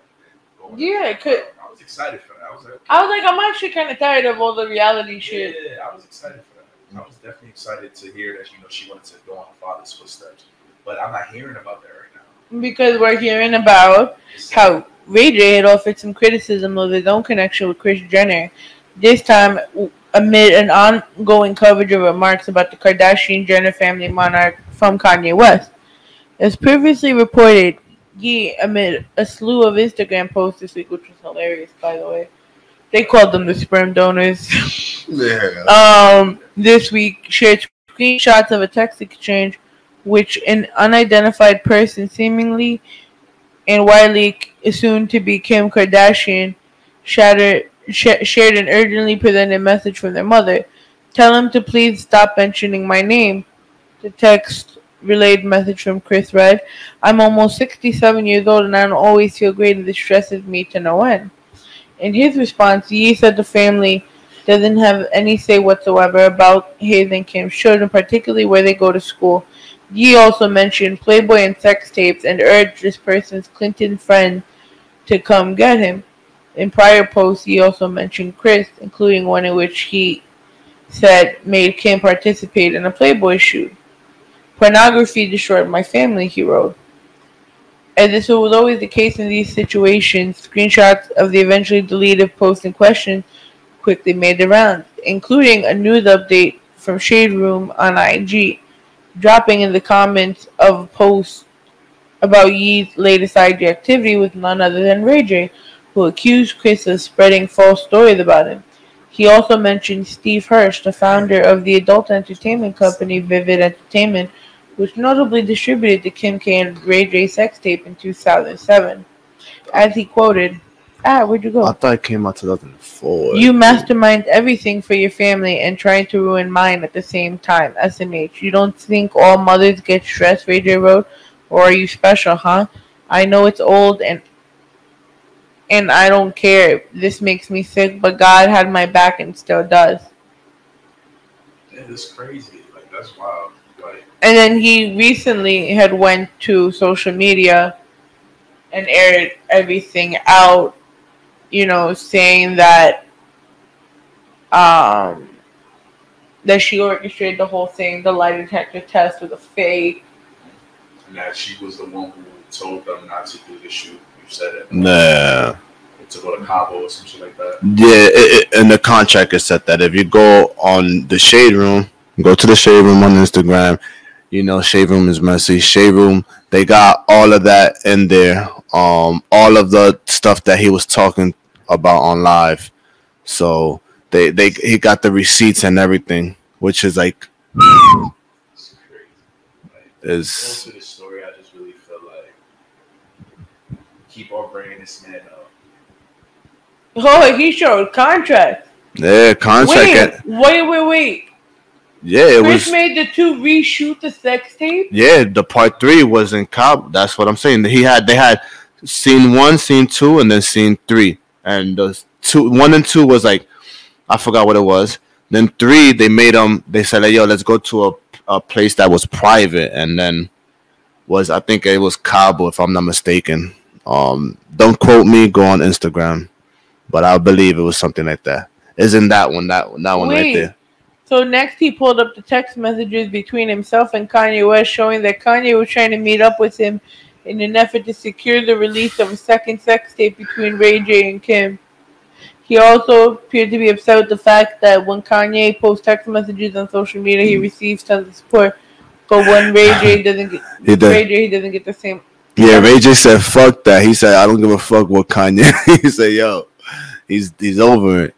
yeah, it could. I was excited for that. I was like, I was like, I'm actually kind of tired of all the reality shit. yeah, I was excited for that. I was definitely excited to hear that you know she wanted to go on her father's footsteps. But I'm not hearing about that right now. because we're hearing about how Ray J had offered some criticism of his own connection with Kris Jenner. This time, amid an ongoing coverage of remarks about the Kardashian Jenner family monarch from Kanye West. As previously reported, Ye amid a slew of Instagram posts this week, which was hilarious, by the way. They called them the sperm donors. Yeah. um, this week shared screenshots of a text exchange which an unidentified person seemingly and widely assumed to be Kim Kardashian shattered, sh- shared an urgently presented message from their mother. Tell him to please stop mentioning my name. The text relayed message from Kris read, I'm almost 67 years old and I don't always feel great and this stresses me to no end. In his response, Ye said the family doesn't have any say whatsoever about his and Kim's children, particularly where they go to school. Ye also mentioned Playboy and sex tapes and urged this person's Clinton friend to come get him. In prior posts, he also mentioned Kris, including one in which he said made Kim participate in a Playboy shoot. Pornography destroyed my family, he wrote. As this was always the case in these situations, screenshots of the eventually deleted post in question quickly made the rounds, including a news update from Shade Room on IG, dropping in the comments of a post about Ye's latest IG activity with none other than Ray J, who accused Kris of spreading false stories about him. He also mentioned Steve Hirsch, the founder of the adult entertainment company Vivid Entertainment, which notably distributed the Kim K and Ray J sex tape in 2007. As he quoted, Ah, where'd you go? I thought it came out 2004. You mastermind everything for your family and trying to ruin mine at the same time. SMH. You don't think all mothers get stressed, Ray J wrote? Or are you special, huh? I know it's old and and I don't care. This makes me sick, but God had my back and still does. That is crazy. Like that's wild. Like And then he recently had went to social media and aired everything out, you know, saying that um that she orchestrated the whole thing, the lie detector test was a fake. and that she was the one who told them not to do the shoot. You said it. Nah. To go to Cabo or something like that. Yeah, it, it, and the contract is set that if you go on the shade room, go to the shade room on Instagram. You know, shade room is messy. Shade room, they got all of that in there. Um, all of the stuff that he was talking about on live. So they they he got the receipts and everything, which is like is Going story, I just really feel like keep on bringing this man up. Oh, he showed contract. yeah contract. Wait, and- wait, wait, wait. Yeah, it Kris was. made the two reshoot the sex tape. Yeah, the part three was in Cobb. That's what I'm saying. He had they had scene one, scene two, and then scene three. And the two, one and two was like, I forgot what it was. Then three, they made them. They said, like, "Yo, let's go to a, a place that was private." And then was I think it was Cabo, if I'm not mistaken. Um, don't quote me. Go on Instagram, but I believe it was something like that. Isn't that one? That one? That one right there. So next, he pulled up the text messages between himself and Kanye West, showing that Kanye was trying to meet up with him in an effort to secure the release of a second sex tape between Ray J and Kim. He also appeared to be upset with the fact that when Kanye posts text messages on social media, he mm. receives tons of support, but when Ray J doesn't get He did. Ray J, he doesn't get the same. Yeah, Ray J said fuck that. He said I don't give a fuck what Kanye. he said yo, he's he's over it.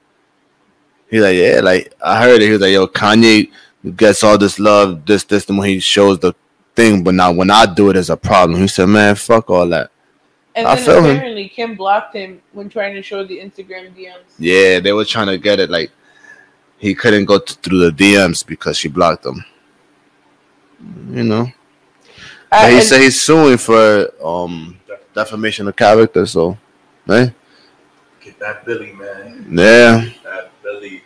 He's like yeah, like I heard it. He was like yo, Kanye gets all this love, this this, and when he shows the thing, but now when I do it, it's a problem. He said man, fuck all that. And I then feel him. apparently Kim blocked him when trying to show the Instagram DMs. Yeah, they were trying to get it like he couldn't go th- through the DMs because she blocked them. You know, but he said he's suing for um defamation of character. So, right? Get that Billy, man. Yeah. That Billy.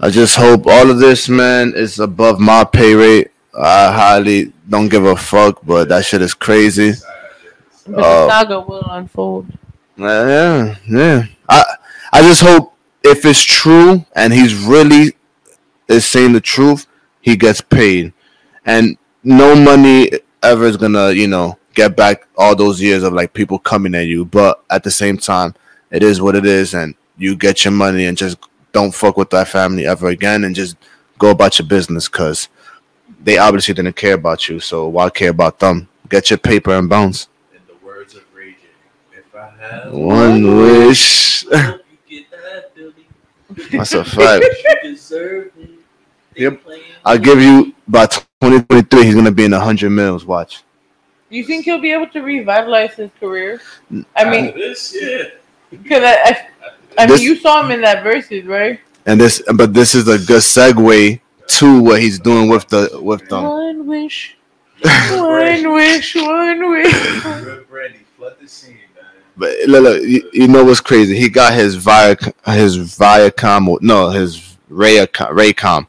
I just hope all of this, man, is above my pay rate. I highly don't give a fuck, but that shit is crazy. But Uh, the saga will unfold. yeah, yeah. I I just hope if it's true and he's really is saying the truth, he gets paid, and no money ever is gonna you know get back all those years of like people coming at you. But at the same time, it is what it is, and you get your money and just don't fuck with that family ever again, and just go about your business because they obviously didn't care about you. So why care about them? Get your paper and bounce. In the words of Ray J, if I had One wish. hope you get that Billy. That's a fact. You deserve it. Yep. I'll give you by 2023, he's gonna be in 100 mils. Watch. Do you think he'll be able to revitalize his career? I mean, this, yeah. because I, I, I mean, you saw him in that verses, right? And this, but this is a good segue to what he's doing with the with them. One wish, one wish, one wish. Brandy, flood the scene. But look, look you, you know what's crazy? He got his Via his Viacom, no, his Raycon, Raycon.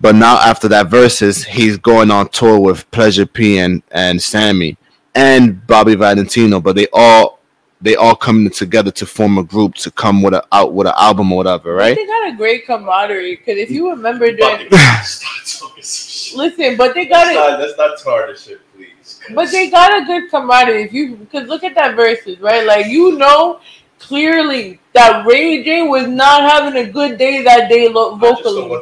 But now after that versus, he's going on tour with Pleasure P and and Sammie and Bobby Valentino. But they all they all coming together to form a group to come with a out with an album or whatever, right? They got a great camaraderie because if you remember during listen, but they got Let's it. not, let's not tar this shit, please. But they got a good camaraderie. If you because look at that verses, right? Like you know clearly that Ray J was not having a good day that day lo- vocally.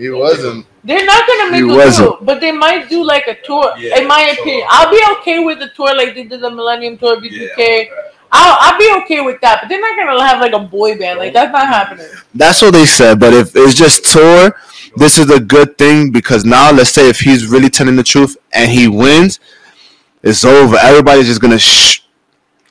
He wasn't. They're not gonna make He a wasn't. tour, but they might do like a tour. Yeah, in my so- opinion, I'll be okay with the tour like they did the Millennium Tour, B2K. I'll, I'll be okay with that, but they're not gonna have like a boy band. Like that's not happening. That's what they said. But if it's just tour, this is a good thing because now let's say if he's really telling the truth and he wins, it's over. Everybody's just gonna shh.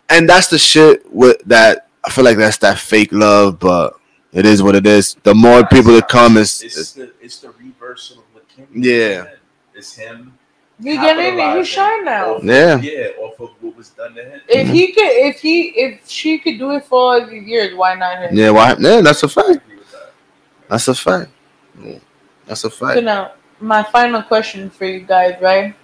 And that's the shit with that. I feel like that's that fake love, but it is what it is. The more people that come is, It's is the it's the reversal of what Kim. Yeah. It's him. He getting it. He capitalizing shine now. off- Yeah. Yeah, off of what was done to him. If he could, if he, if she could do it for all these years, why not him? yeah. Why? Yeah, that's a fact. That's a fact. Yeah, That's a So fact. now, my final question for you guys, right?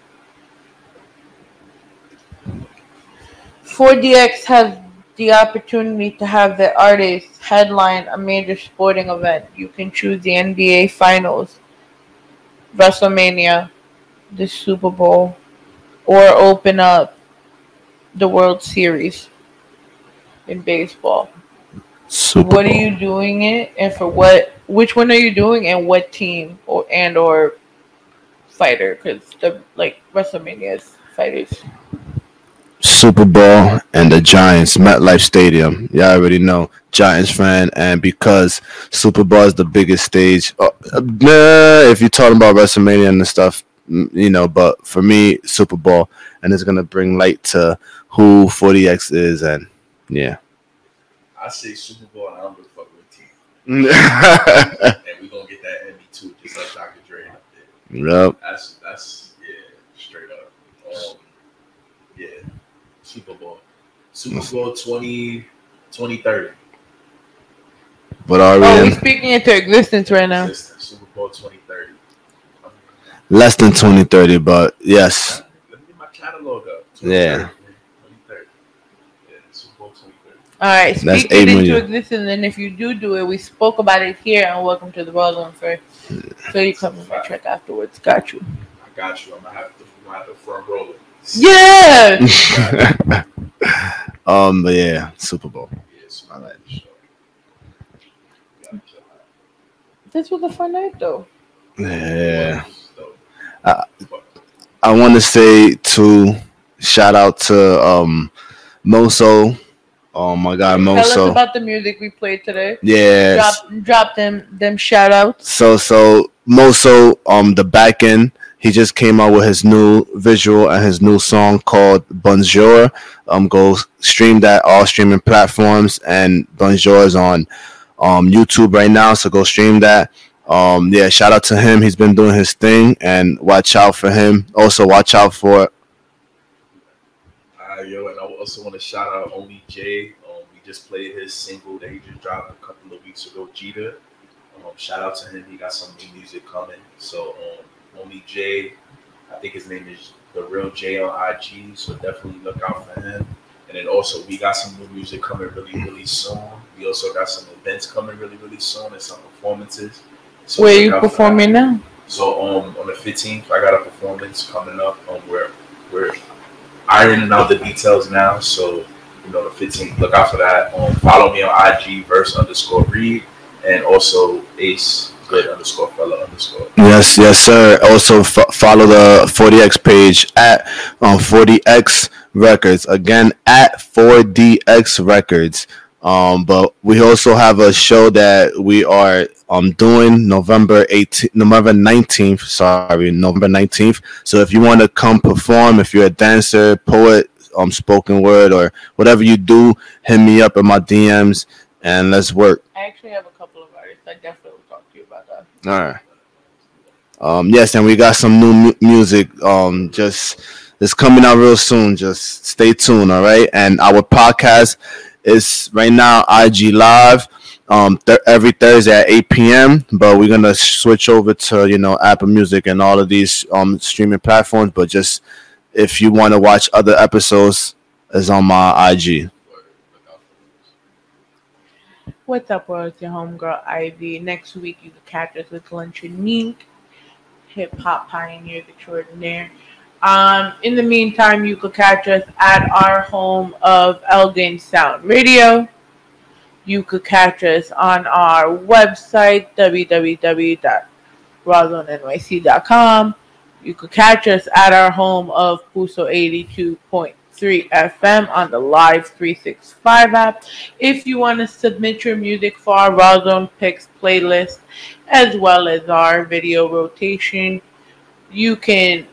4DX has the opportunity to have the artists headline a major sporting event. You can choose the NBA Finals, WrestleMania, the Super Bowl, or open up the World Series in baseball. Super what are you doing it and for what which one are you doing and what team or and or fighter because the like WrestleMania is fighters. Super Bowl and the Giants, MetLife Stadium. Y'all already know, Giants fan, and because Super Bowl is the biggest stage. Uh, nah, if you're talking about WrestleMania and stuff, mm, you know, but for me, Super Bowl, and it's gonna bring light to who 40x is, and yeah. I say Super Bowl and I don't give a fuck with team. and we gonna get that Emmy too, just like Dr. Dre there. That's that's yeah, straight up. Um, yeah, Super Bowl, Super mm. Bowl 20, 2030. But are we Oh, in we speaking into existence right now. Super Bowl 2030. less than 2030? But yes, Let me get my catalog up. yeah. 2030. Yeah, Super Bowl 2030. All right, That's speak eight it into million. existence, and if you do do it, we spoke about it here, and welcome to the Roseland Fair. So you come in my check afterwards. Got you. I got you. I'm gonna have to, I'm gonna have to front roll it. Yeah. um, but yeah, Super Bowl. I like it. this was a fun night, though. Yeah. I, I want to say to shout out to um Moso. Oh my God, Moso! Tell us about the music we played today. Yeah. Drop, drop them, them shout outs. So so Moso, um, the back end, he just came out with his new visual and his new song called Bonjour. Um, go stream that all streaming platforms, and Bonjour is on um YouTube right now. So go stream that. Um, yeah, shout out to him. He's been doing his thing, and watch out for him. Also, watch out for Uh, yo, and I also want to shout out Only J. Um, we just played his single that he just dropped a couple of weeks ago, Jeter. Um, shout out to him. He got some new music coming. So, um, Only J, I think his name is The Real J on IG. So, definitely look out for him. And then also, we got some new music coming really, really soon. We also got some events coming really, really soon and some performances. So Where you performing now? so um on the fifteenth, I got a performance coming up. Um, we're we're ironing out the details now. So you know the fifteenth, look out for that. Um, follow me on IG verse underscore Reed and also Ace good underscore fella underscore. Yes, yes, sir. Also f- follow the 40x page at um 40x records again at 4dx records. Um, but we also have a show that we are um doing November 18th, November 19th. Sorry, November 19th. So if you want to come perform, if you're a dancer, poet, um, spoken word, or whatever you do, hit me up in my DMs and let's work. I actually have a couple of artists. I definitely will talk to you about that. All right. Um, yes, and we got some new mu- music. Um, just It's coming out real soon. Just stay tuned, all right? And our podcast is right now IG Live um th- every Thursday at 8 p.m. But we're gonna switch over to you know Apple Music and all of these um streaming platforms. But just if you want to watch other episodes, is on my IG. What's up, world? It's your homegirl Ivy. Next week, you can catch us with Lunch and Mink, hip hop pioneer extraordinaire. Um, in the meantime, you could catch us at our home of Elgin Sound Radio. You could catch us on our website, www.rosonnyc.com. You could catch us at our home of Puso 82.3 FM on the Live 365 app. If you want to submit your music for our Raw Picks playlist, as well as our video rotation, you can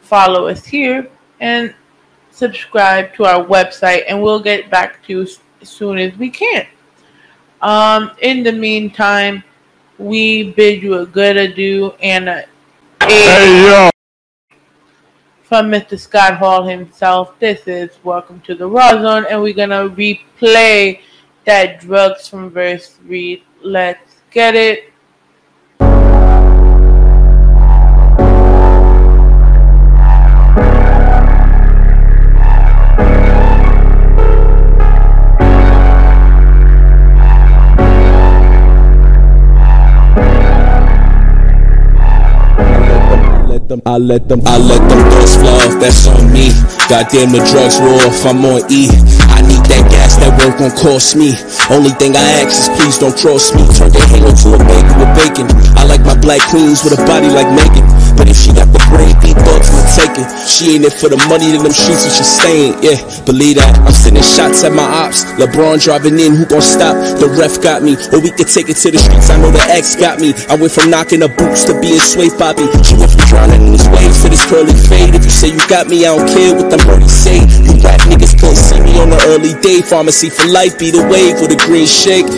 follow us here and subscribe to our website, and we'll get back to you as soon as we can. Um, in the meantime, we bid you a good adieu and a, a from Mr. Scott Hall himself. This is Welcome to the Raw Zone, and we're gonna replay that drugs from verse three. Let's get it. I let them, I let them thoughts fly off, that's on me. Goddamn, the drugs roll off, I'm on E. I need that gas, that work gon' cost me. Only thing I ask is please don't cross me. Turn the halo to a bacon with bacon. I like my black queens with a body like Megan. But if she got the deep thoughts will take it. She ain't it for the money in them streets and she staying. Yeah, believe that. I'm sending shots at my ops. LeBron driving in, who gon' stop? The ref got me. Or we could take it to the streets. I know the ex got me. I went from knocking the boots to being sway poppy. She went from drowning in these waves to this curly fade. If you say you got me, I don't care what them birdies say. You rap niggas couldn't see me on the early day. Pharmacy for life, be the wave with a green shake.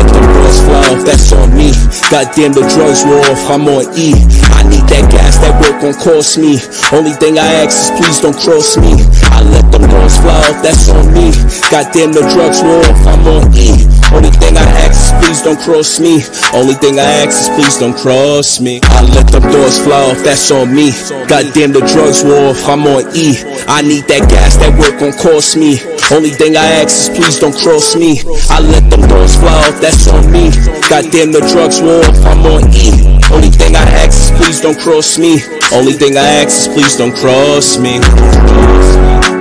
Let them girls fly off, that's on me. Goddamn, the drugs were off, I'm on E. I need that gas, that work gon' cost me. Only thing I ask is please don't cross me. I let them girls fly off, that's on me. Goddamn, the drugs were off, I'm on E. Only thing I ask is please don't cross me. Only thing I ask is please don't cross me. I let them doors fly off, that's on me. Goddamn, the drugs off, I'm on E. I need that gas, that work gon' cost me. Only thing I ask is please don't cross me. I let them doors fly off, that's on me. Goddamn, the drugs off, I'm on E. Only thing I ask is please don't cross me. Only thing I ask is please don't cross me.